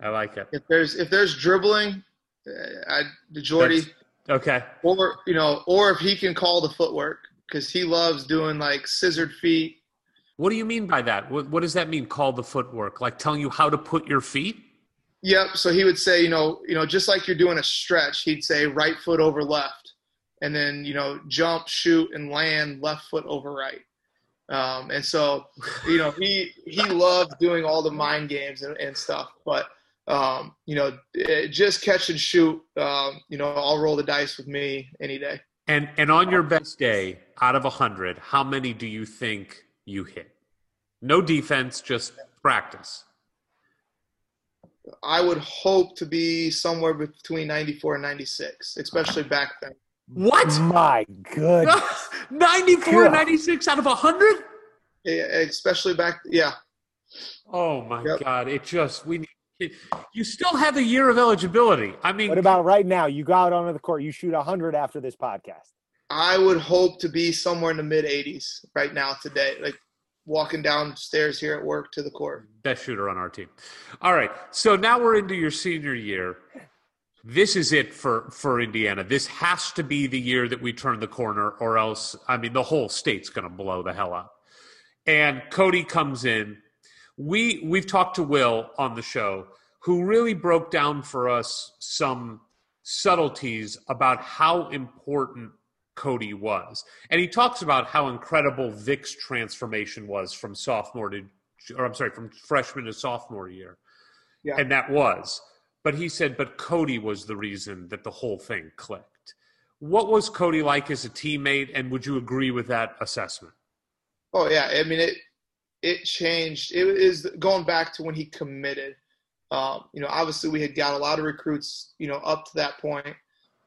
I like it. If there's if there's dribbling, I, Jordy That's, Okay. Or you know, or if he can call the footwork because he loves doing like scissored feet. What do you mean by that? What, what does that mean? Call the footwork, like telling you how to put your feet? Yep. So he would say, you know, you know, just like you're doing a stretch, he'd say right foot over left, and then you know, jump, shoot, and land left foot over right. Um, and so, you know, he he loved doing all the mind games and, and stuff. But um, you know, eh, just catch and shoot. Um, you know, I'll roll the dice with me any day. And and on your best day, out of a hundred, how many do you think you hit? No defense, just practice. I would hope to be somewhere between 94 and 96, especially back then. What? My goodness. 94 and 96 out of 100? Yeah, especially back, yeah. Oh my yep. God. It just, we need you still have a year of eligibility. I mean, what about right now? You go out onto the court, you shoot 100 after this podcast. I would hope to be somewhere in the mid 80s right now today, like walking downstairs here at work to the court. Best shooter on our team. All right, so now we're into your senior year. This is it for for Indiana. This has to be the year that we turn the corner, or else, I mean, the whole state's going to blow the hell up. And Cody comes in we we've talked to Will on the show, who really broke down for us some subtleties about how important Cody was. And he talks about how incredible Vic's transformation was from sophomore to, or I'm sorry, from freshman to sophomore year. Yeah. And that was. But he said, but Cody was the reason that the whole thing clicked. What was Cody like as a teammate? And would you agree with that assessment? Oh, yeah. I mean, it, it changed. It is going back to when he committed. Um, you know, obviously we had got a lot of recruits, you know, up to that point.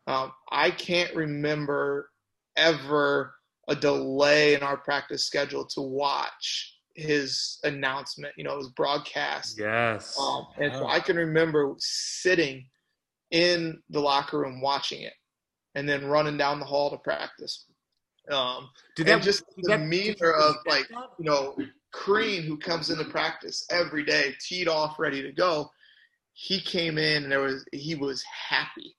Um, I can't remember ever a delay in our practice schedule to watch his announcement. You know, it was broadcast. Yes. Um, and so I can remember sitting in the locker room watching it, and then running down the hall to practice. Um, Did and that- just did the that- demeanor of like you know Crean, who comes into practice every day, teed off, ready to go. He came in and there was he was happy.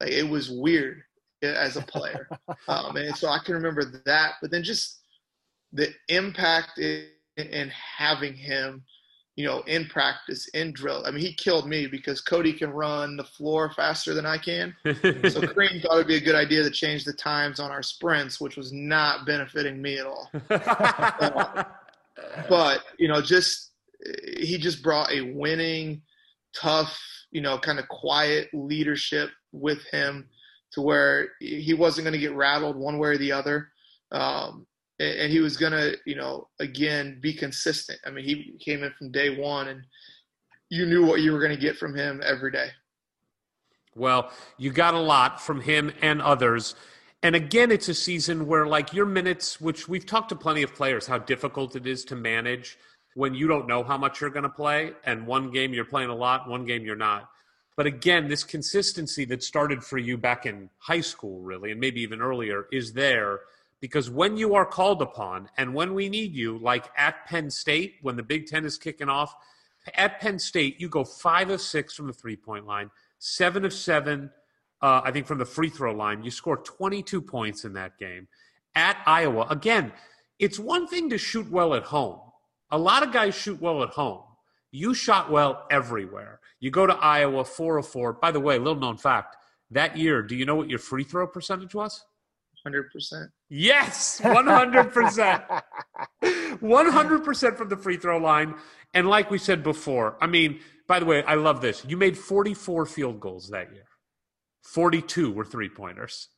Like it was weird as a player, um, and so I can remember that. But then just the impact in, in having him, you know, in practice, in drill. I mean, he killed me because Cody can run the floor faster than I can. So Crean thought it'd be a good idea to change the times on our sprints, which was not benefiting me at all. But you know, just he just brought a winning, tough, you know, kind of quiet leadership with him to where he wasn't going to get rattled one way or the other. Um, and, and he was going to, you know, again, be consistent. I mean, he came in from day one and you knew what you were going to get from him every day. Well, you got a lot from him and others. And again, it's a season where, like, your minutes, which we've talked to plenty of players, how difficult it is to manage when you don't know how much you're going to play. And one game you're playing a lot, one game you're not. But again, this consistency that started for you back in high school, really, and maybe even earlier, is there because when you are called upon and when we need you, like at Penn State, when the Big Ten is kicking off, at Penn State, you go five of six from the three point line, seven of seven, uh, I think, from the free throw line. You score 22 points in that game. At Iowa, again, it's one thing to shoot well at home. A lot of guys shoot well at home. You shot well everywhere. You go to Iowa, four of four. By the way, little known fact that year, do you know what your free throw percentage was? 100%. Yes, 100%. 100% from the free throw line. And like we said before, I mean, by the way, I love this. You made 44 field goals that year. 42 were three pointers,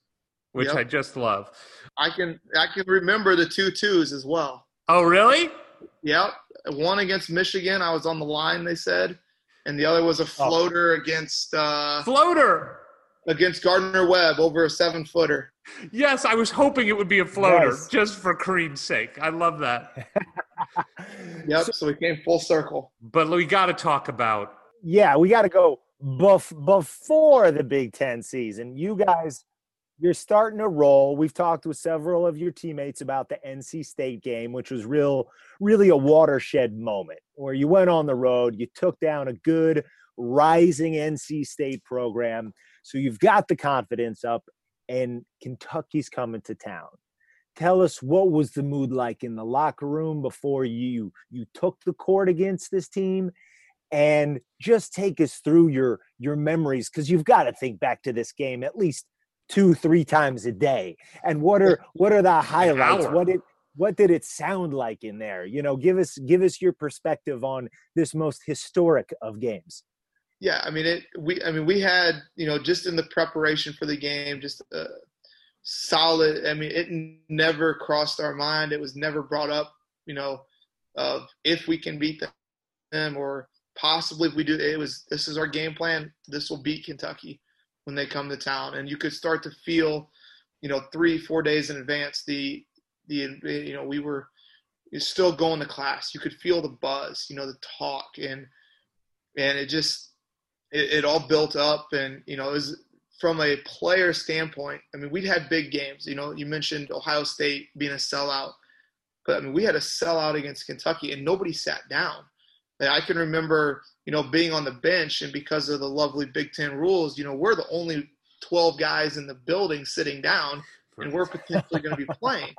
which Yep. I just love. I can I can remember the two twos as well. Oh, really? Yep. One against Michigan, I was on the line, they said. And the other was a floater against uh, Floater. against Gardner Webb over a seven footer. Yes, I was hoping it would be a floater Nice. just for Crean's sake. I love that. Yep. So, we came full circle. But we got to talk about yeah, we got to go bef- before the Big Ten season. You guys, you're starting to roll. We've talked with several of your teammates about the NC State game, which was real, really a watershed moment where you went on the road, you took down a good rising NC State program. So you've got the confidence up, and Kentucky's coming to town. Tell us what was the mood like in the locker room before you you took the court against this team and just take us through your your memories because you've got to think back to this game at least two three times a day and what are what are the highlights what did what did it sound like in there you know give us give us your perspective on this most historic of games Yeah, I mean it. We, I mean, we had you know just in the preparation for the game, just a solid. I mean, it never crossed our mind. It was never brought up. You know, of if we can beat them or possibly if we do. It was this is our game plan. This will beat Kentucky when they come to town, and you could start to feel, you know, three four days in advance the the you know we were still going to class. You could feel the buzz, you know, the talk and and it just it, it all built up and you know it was from a player standpoint i mean we'd had big games you know you mentioned ohio state being a sellout but i mean we had a sellout against kentucky and nobody sat down i can remember you know being on the bench and because of the lovely big ten rules you know we're the only 12 guys in the building sitting down and we're potentially going to be playing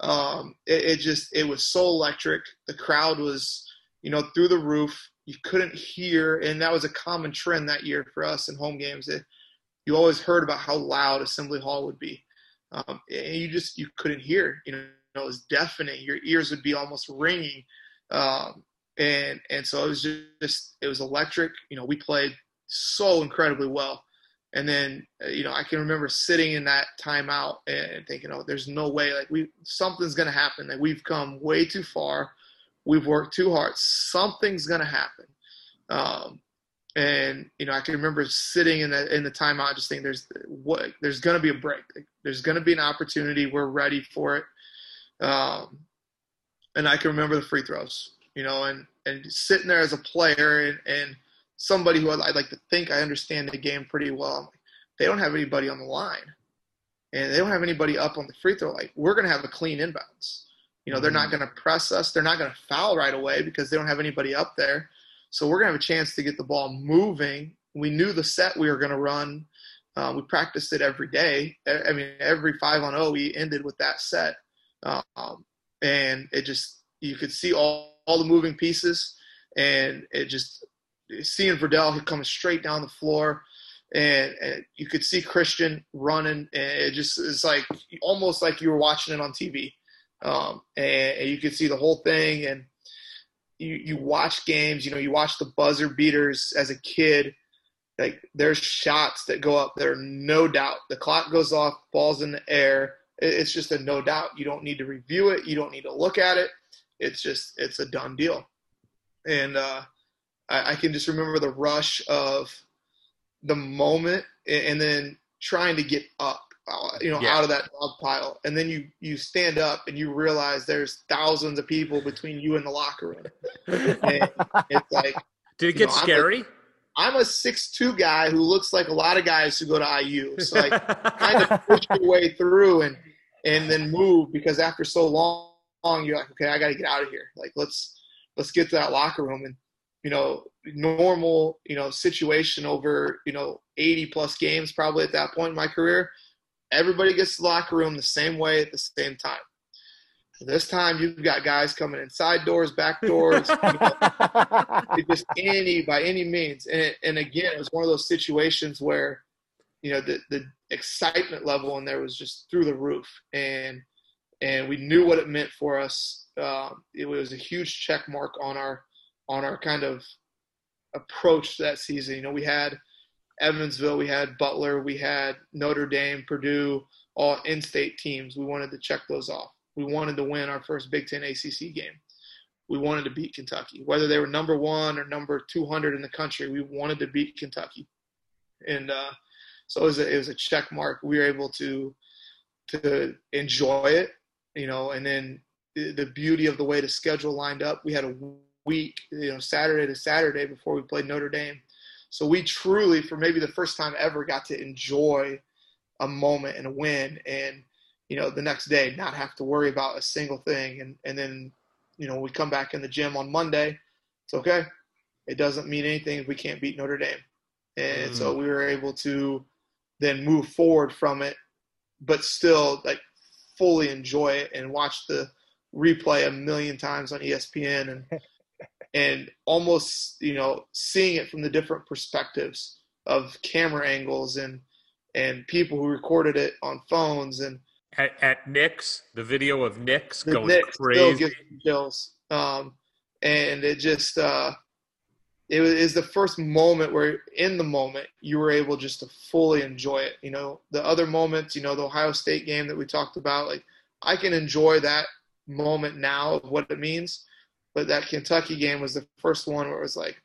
um, it, it just it was so electric the crowd was you know through the roof you couldn't hear, and that was a common trend that year for us in home games. It, you always heard about how loud Assembly Hall would be, um, and you just you couldn't hear. You know, it was deafening. Your ears would be almost ringing, um, and and so it was just it was electric. You know, we played so incredibly well. And then, uh, you know, I can remember sitting in that timeout and thinking, "Oh, there's no way. Like we, something's going to happen. Like we've come way too far. We've worked too hard. Something's going to happen." Um, and you know, I can remember sitting in the in the timeout, just thinking, "There's what? There's going to be a break. Like, there's going to be an opportunity. We're ready for it." Um, and I can remember the free throws. You know, and and sitting there as a player and and somebody who I'd like to think I understand the game pretty well. They don't have anybody on the line, and they don't have anybody up on the free throw line. We're going to have a clean inbounds. You know, they're not mm-hmm. going to press us. They're not going to foul right away because they don't have anybody up there. So we're going to have a chance to get the ball moving. We knew the set we were going to run. Uh, we practiced it every day. I mean, every five on zero, we ended with that set, um, and it just you could see all, all the moving pieces, and it just seeing Verdell coming straight down the floor, and, and, you could see Christian running, and it just is like almost like you were watching it on TV, um, and, and, you could see the whole thing, and you you watch games, you know, you watch the buzzer beaters as a kid. Like there's shots that go up there, no doubt. The clock goes off, balls in the air. It's just a no doubt. You don't need to review it. You don't need to look at it. It's just it's a done deal. And uh, I, I can just remember the rush of the moment and then trying to get up uh, you know, yeah. out of that dog pile. And then you you stand up and you realize there's thousands of people between you and the locker room. and it's like, did it get know, scary? I'm a six-two guy who looks like a lot of guys who go to IU. So like, kind of push your way through and and then move because after so long, you're like, okay, I got to get out of here. Like let's let's get to that locker room and you know, normal, you know, situation over, you know, 80 plus games probably at that point in my career, everybody gets to the locker room the same way at the same time. This time you've got guys coming inside doors, back doors, you know, just any by any means. And, and again, it was one of those situations where, you know, the, the excitement level in there was just through the roof. And and we knew what it meant for us. Um, it was a huge check mark on our on our kind of approach that season. You know, we had Evansville, we had Butler, we had Notre Dame, Purdue, all in-state teams. We wanted to check those off. We wanted to win our first Big Ten ACC game. We wanted to beat Kentucky, whether they were number one or number 200 in the country. We wanted to beat Kentucky, and uh, so it was a, it was a check mark. We were able to to enjoy it, you know, and then the beauty of the way the schedule lined up. We had a week, you know, Saturday to Saturday before we played Notre Dame. So we truly, for maybe the first time ever, got to enjoy a moment and a win, and you know, the next day not have to worry about a single thing. And and then, you know, we come back in the gym on Monday. It's okay. It doesn't mean anything if we can't beat Notre Dame. And mm. so we were able to then move forward from it, but still like fully enjoy it and watch the replay a million times on ESPN and and almost you know seeing it from the different perspectives of camera angles and and people who recorded it on phones and at, at Nick's the video of Nick's going Knicks crazy. Still gives chills. Um, and it just uh, it was the first moment where in the moment you were able just to fully enjoy it. You know, the other moments, you know, the Ohio State game that we talked about, like I can enjoy that moment now of what it means but that Kentucky game was the first one where it was like,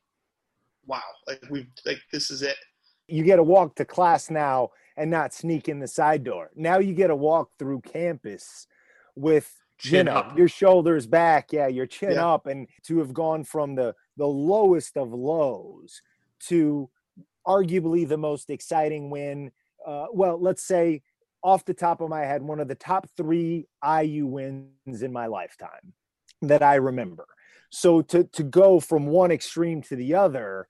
wow, like we like this is it. You get to walk to class now and not sneak in the side door. Now you get to walk through campus with chin up, up, your shoulders back, yeah, your chin yeah. up, and to have gone from the the lowest of lows to arguably the most exciting win. Uh, well, let's say off the top of my head, one of the top three IU wins in my lifetime that I remember. So to to go from one extreme to the other,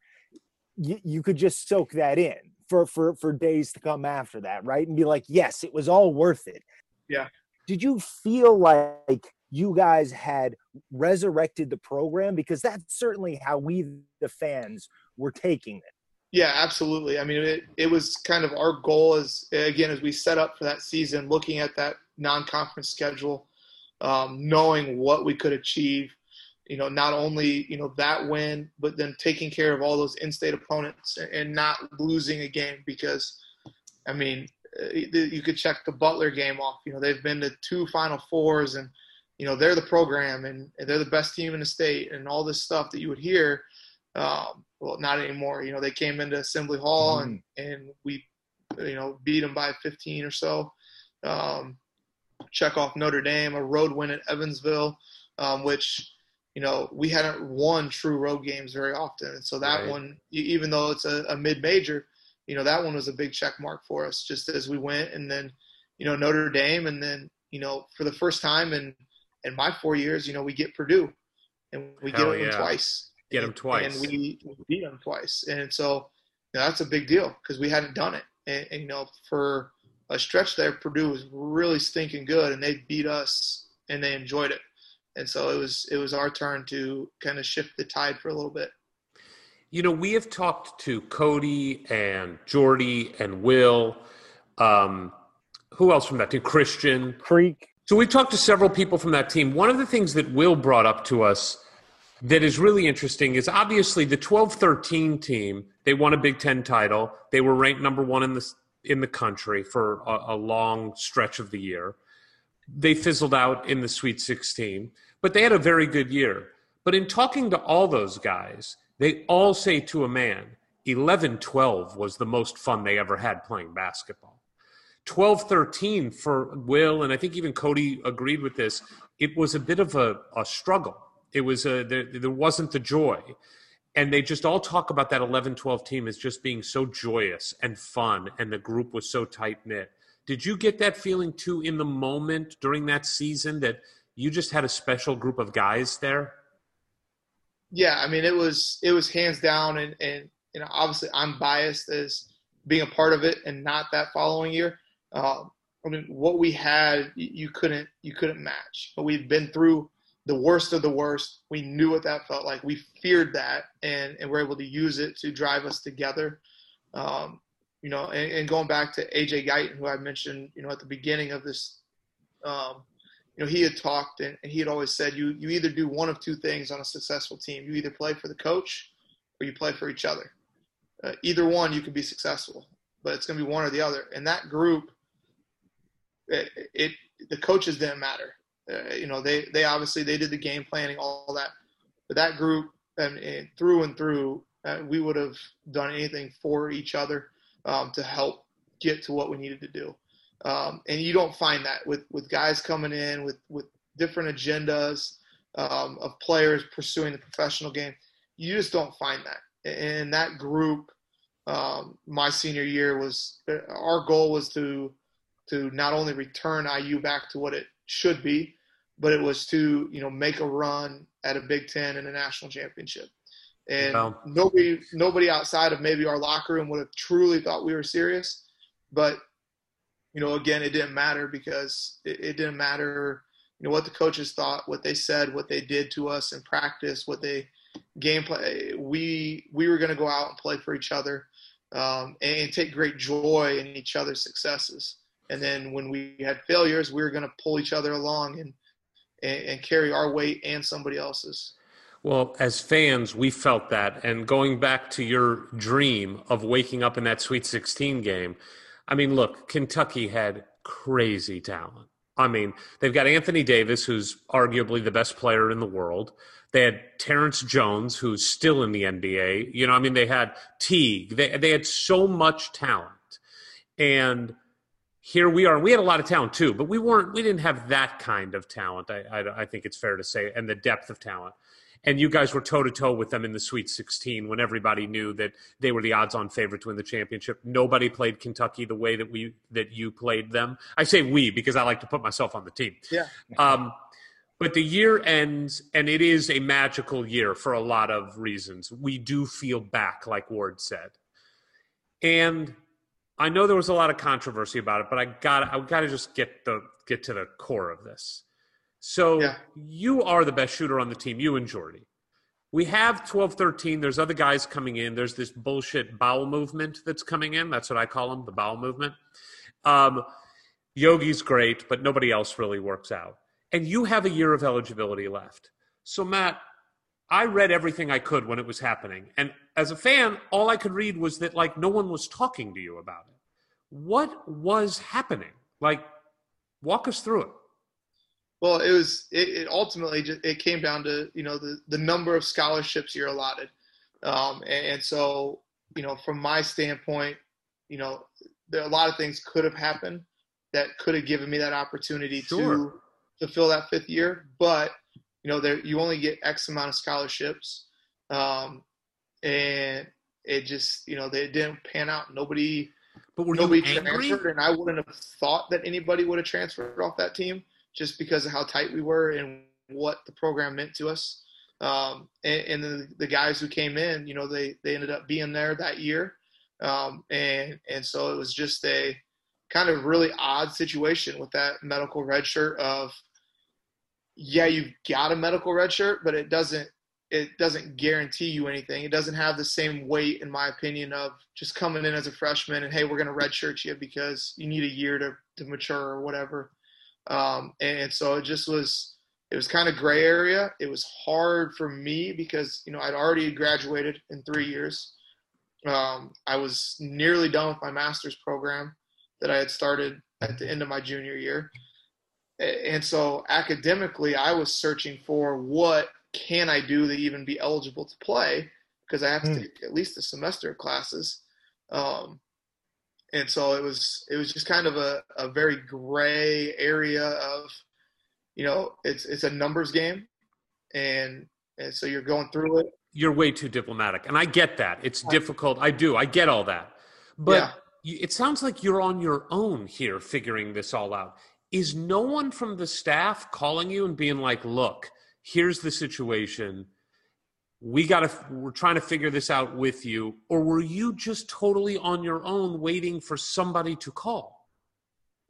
you, you could just soak that in for for for days to come after that, right? And be like, yes, it was all worth it. Yeah. Did you feel like you guys had resurrected the program because that's certainly how we the fans were taking it. Yeah absolutely. I mean it, it was kind of our goal as again as we set up for that season looking at that non-conference schedule um, knowing what we could achieve you know not only you know that win but then taking care of all those in-state opponents and not losing a game because i mean uh, you could check the butler game off. You know they've been to two final fours and you know they're the program and they're the best team in the state and all this stuff that you would hear um, well not anymore you know they came into assembly hall and mm. and we you know beat them by 15 or so um, check off notre dame a road win at evansville um, which you know we hadn't won true road games very often and so that right. one even though it's a, a mid-major you know that one was a big check mark for us just as we went and then you know notre dame and then you know for the first time in in my four years, you know, we get Purdue and we Hell get them yeah. twice. Get them twice. And we, we beat them twice. And so you know, that's a big deal because we hadn't done it. And, and, you know, for a stretch there, Purdue was really stinking good and they beat us and they enjoyed it. And so it was it was our turn to kind of shift the tide for a little bit. You know, we have talked to Cody and Jordy and Will. Um, who else from that team? Christian Creek. So we've talked to several people from that team. One of the things that Will brought up to us that is really interesting is obviously the 12-13 team. They won a Big Ten title. They were ranked number one in the in the country for a, a long stretch of the year. They fizzled out in the Sweet 16, but they had a very good year. But in talking to all those guys, they all say to a man, 11 12 was the most fun they ever had playing basketball. 12 13 for Will, and I think even Cody agreed with this. It was a bit of a, a struggle. It was a, there, there wasn't the joy. And they just all talk about that 11 12 team as just being so joyous and fun, and the group was so tight knit. Did you get that feeling too in the moment during that season that you just had a special group of guys there? Yeah, I mean it was it was hands down, and and you know obviously I'm biased as being a part of it and not that following year. Um, I mean, what we had, you couldn't you couldn't match. But we've been through the worst of the worst. We knew what that felt like. We feared that, and and we're able to use it to drive us together. Um, you know, and, and, going back to AJ Guyton, who I mentioned, you know, at the beginning of this, um, you know, he had talked and, and he had always said, you you either do one of two things on a successful team. You either play for the coach or you play for each other. Uh, either one, you can be successful, but it's going to be one or the other. And that group it, it the coaches didn't matter. Uh, you know, they they obviously they did the game planning, all that, but that group and, through and through, uh, we would have done anything for each other um, to help get to what we needed to do. Um, and you don't find that with with guys coming in with with different agendas um, of players pursuing the professional game. You just don't find that. And that group, um, my senior year was our goal was to to not only return IU back to what it should be, but it was to you know make a run at a Big Ten and a national championship. And nobody nobody outside of maybe our locker room would have truly thought we were serious. But you know, again, it didn't matter because it, it didn't matter. You know what the coaches thought, what they said, what they did to us in practice, what they gameplay. We we were going to go out and play for each other um, and take great joy in each other's successes. And then when we had failures, we were going to pull each other along and, and, and carry our weight and somebody else's. Well, as fans, we felt that. And going back to your dream of waking up in that Sweet 16 game, I mean, look, Kentucky had crazy talent. I mean, they've got Anthony Davis, who's arguably the best player in the world. They had Terrence Jones, who's still in the NBA. You know, I mean, they had Teague. They, they had so much talent. And here we are. We had a lot of talent too, but we weren't. We didn't have that kind of talent. I, I, I think it's fair to say, and the depth of talent. And you guys were toe to toe with them in the Sweet 16 when everybody knew that they were the odds-on favorite to win the championship. Nobody played Kentucky the way that we that you played them. I say we because I like to put myself on the team. Yeah. Um, but the year ends, and it is a magical year for a lot of reasons. We do feel back, like Ward said, and I know there was a lot of controversy about it, but I got I got to just get the get to the core of this. So Yeah. you are the best shooter on the team, you and Jordy. We have 12 13. There's other guys coming in. There's this bullshit bowel movement that's coming in. That's what I call them, the bowel movement. Um, Yogi's great, but nobody else really works out. And you have a year of eligibility left. So, Matt, I read everything I could when it was happening. And as a fan, all I could read was that, like, no one was talking to you about it. What was happening? Like, walk us through it. Well, it was it, it ultimately just, it came down to you know the the number of scholarships you're allotted, um, and, and so you know from my standpoint, you know there a lot of things could have happened that could have given me that opportunity Sure. to to fill that fifth year, but you know there you only get X amount of scholarships, um, and it just you know they didn't pan out. Nobody But were nobody transferred, and I wouldn't have thought that anybody would have transferred off that team just because of how tight we were and what the program meant to us. Um, and and the, the guys who came in, you know, they they ended up being there that year, um, and and so it was just a kind of really odd situation with that medical red shirt of yeah you've got a medical red shirt but it doesn't it doesn't guarantee you anything. It doesn't have the same weight in my opinion of just coming in as a freshman and hey we're to redshirt you because you need a year to, to mature or whatever. Um, and so it just was it was kind of gray area. It was hard for me because you know i'd already graduated in three years. Um, i was nearly done with my master's program that i had started at the end of my junior year and so academically i was searching for what can i do to even be eligible to play because i have to Hmm. take at least a semester of classes um, and so it was it was just kind of a, a very gray area of you know it's it's a numbers game and and so you're going through it You're way too diplomatic. And I get that. It's difficult. I do. I get all that. But Yeah. it sounds like you're on your own here figuring this all out. Is no one from the staff calling you and being like, look, here's the situation. We got to, we're trying to figure this out with you. Or were you just totally on your own waiting for somebody to call?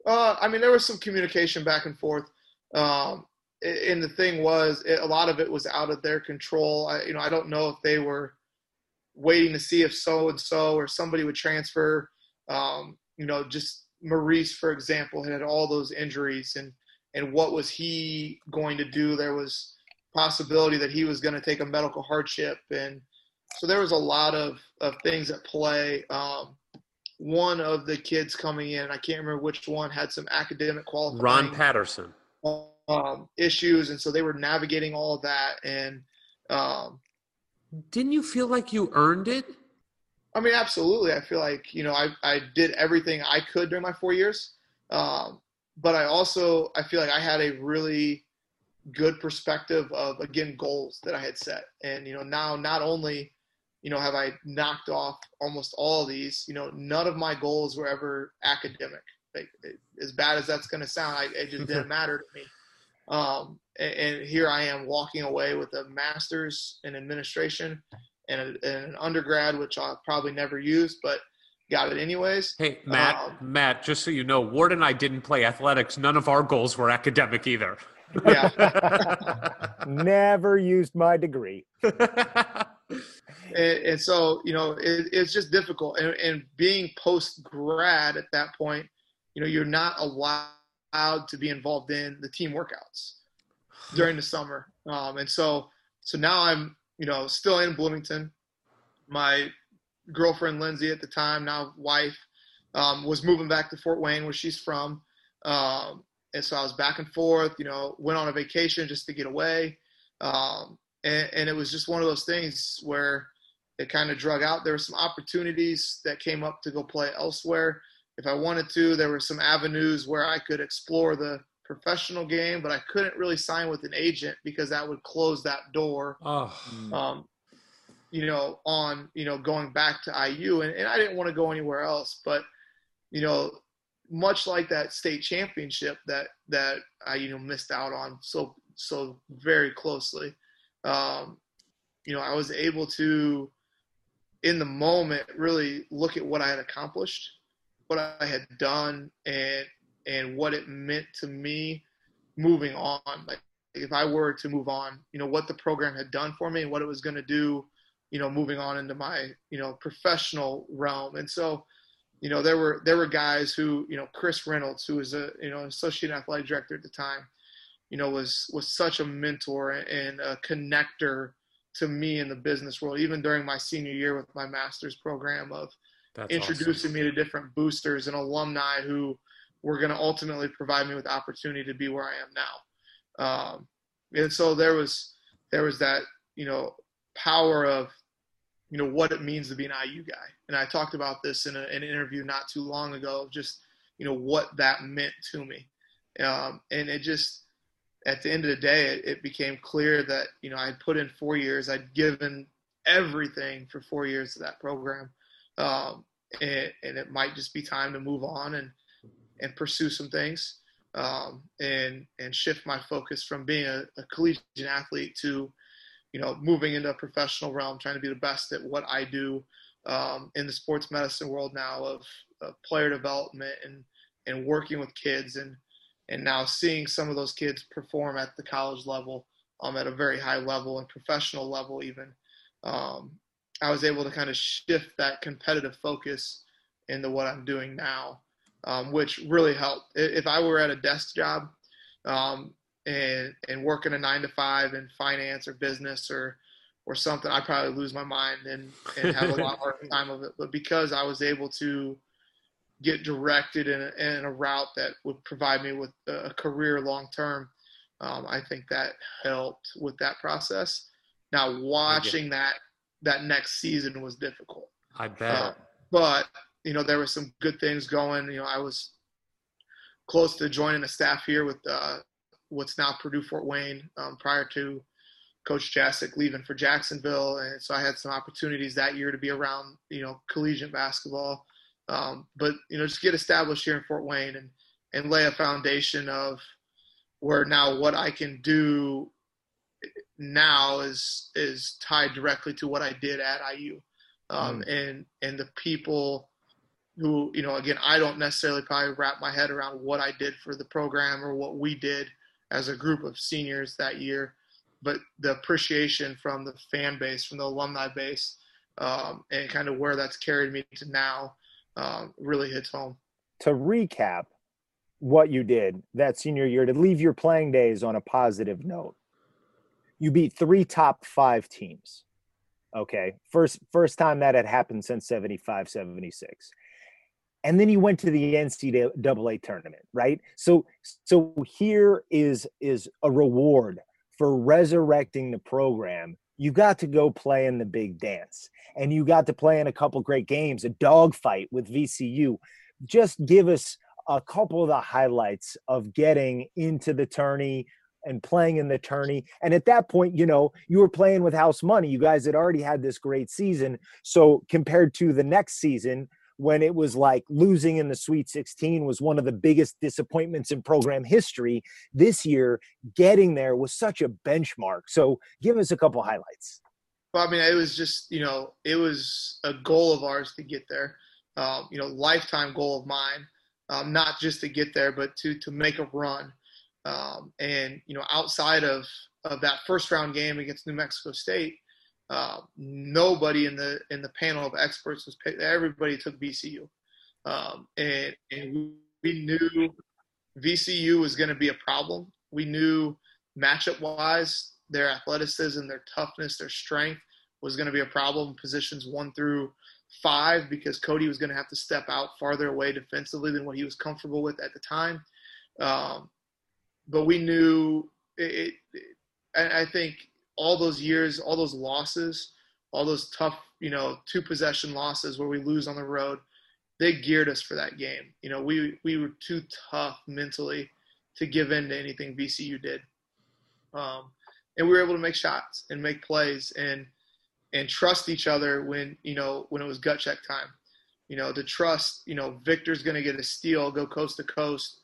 Uh, I mean, there was some communication back and forth, um, and the thing was, it, a lot of it was out of their control. I, you know, I don't know if they were waiting to see if so and so or somebody would transfer. Um, you know, just Maurice, for example, had all those injuries, and and what was he going to do? There was possibility that he was going to take a medical hardship, and so there was a lot of of things at play. Um, one of the kids coming in, I can't remember which one, had some academic qualifying Ron Patterson. um, issues, and so they were navigating all of that. And um, Didn't you feel like you earned it? I mean, absolutely, I feel like you know I I did everything I could during my four years, um, but I also I feel like I had a really good perspective of again goals that I had set, and you know now not only you know have I knocked off almost all of these, you know none of my goals were ever academic. Like as bad as that's going to sound, I, it just didn't matter to me. Um, and, and here I am walking away with a master's in administration and, a, and an undergrad, which I'll probably never use, but got it anyways. Hey, Matt, Um, Matt, just so you know, Ward and I didn't play athletics. None of our goals were academic either. Yeah. Never used my degree. and, and so you know it, it's just difficult and, and being post grad at that point you know you're not allowed to be involved in the team workouts during the summer um, and so so now i'm you know still in bloomington my girlfriend lindsay at the time now wife um, was moving back to fort wayne where she's from um, and so i was back and forth you know went on a vacation just to get away um, and, and it was just one of those things where it kind of drug out. There were some opportunities that came up to go play elsewhere. If I wanted to, there were some avenues where I could explore the professional game, but I couldn't really sign with an agent because that would close that door. oh, Um, you know, on you know going back to IU, and, and I didn't want to go anywhere else. But you know, much like that state championship that that I you know missed out on so so very closely. Um, you know, I was able to, in the moment, really look at what I had accomplished, what I had done, and and what it meant to me moving on. Like if I were to move on, you know, what the program had done for me and what it was going to do, you know, moving on into my, you know, professional realm. And so, you know, there were there were guys who, you know, Chris Reynolds, who was a, you know, associate athletic director at the time, you know, was was such a mentor and a connector to me in the business world, even during my senior year with my master's program of That's introducing awesome. me to different boosters and alumni who were going to ultimately provide me with opportunity to be where I am now. Um, and so there was there was that you know power of you know what it means to be an IU guy, and I talked about this in, a, in an interview not too long ago. Just you know what that meant to me, um, and it just at the end of the day, it, it became clear that you know I'd put in four years, I'd given everything for four years to that program, um, and, and, it might just be time to move on and and pursue some things, um, and and shift my focus from being a, a, collegiate athlete to, you know, moving into a professional realm, trying to be the best at what I do um, in the sports medicine world now of, of player development and and working with kids and and now seeing some of those kids perform at the college level, um, at a very high level and professional level even, um, I was able to kind of shift that competitive focus into what I'm doing now, um, which really helped. If I were at a desk job um, and and working a nine to five in finance or business or or something, I'd probably lose my mind and, and have a lot more time of it. But because I was able to get directed in a, in a route that would provide me with a career long term. Um, I think that helped with that process. Now watching that that next season was difficult. I bet. Uh, but you know there were some good things going. You know I was close to joining the staff here with uh, what's now Purdue Fort Wayne um, prior to Coach Jasick leaving for Jacksonville, and so I had some opportunities that year to be around you know collegiate basketball. Um, but you know, just get established here in Fort Wayne and and lay a foundation of where now what I can do now is is tied directly to what I did at IU, um, mm. and and the people who you know again I don't necessarily probably wrap my head around what I did for the program or what we did as a group of seniors that year, but the appreciation from the fan base, from the alumni base, um, and kind of where that's carried me to now um, really hits home. To recap what you did that senior year, to leave your playing days on a positive note, you beat three top five teams. Okay. First first time that had happened since 75, 76 and then you went to the NCAA tournament, right? So so here is is a reward for resurrecting the program you got to go play in the big dance and you got to play in a couple great games, a dogfight with VCU. Just give us a couple of the highlights of getting into the tourney and playing in the tourney. And at that point, you know, you were playing with house money. You guys had already had this great season. So compared to the next season, when it was like losing in the Sweet 16 was one of the biggest disappointments in program history. This year, getting there was such a benchmark. So, give us a couple highlights. Well, I mean, it was just, you know, it was a goal of ours to get there, um, you know, lifetime goal of mine, um, not just to get there, but to, to make a run. Um, and, you know, outside of, of that first round game against New Mexico State, uh, nobody in the in the panel of experts was picked. Everybody took VCU, um, and and we knew VCU was going to be a problem. We knew matchup wise, their athleticism, their toughness, their strength was going to be a problem. Positions one through five because Cody was going to have to step out farther away defensively than what he was comfortable with at the time. Um, but we knew it, it, I think all those years, all those losses, all those tough, you know, two possession losses where we lose on the road, they geared us for that game. You know, we we were too tough mentally to give in to anything VCU did, um, and we were able to make shots and make plays and and trust each other when you know when it was gut check time. You know, to trust. You know, Victor's going to get a steal, go coast to coast.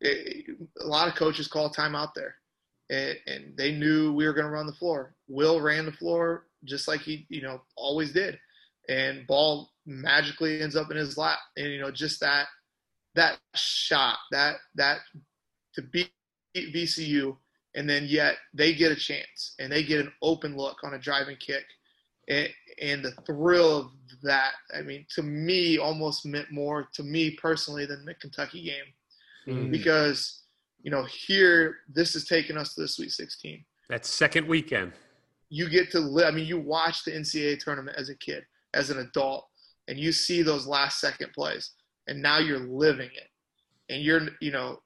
It, a lot of coaches call time out there and, and they knew we were going to run the floor. Will ran the floor just like he, you know, always did, and ball magically ends up in his lap. And you know, just that that shot, that that to be VCU, and then yet they get a chance and they get an open look on a driving kick, and, and the thrill of that. I mean, to me, almost meant more to me personally than the Kentucky game, Mm. because you know here this has taken us to the Sweet 16 That second weekend. you get to live. I mean, you watch the NCAA tournament as a kid, as an adult, and you see those last second plays, and now you're living it, and you're, you know,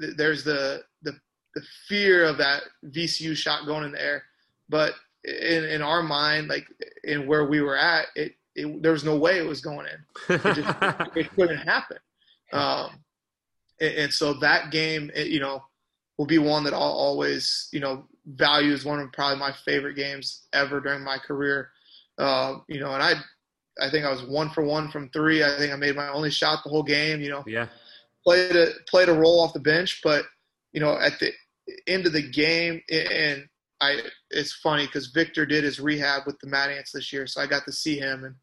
th- there's the the the fear of that VCU shot going in the air, but in in our mind, like in where we were at, it, it there was no way it was going in. It just it couldn't happen. Um, and, and so that game, it, you know, will be one that I'll always, you know, value as one of probably my favorite games ever during my career. Uh, you know, and I, I think I was one for one from three. I think I made my only shot the whole game. You know, yeah. played a played a role off the bench, but you know, at the end of the game, and I, it's funny because Victor did his rehab with the Mad Ants this year, so I got to see him, and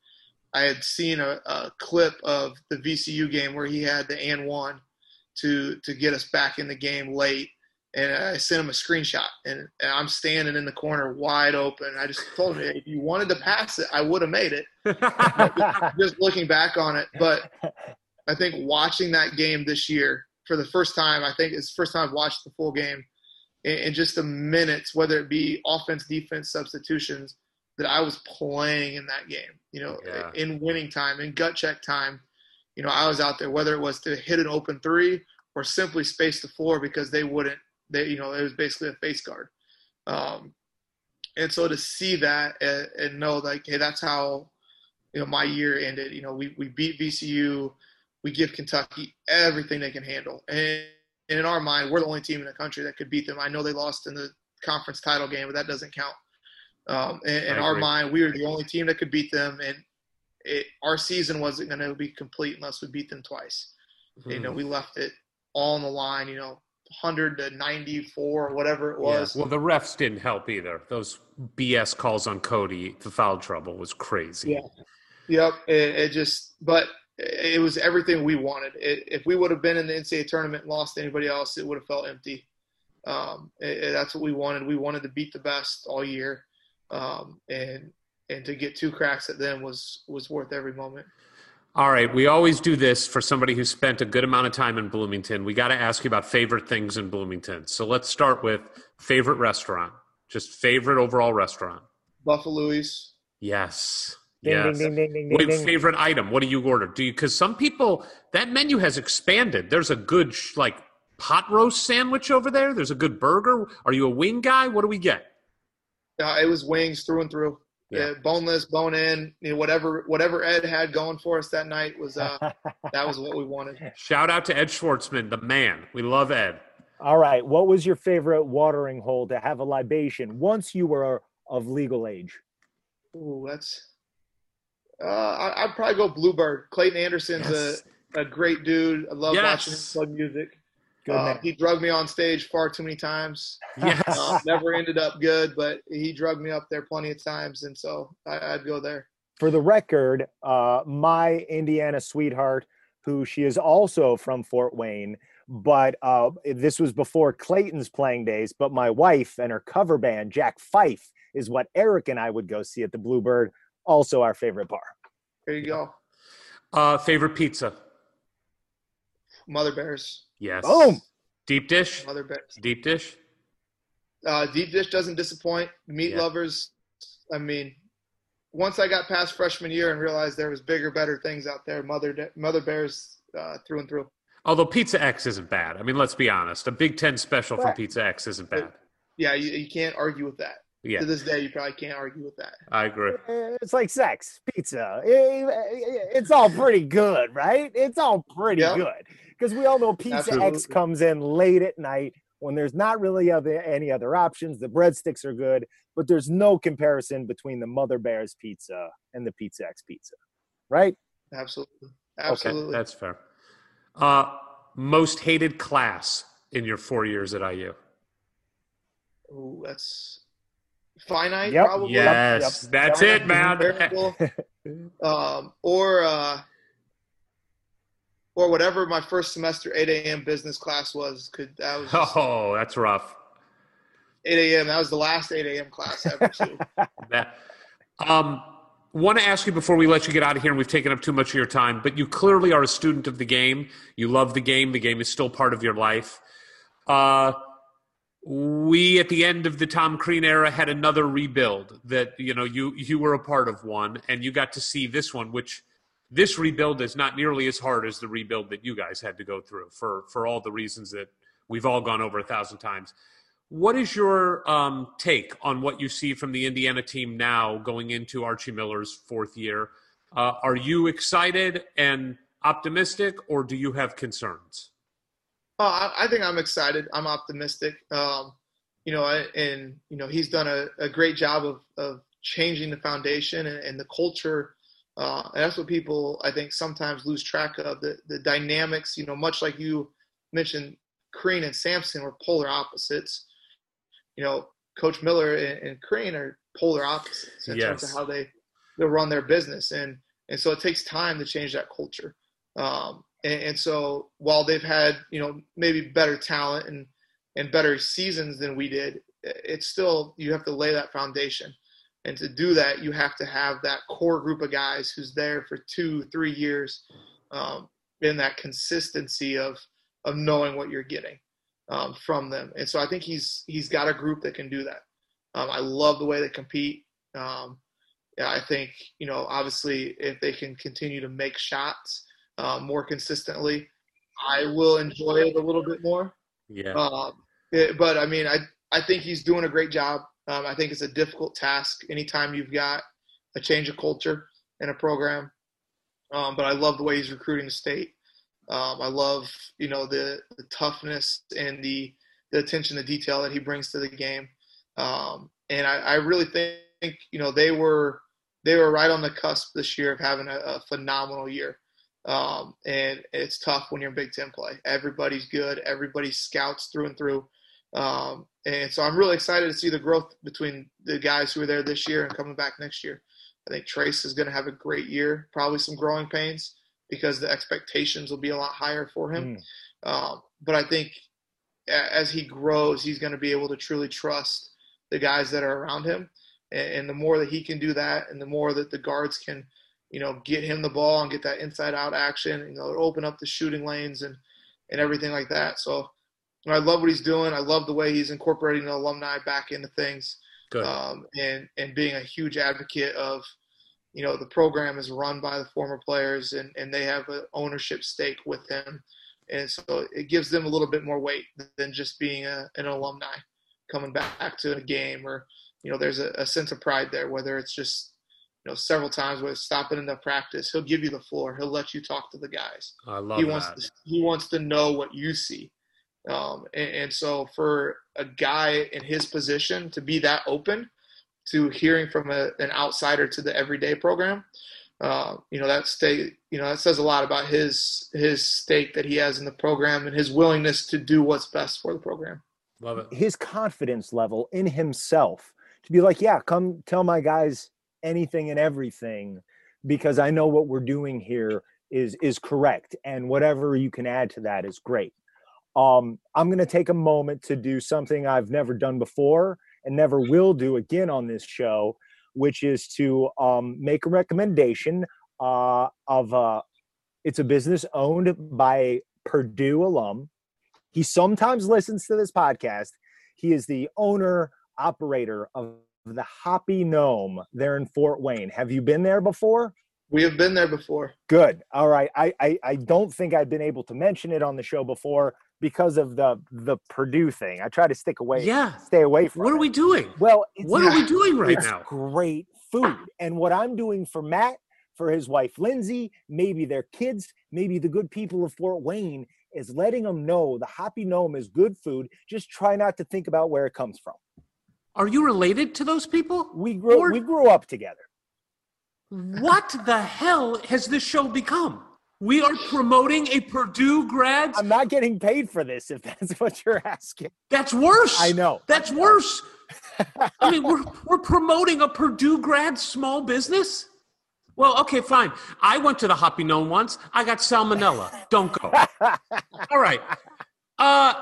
I had seen a, a clip of the VCU game where he had the and one to to get us back in the game late, and I sent him a screenshot, and, and I'm standing in the corner wide open. I just told him, if you wanted to pass it, I would have made it. Just looking back on it, but I think watching that game this year for the first time, I think it's the first time I've watched the full game in, in just the minutes, whether it be offense, defense, substitutions, that I was playing in that game. You know, Yeah. in winning time, in gut check time. You know, I was out there, whether it was to hit an open three or simply space the floor because they wouldn't. They, you know, it was basically a face guard. Um, and so to see that and, and know like, hey, that's how you know my year ended. You know, we we beat VCU, we give Kentucky everything they can handle, and, and in our mind, we're the only team in the country that could beat them. I know they lost in the conference title game, but that doesn't count. Um, in in our mind, we were the only team that could beat them, and it, our season wasn't going to be complete unless we beat them twice. You Hmm. know, we left it all on the line. You know, 100 to 94 or whatever it was. Well, the refs didn't help either. Those BS calls on Cody, the foul trouble was crazy. Yeah. Yep. It, it just, but it was everything we wanted. It, if we would have been in the NCAA tournament and lost to anybody else, it would have felt empty. Um, it- that's what we wanted. We wanted to beat the best all year, um, and and to get two cracks at them was was worth every moment. All right, we always do this for somebody who spent a good amount of time in Bloomington. We got to ask you about favorite things in Bloomington. So let's start with favorite restaurant. Just favorite overall restaurant. Buffalouie's. Yes. Ding, yes. ding, ding, ding, ding, Wait, ding. favorite item. What do you order? Do you because some people that menu has expanded. There's a good sh- like pot roast sandwich over there. There's a good burger. Are you a wing guy? What do we get? Uh, it was wings through and through. Yeah. Yeah. boneless, bone in, you know, whatever whatever Ed had going for us that night was uh, that was what we wanted. Shout out to Ed Schwartzman, the man. We love Ed. All right. What was your favorite watering hole to have a libation once you were of legal age? Ooh, that's. Uh, I, I'd probably go Bluebird. Clayton Anderson's Yes. a, a great dude. I love watching him Yes. play music. Good Uh, he drugged me on stage far too many times. Yes. Uh, never ended up good, but he drugged me up there plenty of times, and so I, I'd go there. For the record, uh, my Indiana sweetheart, who she is also from Fort Wayne, but uh, this was before Clayton's playing days. But my wife and her cover band, Jack Fife, is what Eric and I would go see at the Bluebird. Also, our favorite bar. There you go. Uh, favorite pizza. Mother Bears. Yes. Boom. Deep dish. Mother Bears. Deep dish. Uh, deep dish doesn't disappoint. Meat Yeah. lovers. I mean, once I got past freshman year and realized there was bigger, better things out there, Mother Mother Bears uh, through and through. Although Pizza X isn't bad. I mean, let's be honest. A Big Ten special from Pizza X isn't bad. Yeah, you, you can't argue with that. Yeah, To this day, you probably can't argue with that. I agree. Eh, It's like sex, pizza. It's all pretty good, right? It's all pretty Yeah. good because we all know Pizza X comes in late at night when there's not really other any other options. The breadsticks are good, but there's no comparison between the Mother Bear's pizza and the Pizza X pizza, right? Absolutely. Okay, Absolutely. that's fair. Uh, most hated class in your four years at IU. Ooh, that's finite, Yep. probably. Yes, yep. that's it, man. Um, or uh, or whatever my first semester 8 a.m. business class was. Could that was just, oh, that's rough. 8 a.m. That was the last 8 a.m. class ever too. um, want to ask you before we let you get out of here, and we've taken up too much of your time, but you clearly are a student of the game. You love the game. The game is still part of your life. Uh, we at the end of the Tom Crean era had another rebuild that you know you you were a part of one, and you got to see this one, which this rebuild is not nearly as hard as the rebuild that you guys had to go through for for all the reasons that we've all gone over a thousand times. What is your um, take on what you see from the Indiana team now going into Archie Miller's fourth year? Uh, are you excited and optimistic, or do you have concerns? Oh, I, I think I'm excited. I'm optimistic. Um, you know, and you know he's done a, a great job of, of changing the foundation and, and the culture uh, and that's what people, I think, sometimes lose track of the, the dynamics. You know, much like you mentioned, Crean and Sampson were polar opposites. You know, Coach Miller and, and Crean are polar opposites in yes. terms of how they they run their business, and and so it takes time to change that culture. Um, and, and so while they've had you know maybe better talent and and better seasons than we did, it's still you have to lay that foundation. And to do that, you have to have that core group of guys who's there for two, three years, um, in that consistency of of knowing what you're getting um, from them. And so I think he's he's got a group that can do that. Um, I love the way they compete. Um, yeah, I think you know obviously if they can continue to make shots uh, more consistently, I will enjoy it a little bit more. Yeah. Um, it, but I mean, I I think he's doing a great job. Um, I think it's a difficult task anytime you've got a change of culture in a program. Um, but I love the way he's recruiting the state. Um, I love, you know, the, the toughness and the, the attention to detail that he brings to the game. Um, and I, I, really think, you know, they were they were right on the cusp this year of having a, a phenomenal year. Um, and it's tough when you're in Big Ten play. Everybody's good. Everybody scouts through and through. Um, and so I'm really excited to see the growth between the guys who are there this year and coming back next year. I think Trayce is going to have a great year, probably some growing pains because the expectations will be a lot higher for him. Mm. Um, but I think as he grows, he's going to be able to truly trust the guys that are around him. And, and the more that he can do that, and the more that the guards can, you know, get him the ball and get that inside out action, you know, open up the shooting lanes and, and everything like that. So I love what he's doing. I love the way he's incorporating the alumni back into things. Um, and and being a huge advocate of, you know, the program is run by the former players and, and they have an ownership stake with him. And so it gives them a little bit more weight than just being a, an alumni coming back to a game or, you know, there's a, a sense of pride there, whether it's just, you know, several times with stopping in the practice, he'll give you the floor. He'll let you talk to the guys. I love he that. wants to, he wants to know what you see um, and, and, so for a guy in his position to be that open to hearing from a, an outsider to the everyday program, uh, you know that stake, you know that says a lot about his his stake that he has in the program and his willingness to do what's best for the program. Love it. His confidence level in himself to be like, yeah, come tell my guys anything and everything because I know what we're doing here is is correct and whatever you can add to that is great um, I'm going to take a moment to do something I've never done before and never will do again on this show, which is to um, make a recommendation uh, of uh, it's a business owned by Purdue alum. He sometimes listens to this podcast. He is the owner operator of the Hoppy Gnome there in Fort Wayne. Have you been there before? We have been there before. Good. All right. I, I, I don't think I've been able to mention it on the show before, because of the the Purdue thing. I try to stick away. Yeah, stay away from. What it. are we doing? Well, what are we doing right it's now? Great food, and what I'm doing for Matt, for his wife Lindsay, maybe their kids, maybe the good people of Fort Wayne, is letting them know the Hoppy Gnome is good food. Just try not to think about where it comes from. Are you related to those people? We grew or... we grew up together. What the hell has this show become? We are promoting a Purdue grad. I'm not getting paid for this if that's what you're asking. That's worse. I know. That's worse. I mean, we're we're promoting a Purdue grad small business. Well, okay, fine. I went to the Hoppy Gnome once. I got salmonella. Don't go. All right. Uh,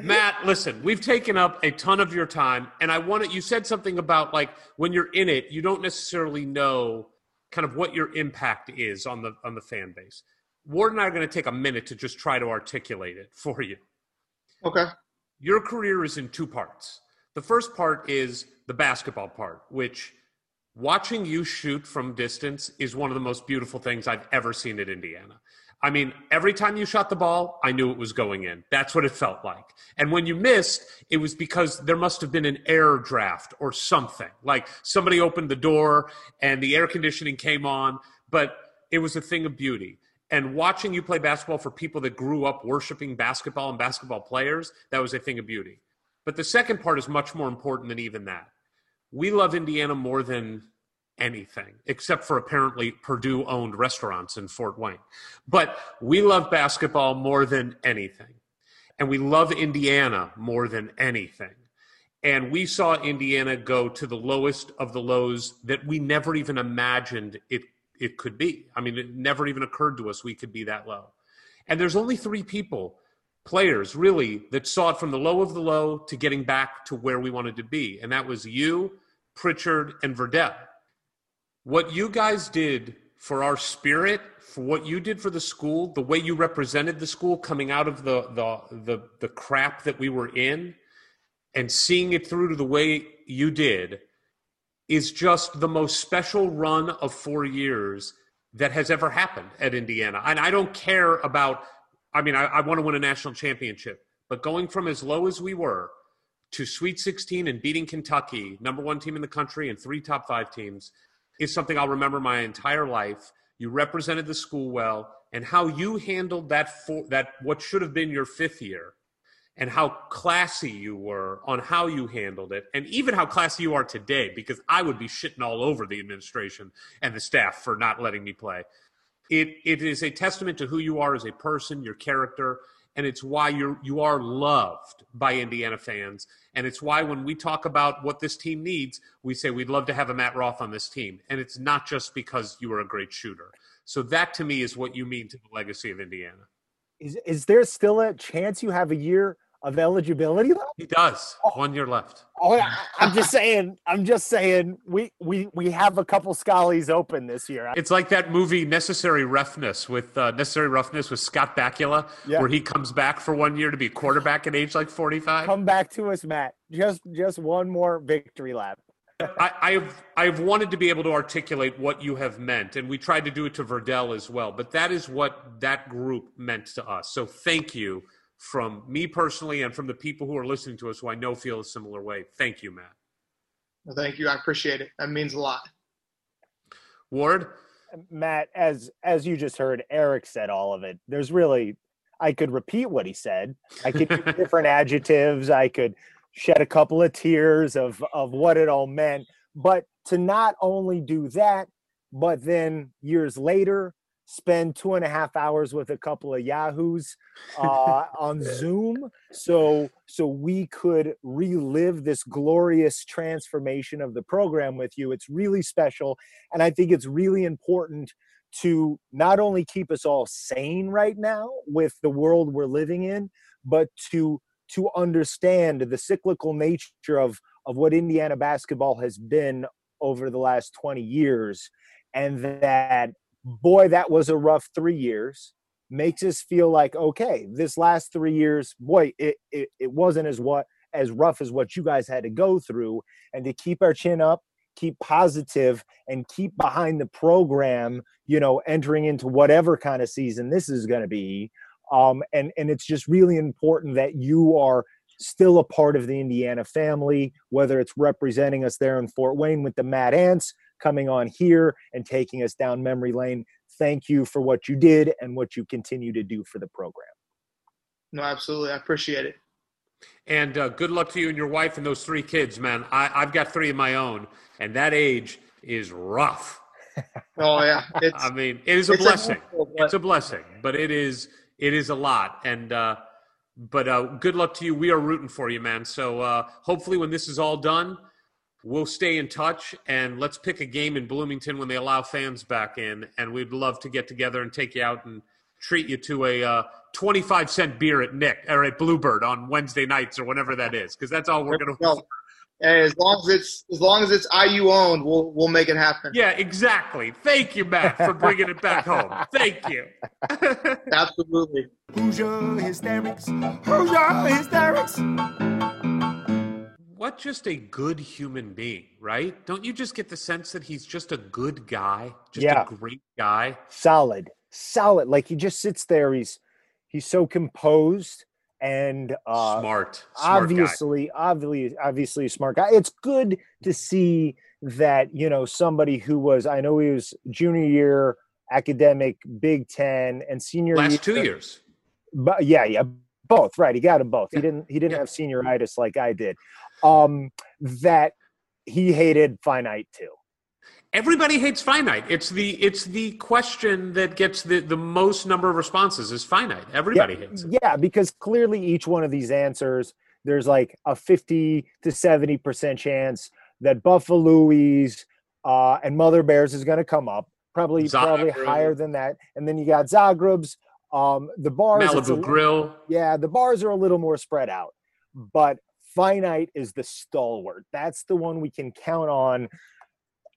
Matt, listen, we've taken up a ton of your time, and I wanted you said something about like when you're in it, you don't necessarily know kind of what your impact is on the on the fan base. Ward and I are going to take a minute to just try to articulate it for you. Okay. Your career is in two parts. The first part is the basketball part, which watching you shoot from distance is one of the most beautiful things I've ever seen at Indiana. I mean, every time you shot the ball, I knew it was going in. That's what it felt like. And when you missed, it was because there must have been an air draft or something. Like somebody opened the door and the air conditioning came on, but it was a thing of beauty. And watching you play basketball for people that grew up worshiping basketball and basketball players, that was a thing of beauty. But the second part is much more important than even that. We love Indiana more than anything, except for apparently Purdue owned restaurants in Fort Wayne. But we love basketball more than anything. And we love Indiana more than anything. And we saw Indiana go to the lowest of the lows that we never even imagined it, it could be. I mean, it never even occurred to us we could be that low. And there's only three people, players really, that saw it from the low of the low to getting back to where we wanted to be. And that was you, Pritchard, and Verdell what you guys did for our spirit, for what you did for the school, the way you represented the school coming out of the the the, the crap that we were in, and seeing it through to the way you did, is just the most special run of four years that has ever happened at Indiana. And I don't care about. I mean, I, I want to win a national championship, but going from as low as we were to Sweet 16 and beating Kentucky, number one team in the country, and three top five teams is something I'll remember my entire life. You represented the school well, and how you handled that for, that what should have been your fifth year, and how classy you were on how you handled it, and even how classy you are today. Because I would be shitting all over the administration and the staff for not letting me play. It it is a testament to who you are as a person, your character, and it's why you're you are loved by Indiana fans. And it's why when we talk about what this team needs, we say we'd love to have a Matt Roth on this team. And it's not just because you were a great shooter. So that to me is what you mean to the legacy of Indiana. Is is there still a chance you have a year of eligibility left? He does. Oh. One year left. Oh, I'm just saying. I'm just saying. We we we have a couple Schollies open this year. It's like that movie Necessary Roughness with uh, Necessary Roughness with Scott Bakula, yeah. where he comes back for one year to be quarterback at age like 45. Come back to us, Matt. Just just one more victory lap. I, I've I've wanted to be able to articulate what you have meant, and we tried to do it to Verdell as well. But that is what that group meant to us. So thank you from me personally and from the people who are listening to us who I know feel a similar way. Thank you, Matt. Well, thank you. I appreciate it. That means a lot. Ward? Uh, Matt, as as you just heard, Eric said all of it. There's really I could repeat what he said. I could use different adjectives. I could shed a couple of tears of of what it all meant. But to not only do that, but then years later spend two and a half hours with a couple of yahoos uh, on zoom so so we could relive this glorious transformation of the program with you. It's really special and i think it's really important to not only keep us all sane right now with the world we're living in but to to understand the cyclical nature of of what indiana basketball has been over the last 20 years and that boy, that was a rough three years. Makes us feel like, okay, this last three years, boy, it, it, it wasn't as what as rough as what you guys had to go through. And to keep our chin up, keep positive, and keep behind the program, you know, entering into whatever kind of season this is going to be. Um, and and it's just really important that you are still a part of the Indiana family, whether it's representing us there in Fort Wayne with the Mad Ants, coming on here and taking us down memory lane. Thank you for what you did and what you continue to do for the program. No, absolutely. I appreciate it. And uh, good luck to you and your wife and those three kids, man. I, I've got three of my own, and that age is rough. oh yeah, it's, I mean, it is a blessing. A but... It's a blessing, but it is it is a lot. And uh, but uh, good luck to you. We are rooting for you, man. So uh, hopefully, when this is all done, we'll stay in touch and let's pick a game in Bloomington when they allow fans back in. And we'd love to get together and take you out and treat you to a uh, 25 cent beer at Nick or at Bluebird on Wednesday nights or whenever that is, because that's all we're going to. Hey, as long as it's as long as it's IU owned, we'll we'll make it happen. Yeah, exactly. Thank you, Matt, for bringing it back home. Thank you. Absolutely. Hoosier hysterics. Hoosier hysterics. What just a good human being, right? Don't you just get the sense that he's just a good guy, just Yeah. a great guy? solid, solid. Like he just sits there. He's he's so composed and uh, smart, smart guy. obviously, obviously, obviously a smart guy. It's good to see that you know somebody who was. I know he was junior year academic, Big Ten, and senior Last year, two years. But yeah, yeah, both. Right, he got them both. Yeah. He didn't. He didn't Yeah. have senioritis like I did. Um, that he hated finite too. Everybody hates finite. It's the it's the question that gets the, the most number of responses is finite. Everybody hates it. Yeah, because clearly each one of these answers, there's like a 50 to 70% chance that Buffalouie's uh, and Mother Bears is going to come up. Probably, probably higher than that. And then you got Zagreb's. Um, the bars, it's a Malibu Grill. yeah, the bars are a little more spread out, but finite is the stalwart. That's the one we can count on.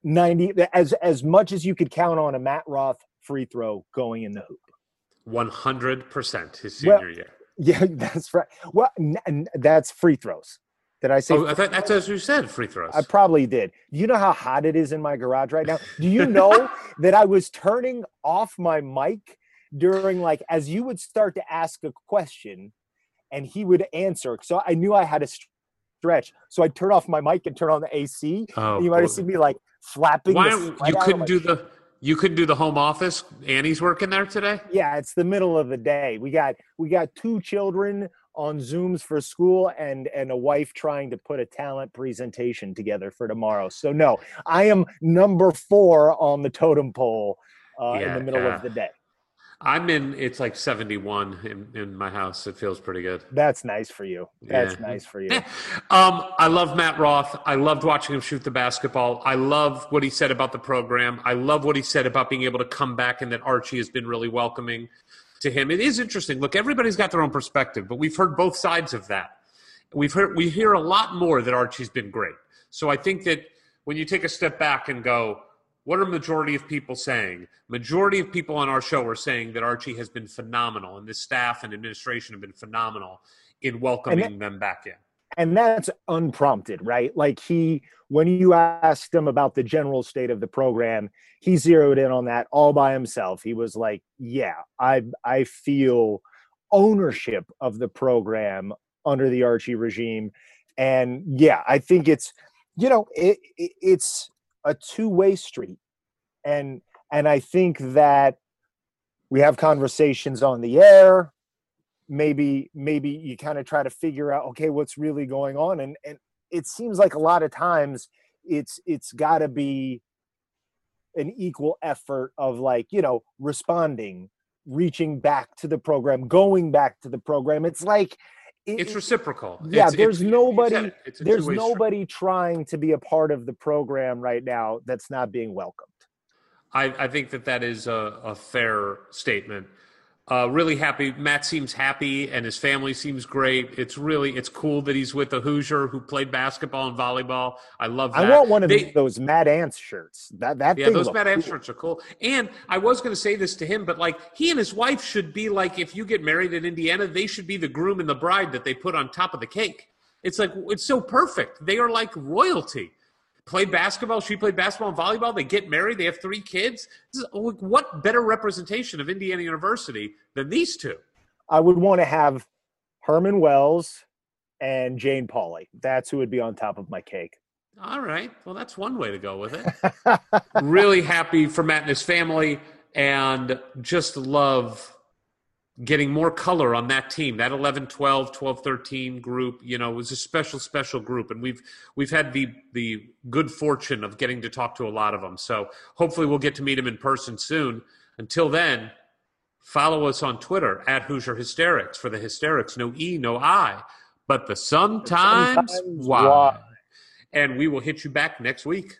90 as as much as you could count on a Matt Roth free throw going in the hoop. One hundred percent his Well, senior year. Yeah, that's right. Well, n- that's free throws. Did I say? Oh, I thought that's as you said, free throws. I probably did. Do you know how hot it is in my garage right now? Do you know that I was turning off my mic during like as you would start to ask a question and he would answer. So I knew I had a stretch. So I'd turn off my mic and turn on the AC. oh, you might have seen me like flapping. Why the don't, sweat you couldn't do the you couldn't do the home office? Annie's working there today. yeah it's the middle of the day we got we got two children on zooms for school and and a wife trying to put a talent presentation together for tomorrow so no i am number four on the totem pole uh, in the middle yeah. of the day I'm in. It's like 71 in, in my house. It feels pretty good. that's nice for you that's Yeah. nice for you. Um, I love Matt Roth. I loved watching him shoot the basketball. I love what he said about the program. I love what he said about being able to come back and that Archie has been really welcoming to him. It is interesting. Look, everybody's got their own perspective, but we've heard both sides of that. We've heard we hear a lot more that Archie's been great. So I think that when you take a step back and go, what are majority of people saying? Majority of people on our show are saying that Archie has been phenomenal, and the staff and administration have been phenomenal in welcoming them back in. and that's unprompted right like he when you asked him about the general state of the program he zeroed in on that all by himself he was like yeah i i feel ownership of the program under the archie regime and yeah i think it's you know it, it it's a two-way street. And and i think that we have conversations on the air. Maybe maybe you kind of try to figure out okay what's really going on? And and it seems like a lot of times it's it's got to be an equal effort of like you know responding reaching back to the program going back to the program. It's like it- It's reciprocal. yeah It's- there's it's- nobody. It's a there's nobody trying to be a part of the program right now that's not being welcomed I, I think that that is a, a fair statement. Uh, really happy. Matt seems happy, and his family seems great. It's really it's cool that he's with a Hoosier who played basketball and volleyball. I love that. i want one of They- those Matt ants shirts that that Yeah, those Matt Mad Ant shirts are cool. And I was going to say this to him, but like he and his wife should be like, if you get married in Indiana, they should be the groom and the bride that they put on top of the cake. It's like it's so perfect. They are like royalty. Played basketball. She played basketball and volleyball. They get married. They have three kids. This is, what better representation of Indiana University than these two? I would want to have Herman Wells and Jane Pauley. That's who would be on top of my cake. All right. Well, that's one way to go with it. really happy for Matt and his family and just love getting more color on that team that 11 12 12 13 group you know was a special special group and we've we've had the the good fortune of getting to talk to a lot of them so hopefully we'll get to meet them in person soon until then follow us on twitter at hoosier hysterics for the hysterics no e no i but the sometimes, sometimes why. why. and we will hit you back next week.